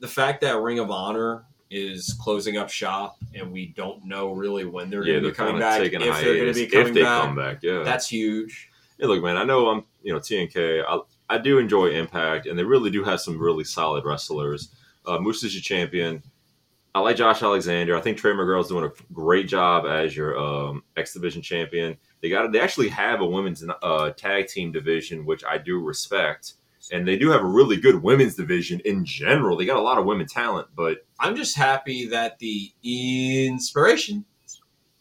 the fact that Ring of Honor is closing up shop and we don't know really when they're yeah, going to be coming back, if a they're going to hiatus be if coming they back, come back. Yeah, that's huge. Hey, look, man, I know I'm, you know, TNK. I, I do enjoy Impact, and they really do have some really solid wrestlers. Uh, Moose is your champion. I like Josh Alexander. I think Trey Miguel's doing a great job as your um, X Division champion. They got they actually have a women's uh, tag team division, which I do respect, and they do have a really good women's division in general. They got a lot of women talent, but I'm just happy that the inspiration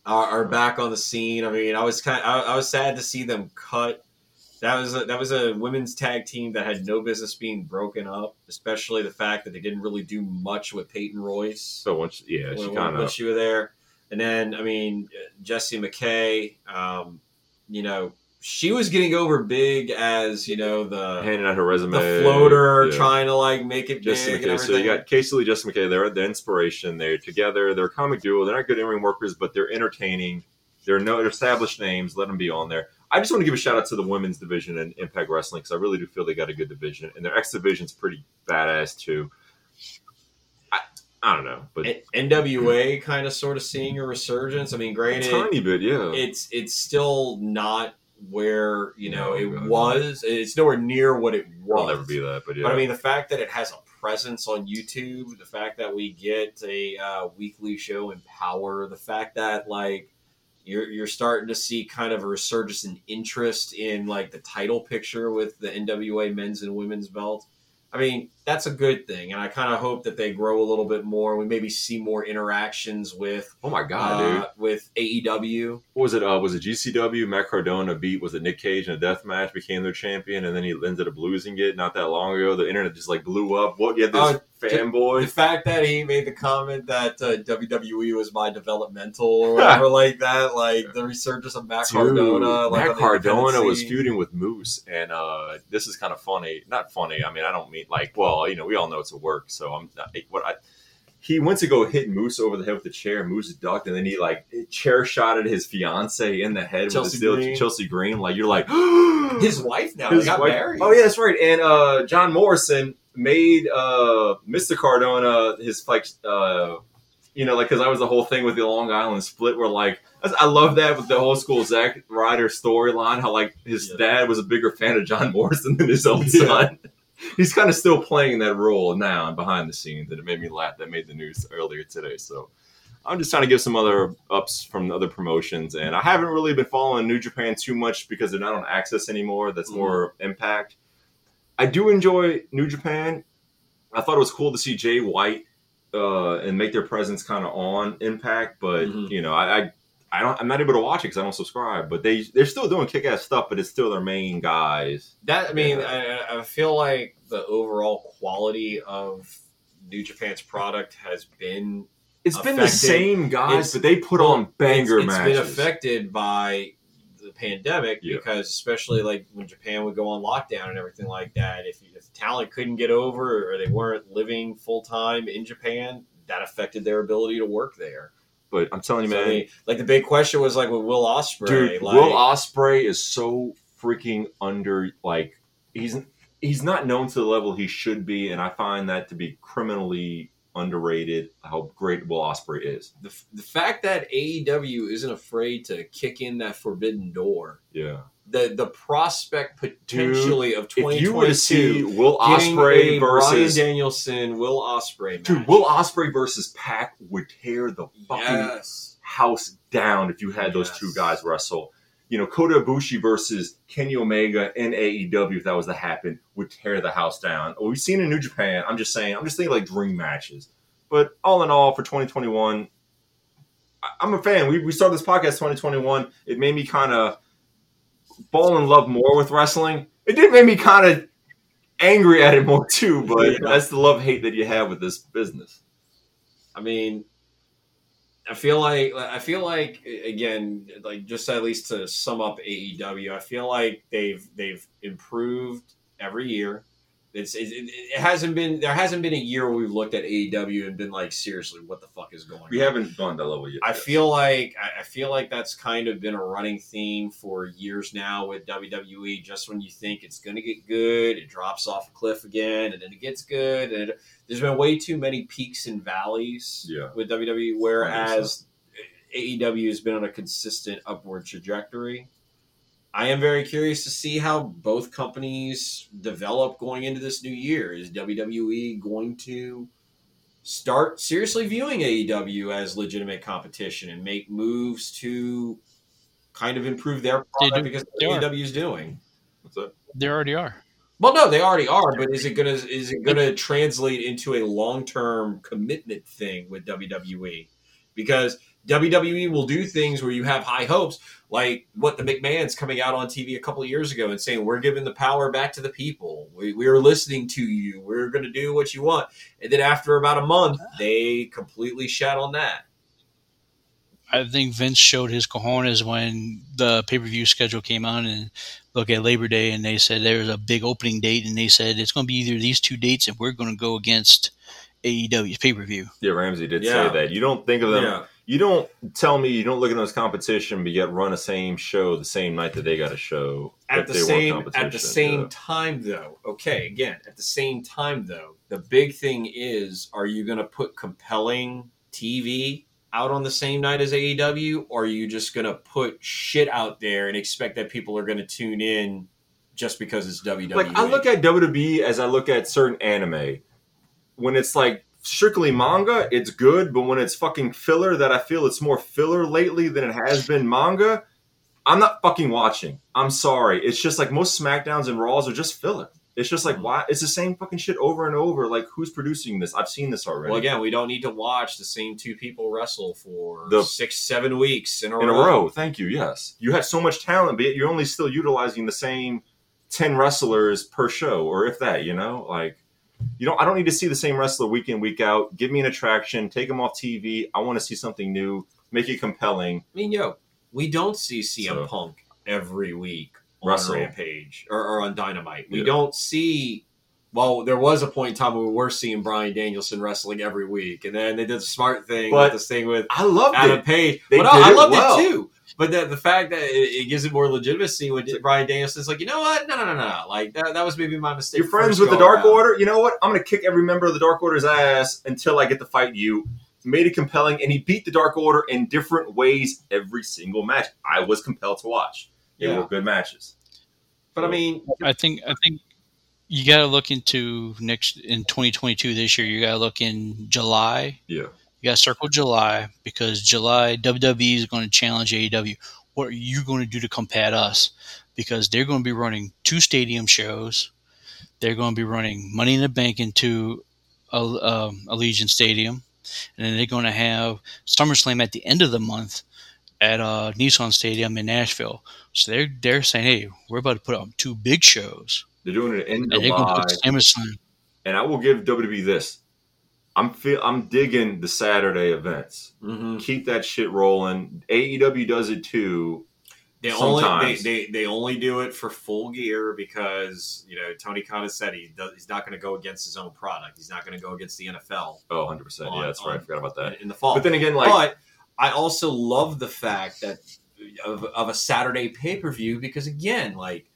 are, are back on the scene. I mean, I was kind, I, I was sad to see them cut. That was a, that was a women's tag team that had no business being broken up, especially the fact that they didn't really do much with Peyton Royce. so once yeah, she kind of she was there. And then, I mean, Jessie McKay, um, you know, she was getting over big as, you know, the handing out her resume, the floater, Yeah. trying to like make it Jesse big McKay. So you got Cassie Lee, Jessie McKay. They're the inspiration. They're together. They're a comic duo. They're not good in ring workers, but they're entertaining. They're no they're established names. Let them be on there. I just want to give a shout out to the women's division in Impact Wrestling because I really do feel they got a good division, and their X division's pretty badass too. I, I don't know, but N- NWA kind of sort of seeing a resurgence. I mean, granted, tiny bit, yeah. it's it's still not where you know No, it God, no. was. It's nowhere near what it was. I'll never be that, but yeah. But I mean, the fact that it has a presence on YouTube, the fact that we get a uh, weekly show in Power, the fact that like you're you're starting to see kind of a resurgence in interest in like the title picture with the NWA men's and women's belt. I mean, that's a good thing, and I kind of hope that they grow a little bit more. We maybe see more interactions with oh my god, dude. uh, with AEW. what was it? Uh, was it GCW? Matt Cardona beat was it Nick Gage in a death match, became their champion, and then he ended up losing it not that long ago. The internet just like blew up. What? You had this Oh, The fact that he made the comment that uh, WWE was my developmental or whatever like that, like the resurgence of Matt Dude, Cardona. Like Matt Cardona was feuding with Moose, and uh, this is kind of funny. Not funny. I mean, I don't mean like. Well, you know, we all know it's a work. So I'm not, what I. He went to go hit Moose over the head with the chair. Moose ducked, and then he like chair shotted his fiance in the head Chelsea with the steel Green. Chelsea Green. Like you're like His wife now. His they got wife- married. Oh yeah, that's right. And uh, John Morrison made uh, Mr. Cardona his like uh, you know like because I was the whole thing with the Long Island split where like I love that with the whole school Zack Ryder storyline how like his Yeah. dad was a bigger fan of John Morrison than his own Yeah. son. He's kind of still playing that role now and behind the scenes, that it made me laugh. That made the news earlier today. So I'm just trying to give some other ups from other promotions, and I haven't really been following New Japan too much because they're not on Access anymore. That's more Impact. I do enjoy New Japan. I thought it was cool to see Jay White uh, and make their presence kind of on Impact, but Mhm. you know, I, I I don't I'm not able to watch it because I don't subscribe. But they they're still doing kick ass stuff, but it's still their main guys. That I mean, Yeah. I, I feel like the overall quality of New Japan's product has been It's been the same guys, it's- but they put well, on banger it's, it's matches. been affected by the pandemic Yeah. because especially like when Japan would go on lockdown and everything like that. If, if talent couldn't get over or they weren't living full time in Japan, that affected their ability to work there. But I'm telling you, So, man, like the big question was like with Will Ospreay, dude, like, Will Ospreay is so freaking under. Like he's he's not known to the level he should be, and I find that to be criminally underrated. How great Will Ospreay is. the, the fact that AEW isn't afraid to kick in that forbidden door, Yeah. The the prospect potentially of If you were to see 2022 Will Ospreay a Brian versus Danielson, Will Ospreay, dude, Will Ospreay versus Pac would tear the fucking yes, house down if you had those Yes. two guys wrestle. You know, Kota Ibushi versus Kenny Omega in AEW, if that was to happen, would tear the house down. What we've seen in New Japan, I'm just saying, I'm just thinking like dream matches. But all in all, for 2021, I- I'm a fan. We, we started this podcast 2021. It made me kind of fall in love more with wrestling. It did make me kind of angry at it more too, but Yeah. that's the love hate that you have with this business. I mean, I feel like I feel like again, like just at least to sum up AEW, I feel like they've they've improved every year. It's it, it, hasn't been there hasn't been a year where we've looked at AEW and been like, seriously, what the fuck is going on? We haven't gone that level yet. I feel like I I feel like that's kind of been a running theme for years now with WWE. Just when you think it's going to get good, it drops off a cliff again, and then it gets good. And it, there's been way too many peaks and valleys Yeah. with WWE, whereas AEW has been on a consistent upward trajectory. I am very curious to see how both companies develop going into this new year. Is WWE going to start seriously viewing AEW as legitimate competition and make moves to kind of improve their product do. because They are. AEW is doing. What's that? They already are. Well, no, they already are, but is it gonna is it gonna translate into a long term commitment thing with WWE? Because WWE will do things where you have high hopes, like what the McMahon's coming out on TV a couple of years ago and saying, "We're giving the power back to the people. We, we are listening to you. We're going to do what you want." And then after about a month, they completely shat on that. I think Vince showed his cojones when the pay per view schedule came out and look at Labor Day and they said there's a big opening date and they said it's going to be either these two dates and we're going to go against AEW's pay per view. Yeah, Ramsey did Yeah. say that. You don't think of them. Yeah. You don't tell me you don't look at as competition, but yet run the same show the same night that they got a show. at the same at the same Yeah. time though okay again at the same time though the big thing is are you going to put compelling tv out on the same night as aew or are you just going to put shit out there and expect that people are going to tune in just because it's? WWE. Like I look at WWE as I look at certain anime. When it's like strictly manga, it's good, but when it's fucking filler that I feel it's more filler lately than it has been manga, I'm not fucking watching. I'm sorry. It's just like most SmackDowns and Raws are just filler. It's just like mm. why it's the same fucking shit over and over. Like who's producing this? I've seen this already. Well, again, we don't need to watch the same two people wrestle for The- six, seven weeks in a in a row. row. Thank you. Yes, you have so much talent, but yet you're only still utilizing the same ten wrestlers per show, or if that. You know, like you don't. I don't need to see the same wrestler week in week out. Give me an attraction. Take them off TV. I want to see something new. Make it compelling. I mean, yo, we don't see CM So- Punk every week on Wrestle. Rampage or, or on Dynamite. We Yeah. don't see. Well, there was a point in time when we were seeing Bryan Danielson wrestling every week, and then they did the smart thing But with this thing with I loved Adam it. Page. They But I it loved well. it too. But the, the fact that it, it gives it more legitimacy when Bryan Danielson's like, you know what? No, no, no, no. Like that, that was maybe my mistake. You're friends with the Dark around. Order. You know what? I'm gonna kick every member of the Dark Order's ass until I get to fight you. Made it compelling, and he beat the Dark Order in different ways every single match. I was compelled to watch. They Yeah. were good matches. But I mean, I think I think you got to look into next in 2022 this year. You got to look in July. Yeah. You got to circle July because July WWE is going to challenge AEW. What are you going to do to combat us? Because they're going to be running two stadium shows. They're going to be running Money in the Bank into a, um, Allegiant Stadium, and then they're going to have SummerSlam at the end of the month at uh, Nissan Stadium in Nashville. So they're they're saying, hey, we're about to put on two big shows, They're doing it in and July. to put SummerSlam. and I will give WWE this. I'm feel I'm digging the Saturday events. mhm. Keep that shit rolling. AEW does it too. They only they, they, they only do it for full gear because you know Tony Khan has said he does, he's not going to go against his own product. He's not going to go against the NFL Oh, 100 percent. On- Yeah, that's right. I forgot about that. in, in the fall. But then again, like but I also love the fact that of, of a Saturday pay per view because again, like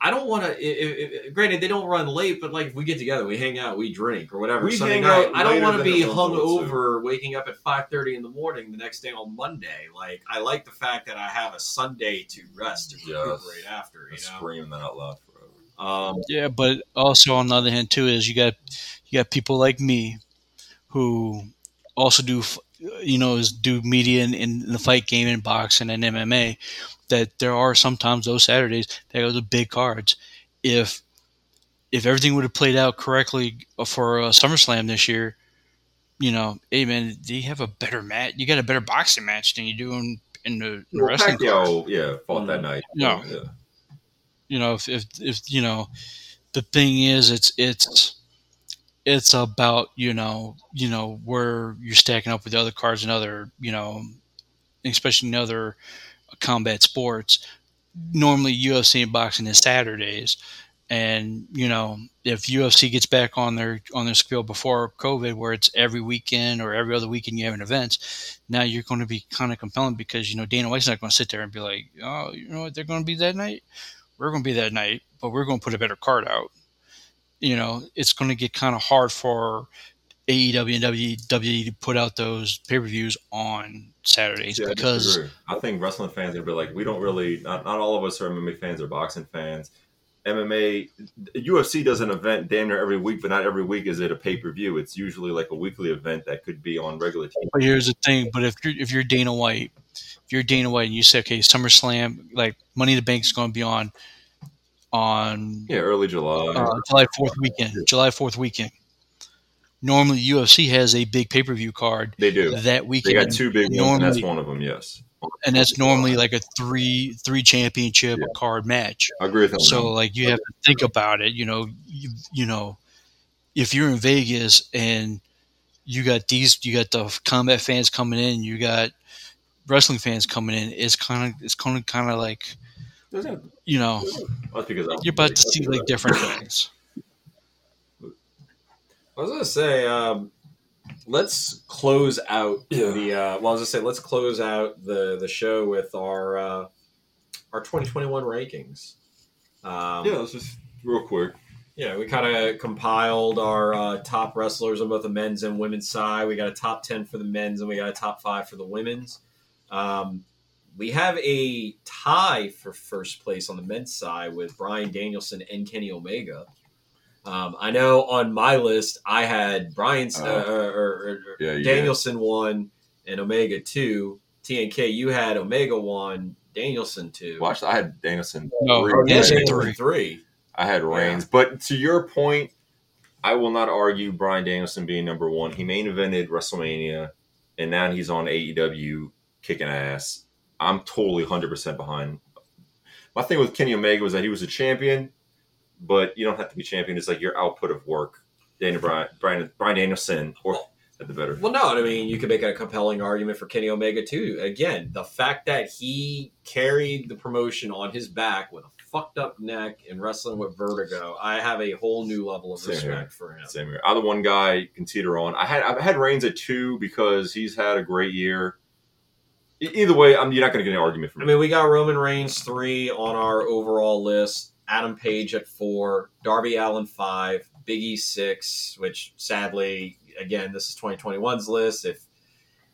I don't want to. Granted, they don't run late, but like if we get together, we hang out, we drink or whatever. We Sunday hang night. out I don't want to be hung over, waking up at five thirty in the morning the next day on Monday. Like I like the fact that I have a Sunday to rest to Yes. recuperate after. I You know. scream that out loud forever. Um, Yeah, but also on the other hand too is you got you got people like me who also do f- you know is do media in, in the fight game and boxing and MMA. That there are sometimes those Saturdays that go to big cards. If if everything would have played out correctly for uh, SummerSlam this year, you know, hey man, do you have a better match? You got a better boxing match than you do in, in the, in the Well, wrestling card Pacquiao, yeah, fought that night. No. yeah. you know if, if if you know the thing is it's it's it's about you know you know where you're stacking up with the other cards and other you know especially in other combat sports. Normally UFC and boxing is Saturdays. And you know if UFC gets back on their on their scale before COVID where it's every weekend or every other weekend you have an event now you're going to be kind of compelling because you know Dana White's not going to sit there and be like oh you know what? They're going to be that night? We're going to be that night, but we're going to put a better card out. You know, it's going to get kind of hard for AEW and WWE to put out those pay per views on Saturdays Yeah, because disagree. I think wrestling fans are gonna be like, we don't really, not, not all of us are MMA fans or boxing fans. MMA, UFC does an event damn near every week, but not every week is it a pay per view. It's usually like a weekly event that could be on regular TV. But here's the thing: but if you're if you're Dana White, if you're Dana White and you say, okay, SummerSlam, like Money in the Bank is going to be on on Yeah, early July. uh, July Fourth weekend, July Fourth weekend. Normally, UFC has a big pay per view card they do. that weekend. They got two big ones, and that's one of them. Yes, and that's normally like a three three championship Yeah. card match. I agree with that. So like you have to think about it. You know, you, you know, if you're in Vegas and you got these, you got the combat fans coming in, you got wrestling fans coming in. It's kind of it's kind of kind of like you know because I'm you're about to see like different things. I was gonna say, um, let's close out Yeah. the. Uh, well, I was gonna say, let's close out the the show with our uh, our 2021 rankings. Um, Yeah, let's just real quick. Yeah, we kind of compiled our uh, top wrestlers on both the men's and women's side. We got a top 10 for the men's and we got a top five for the women's. Um, we have a tie for first place on the men's side with Bryan Danielson and Kenny Omega. Um, I know on my list, I had Bryan's uh, Oh. or, or, or Yeah, you Danielson one and Omega two. TNK, you had Omega one, Danielson two. Watch, I had Danielson. No, three. Danielson Danielson three. three. I had Reigns. But to your point, I will not argue Bryan Danielson being number one. He main evented WrestleMania, and now he's on AEW kicking ass. I'm totally 100% behind. My thing with Kenny Omega was that he was a champion, but you don't have to be champion. It's like your output of work. Daniel Bryan, Bryan, Bryan Danielson, or at the better. Well, no, I mean, you could make a compelling argument for Kenny Omega too. Again, the fact that he carried the promotion on his back with a fucked up neck and wrestling with vertigo, I have a whole new level of Same respect here. for him. Same here. Either one guy you can teeter on. I had I had Reigns at two because he's had a great year. Either way, I'm you're not going to get an argument from I mean, we got Roman Reigns three on our overall list, Adam Page at four, Darby Allin five, Big E six, which sadly, again, this is 2021's list. If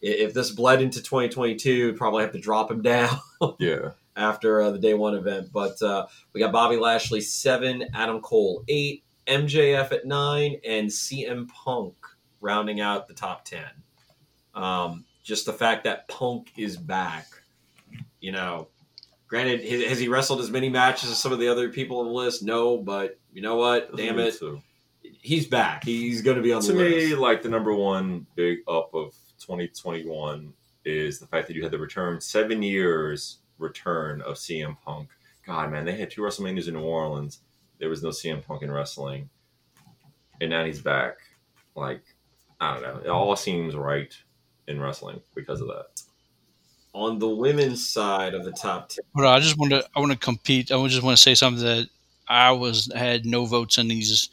if this bled into 2022, we'd probably have to drop him down. yeah. after uh, the day one event. But uh, we got Bobby Lashley seven, Adam Cole eight, MJF at nine, and CM Punk rounding out the top ten. Um, just the fact that Punk is back, you know. Granted, has he wrestled as many matches as some of the other people on the list? No, but you know what? Damn it, So, he's back. He's going to be on to the me, list. like the number one big up of 2021 is the fact that you had the return seven years return of CM Punk. God, man, they had two WrestleManias in New Orleans. There was no CM Punk in wrestling, and now he's back. Like, I don't know. It all seems right in wrestling because of that. On the women's side of the top ten, But I just want to I want to compete. I just want to say something that I was had no votes in these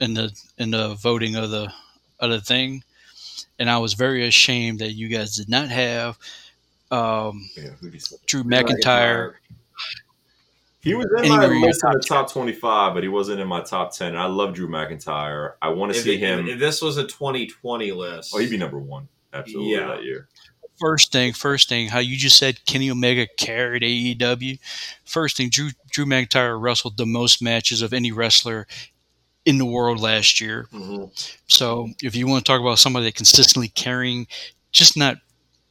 in the in the voting of the of the thing, and I was very ashamed that you guys did not have um, Yeah, who do you? Drew McIntyre. He was in my in your list in the top 25, but he wasn't in my top 10. And I love Drew McIntyre. I want to see if- him. if this was a 2020 list, oh, he'd be number one. Absolutely Yeah. that year. First thing, first thing, how you just said Kenny Omega carried AEW. First thing, Drew Drew McIntyre wrestled the most matches of any wrestler in the world last year. Mhm. So if you want to talk about somebody that consistently carrying, just not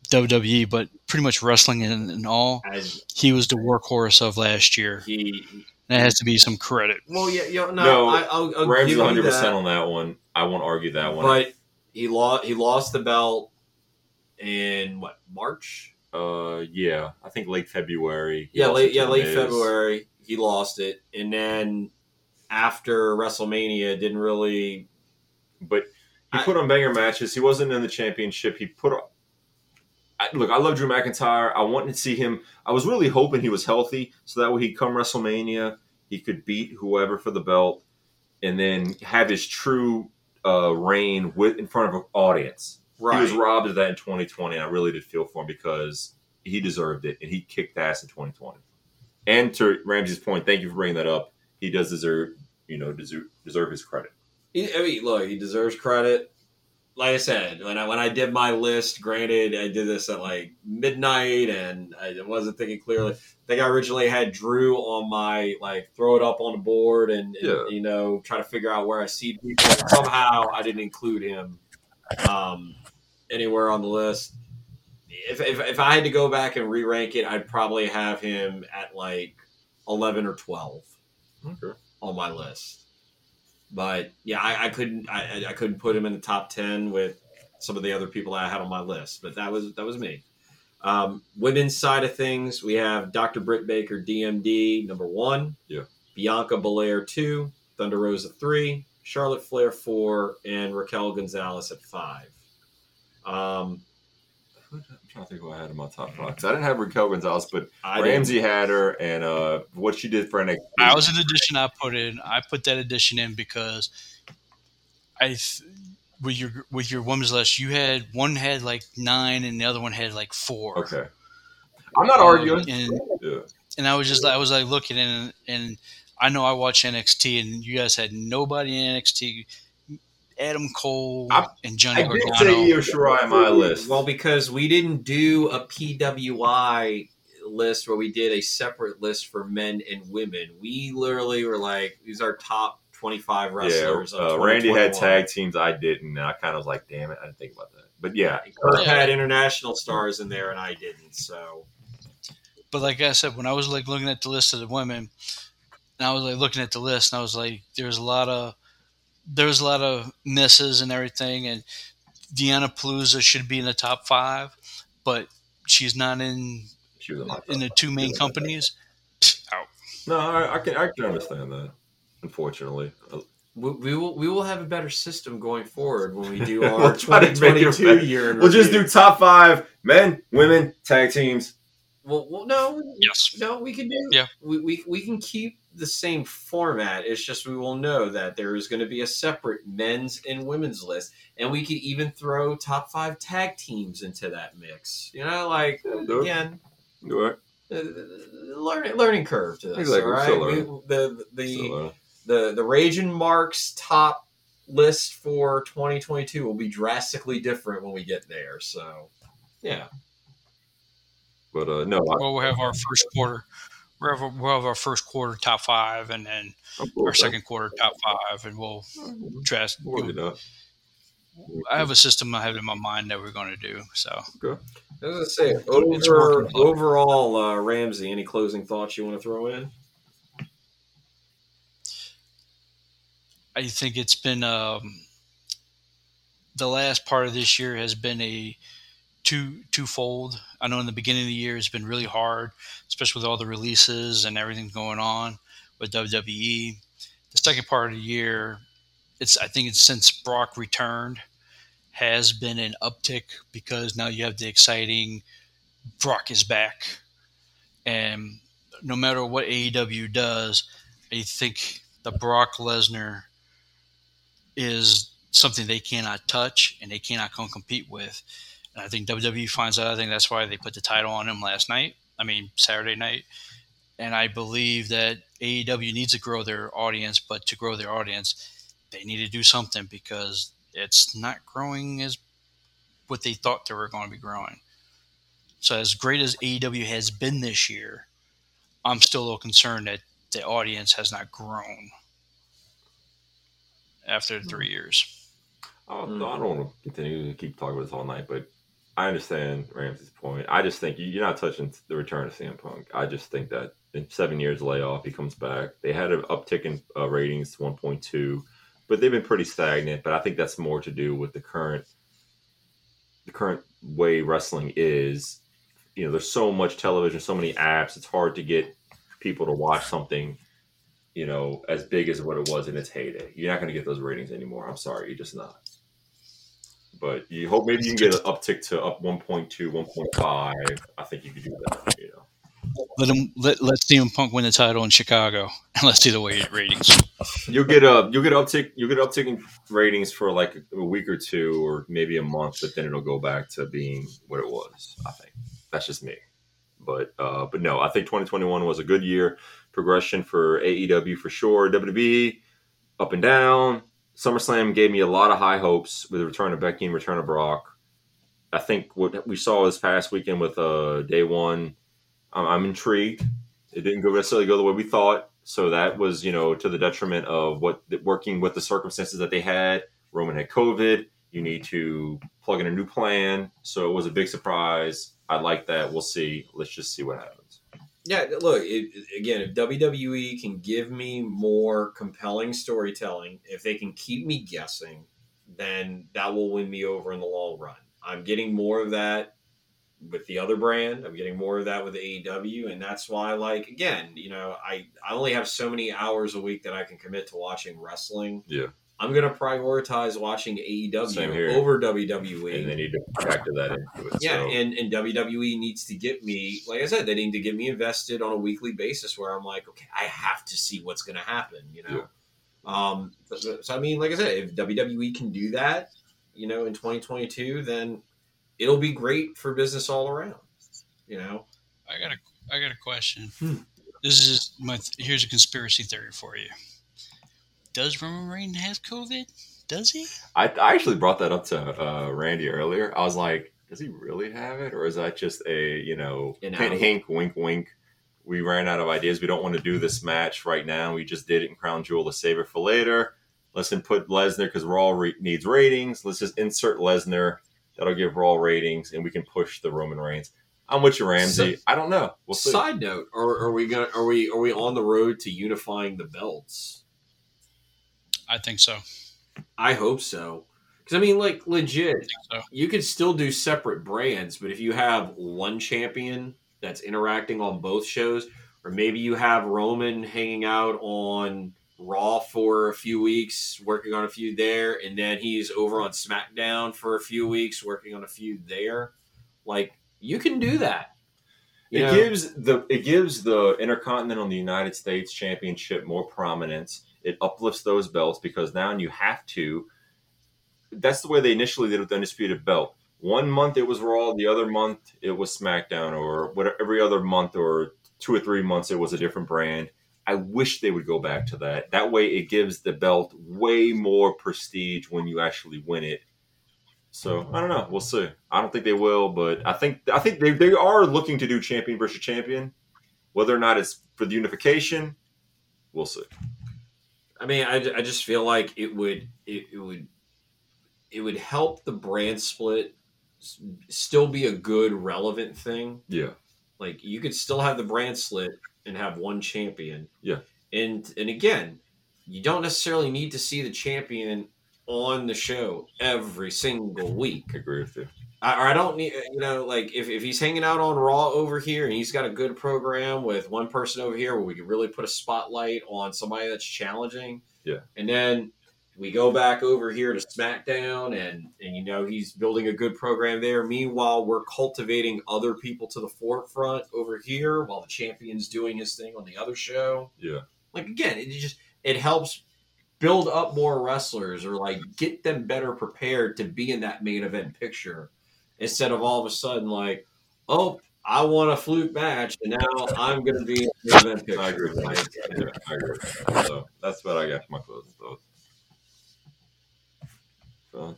WWE, but pretty much wrestling and, and all, as he was the workhorse of last year. he That has to be some credit. Well, yeah, yeah, no, No, I, I'll, I'll Rams give is you 100 percent on that one. I won't argue that one. but he lost. He lost the belt in what March? uh, yeah, I think late February. Yeah, late. Yeah, late. February. He lost it, and then after WrestleMania, didn't really. But he I- put on banger matches. He wasn't in the championship. He put. on- I, look, I love Drew McIntyre. I wanted to see him. I was really hoping he was healthy, so that way he'd come WrestleMania, he could beat whoever for the belt, and then have his true uh, reign with in front of an audience. Right. He was robbed of that in 2020, and I really did feel for him because he deserved it, and he kicked ass in 2020. And to Ramsey's point, thank you for bringing that up. He does deserve, you know, deserve, deserve his credit. He, I mean, look, he deserves credit. like I said, when I when I did my list, granted I did this at like midnight and I wasn't thinking clearly. I think I originally had Drew on my like throw it up on the board and, and, Yeah. you know try to figure out where I see people. Somehow I didn't include him um, anywhere on the list. If, if if I had to go back and re rank it, I'd probably have him at like eleven or twelve Okay. on my list. But yeah, I, I couldn't I, I- couldn't put him in the top ten with some of the other people I had on my list. But that was that was me. Um, women's side of things, we have Dr. Britt Baker, DMD number one. Yeah. Bianca Belair two, Thunder Rosa three, Charlotte Flair four, and Raquel Gonzalez at five. Um, I'm trying to think who I had in my top five. 'Cause I didn't have Raquel Gonzalez, but I didn't- Ramsey had her, and uh, what she did for NXT. I was an addition I put in. I put that addition in because I th- with your with your women's list, you had one had like nine and the other one had like four. okay. I'm not Um, arguing. and Yeah. and I was just I was like looking in and I know I watch NXT and you guys had nobody in NXT. Adam Cole I- and Johnny I did Gargano. say Io Shirai on my list. Well, because we didn't do a PWI list where we did a separate list for men and women. We literally were like, these are top 25 yeah, wrestlers. of uh, Randy had tag teams. I didn't. And I kind of was like, damn it, I didn't think about that. But yeah, Kurt Yeah. had international stars in there, and I didn't. So But like I said, when I was like looking at the list of the women, and I was like looking at the list, and I was like, there's a lot of there was a lot of misses and everything, and Deonna Purrazzo should be in the top five, but she's not in she was in the two main companies. Out. No, I, I can I can understand that. Unfortunately, Uh, we, we will we will have a better system going forward when we do our We'll try to make it 2022 year. we'll just do top five men, women, tag teams. Well, well, no, Yes. no, we can do. Yeah. we, we we can keep the same format. It's just we will know that there is going to be a separate men's and women's list, and we could even throw top five tag teams into that mix. You know, like Yeah, do again, Do uh, learning learning curve to this. Exactly, All we're right, we, learning. the the the the Raging Marks top list for 2022 will be drastically different when we get there. So, yeah. but uh, no, I, Well, we'll have our first quarter. We'll have, we'll have our first quarter top five, and then I'm our second quarter top five, and we'll dress. We'll. I have a system I have in my mind that we're going to do. So I was gonna say over overall, uh, Ramsey. Any closing thoughts you want to throw in? I think it's been um, the last part of this year has been a two twofold. I know in the beginning of the year it's been really hard, especially with all the releases and everything going on with WWE. The second part of the year, it's I think it's since Brock returned has been an uptick because now you have the exciting Brock is back, and no matter what AEW does, I think the Brock Lesnar is something they cannot touch and they cannot come compete with. And I think WWE finds out. I think that's why they put the title on him last night. I mean Saturday night. And I believe that AEW needs to grow their audience, but to grow their audience, they need to do something because it's not growing as what they thought they were going to be growing. So as great as AEW has been this year, I'm still a little concerned that the audience has not grown after three years. I don't, Mm. I don't want to continue to keep talking about this all night, but I understand Ramsey's point. I just think you- you're not touching the return of CM Punk. I just think that in seven years layoff, he comes back. They had an uptick in uh, ratings to 1.2, but they've been pretty stagnant. But I think that's more to do with the current the current way wrestling is. You know, there's so much television, so many apps. It's hard to get people to watch something you know, as big as what it was in its heyday. You're not going to get those ratings anymore. I'm sorry, you're just not. But you hope maybe you can get an uptick to up 1.2, 1.5. I think you could do that. You know, Let him let let CM Punk win the title in Chicago, and let's see the way ratings. you'll get a you'll get uptick you'll get uptick in ratings for like a week or two or maybe a month, but then it'll go back to being what it was. I think that's just me. But uh, but no, I think 2021 was a good year progression for AEW for sure. WWE up and down. SummerSlam gave me a lot of high hopes with the return of Becky and return of Brock. I think what we saw this past weekend with uh, day one, I'm, I'm intrigued. It didn't go necessarily go the way we thought, so that was you know to the detriment of what working with the circumstances that they had. Roman had COVID. You need to plug in a new plan, so it was a big surprise. I like that. We'll see. Let's just see what happens. Yeah, look, it, again, if WWE can give me more compelling storytelling, if they can keep me guessing, then that will win me over in the long run. I'm getting more of that with the other brand. I'm getting more of that with AEW, and that's why, like, again, you know, I I only have so many hours a week that I can commit to watching wrestling. Yeah. I'm gonna prioritize watching AEW over WWE. And they need to factor that into it. Yeah, so. and, and WWE needs to get me, like I said, they need to get me invested on a weekly basis where I'm like, okay, I have to see what's going to happen, you know? Um, so, so, I mean, like I said, if WWE can do that, you know, in 2022, then it'll be great for business all around, you know? I got a I got a question. Hmm. This is my here's a conspiracy theory for you. Does Roman Reigns have COVID? Does he? I, I actually brought that up to uh, Randy earlier. I was like, does he really have it, or is that just a you know An hint, hink, wink, wink? We ran out of ideas. We don't want to do this match right now. We just did it in Crown Jewel to save it for later. Let's input Lesnar because Raw re- needs ratings. Let's just insert Lesnar. That'll give Raw ratings, and we can push the Roman Reigns. I'm with you, Ramsey. I don't know. We'll see. Side note: Are, are we gonna are we are we on the road to unifying the belts? I think so. I hope so. Because I mean, like legit, so. you could still do separate brands, but if you have one champion that's interacting on both shows, or maybe you have Roman hanging out on Raw for a few weeks, working on a few there, and then he's over on SmackDown for a few weeks, working on a few there. Like you can do that. You It know? gives the it gives the Intercontinental and the United States Championship more prominence. It uplifts those belts because now you have to. That's the way they initially did with the Undisputed Belt. One month it was Raw, the other month it was SmackDown, or whatever. Every other month or two or three months it was a different brand. I wish they would go back to that. That way it gives the belt way more prestige when you actually win it. So I don't know. We'll see. I don't think they will, but I think I think they, they are looking to do champion versus champion. Whether or not it's for the unification, we'll see. I mean, I, I just feel like it would it, it would it would help the brand split still be a good relevant thing. Yeah, Like you could still have the brand split and have one champion. Yeah. And and again, you don't necessarily need to see the champion on the show every single week. I agree with you. I, or I don't need, uh, you know, like if, if he's hanging out on Raw over here and he's got a good program with one person over here where we can really put a spotlight on somebody that's challenging. Yeah. And then we go back over here to SmackDown and, and, you know, he's building a good program there. Meanwhile, we're cultivating other people to the forefront over here while the champion's doing his thing on the other show. Yeah, Like, again, it just, it helps build up more wrestlers or like get them better prepared to be in that main event picture instead of all of a sudden like, oh, I want a fluke match and now I'm going to be in the event picture. I agree. With that. Yeah, I agree. With that. So that's what I got for my closing thoughts. So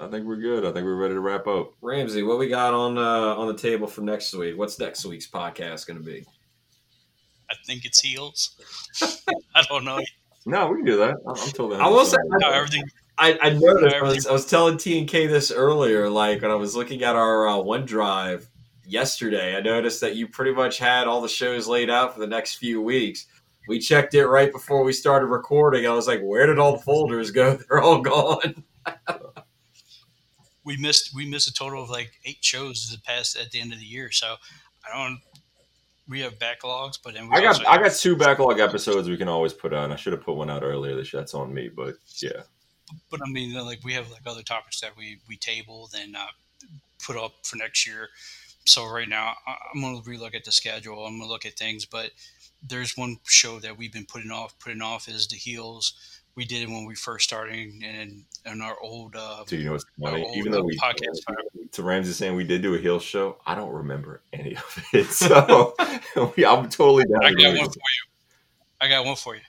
I think we're good. I think we're ready to wrap up. Ramsey, what we got on uh, on the table for next week? What's next week's podcast going to be? I think it's heels. I don't know. No, we can do that. I'm, I'm totally. I will say- No, everything. I, I noticed. I was, I was telling T and K this earlier. Like when I was looking at our uh, OneDrive yesterday, I noticed that you pretty much had all the shows laid out for the next few weeks. We checked it right before we started recording. I was like, "Where did all the folders go? They're all gone." We missed. We missed a total of like eight shows the past at the end of the year. So I don't. We have backlogs, but then we I got also I got two backlog episodes we can always put out. I should have put one out earlier this year. That's on me, but yeah. But I mean, like we have like other topics that we we table then uh, put up for next year. So right now, I'm gonna relook at the schedule. I'm gonna look at things, but there's one show that we've been putting off. Putting off is the heels. We did it when we first started, and in our old uh, So you know what's funny? old Even though uh, we podcast. to Ramsey saying we did do a heel show, I don't remember any of it. So we, I'm totally down. I got one for you. I got one for you.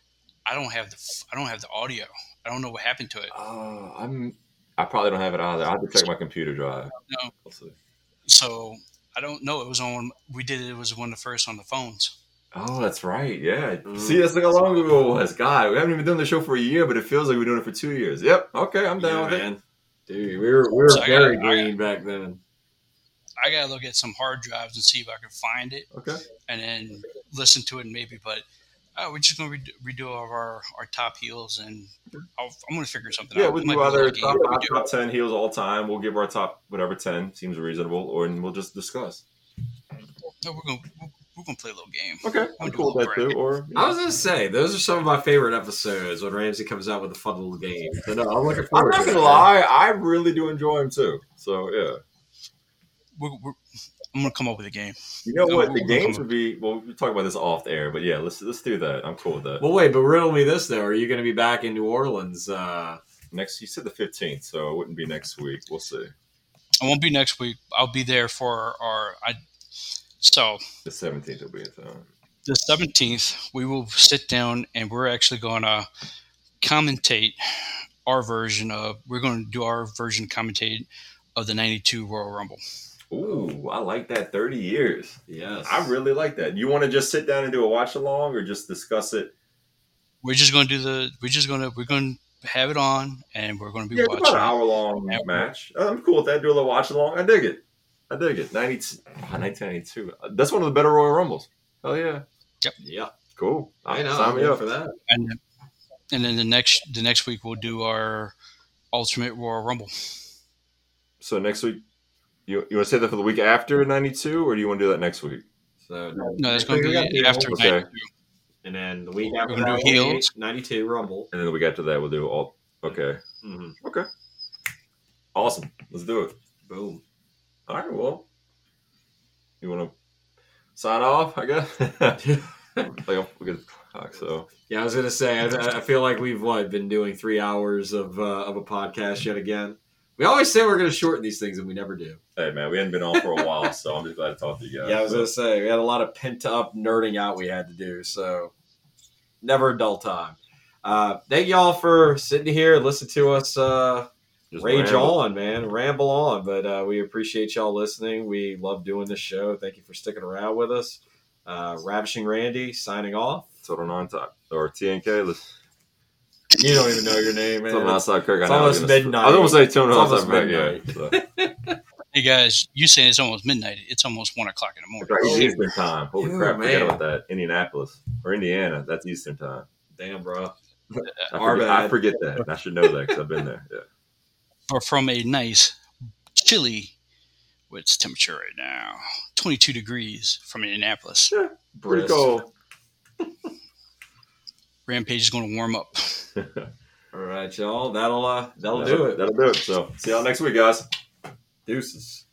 I don't have the I don't have the audio. I don't know what happened to it. Uh, I'm. I probably don't have it either. I have to check my computer drive. No. We'll see. So I don't know. It was on. We did it. It was one of the first on the phones. Oh, that's right. Yeah. Mm. See, that's like how long ago it was. God, we haven't even done the show for a year, but it feels like we're doing it for two years. Yep. Okay, I'm down Yeah, with it. Dude, we were we were So I got- very I green back then. I gotta look at some hard drives and see if I can find it, Okay. and then listen to it maybe. But uh, we're just gonna redo, redo our our top heels, and I'll, I'm gonna figure something Yeah, out. we'll It might do be a either little top, we do top ten heels all time. We'll give our top whatever ten seems reasonable, or and we'll just discuss. No, we're gonna we're, we're gonna play a little game. Okay, I'm cool with that too. Or I was gonna say those are some of my favorite episodes when Ramsey comes out with a fun little game. So no, I'm looking I'm not to gonna it. lie, I really do enjoy them too. So yeah, We're, we're, I'm gonna come up with a game. you know No, what? we'll- The games would be. Well, we'll talk about this off the air, but yeah, let's let's do that. I'm cool with that. Well, wait, but riddle me this though: Are you going to be back in New Orleans? Uh, Next, you said the 15th, so it wouldn't be next week. We'll see. I won't be next week. I'll be there for our. I, so The 17th will be in town. the 17th, we will sit down and we're actually going to commentate our version of. We're going to do our version commentate of the '92 Royal Rumble. Ooh, I like that. 30 years. yes, I really like that. You want to just sit down and do a watch along, or just discuss it? We're just going to do the. We're just going to. We're going to have it on and we're going to be Yeah, it's about watching. an hour long Yeah. match. I'm cool with that. Do a little watch along. I dig it. I dig it. 90, oh, ah, 1992. That's one of the better Royal Rumbles. Oh yeah, Yep. yeah, cool. I know. Sign I'm me up for that. and and then the next the next week we'll do our Ultimate Royal Rumble. So next week, you you want to say that for the week after 92, or do you want to do that next week? So No, that's going to be the after Okay. 92. and then the week after gonna that, do will heels. 92 Rumble. And then the week after that, we'll do all. Okay. hmm Okay. Awesome. Let's do it. Boom. All right. Well, you want to sign off? I guess. like we could talk. So Yeah, I was gonna say. I, I feel like we've what been doing three hours of uh, of a podcast yet again. We always say we're gonna shorten these things, and we never do. hey, man, we hadn't been on for a while, so I'm just glad to talk to you guys. Yeah, I was gonna say we had a lot of pent up nerding out we had to do, so never a dull time. Uh, thank y'all for sitting here and listening to us uh, rage ramble. on, man, ramble on. But uh, we appreciate y'all listening. We love doing this show. Thank you for sticking around with us. Uh, Ravishing Randy signing off. Total non top or TNK. Let's You don't even know your name, man. Total outside uh, Kirk. I it's know I was almost gonna- midnight. I was almost say Total It's outside almost Kirk. Yeah. So. Hey guys, you saying it's almost midnight? It's almost one o'clock in the morning. That's right, Oh. Eastern time. Holy Ew, crap! Forget about that. Indianapolis or Indiana. That's Eastern time. Damn, bro. I Our forget, I forget that. I should know that because I've been there. Yeah. Or from a nice chilly, what's temperature right now? Twenty-two degrees from Indianapolis. Pretty Brisk. cool. Rampage is going to warm up. All right, y'all. That'll uh, that'll That'll do it. That'll do it. So see y'all next week, guys. Deuces.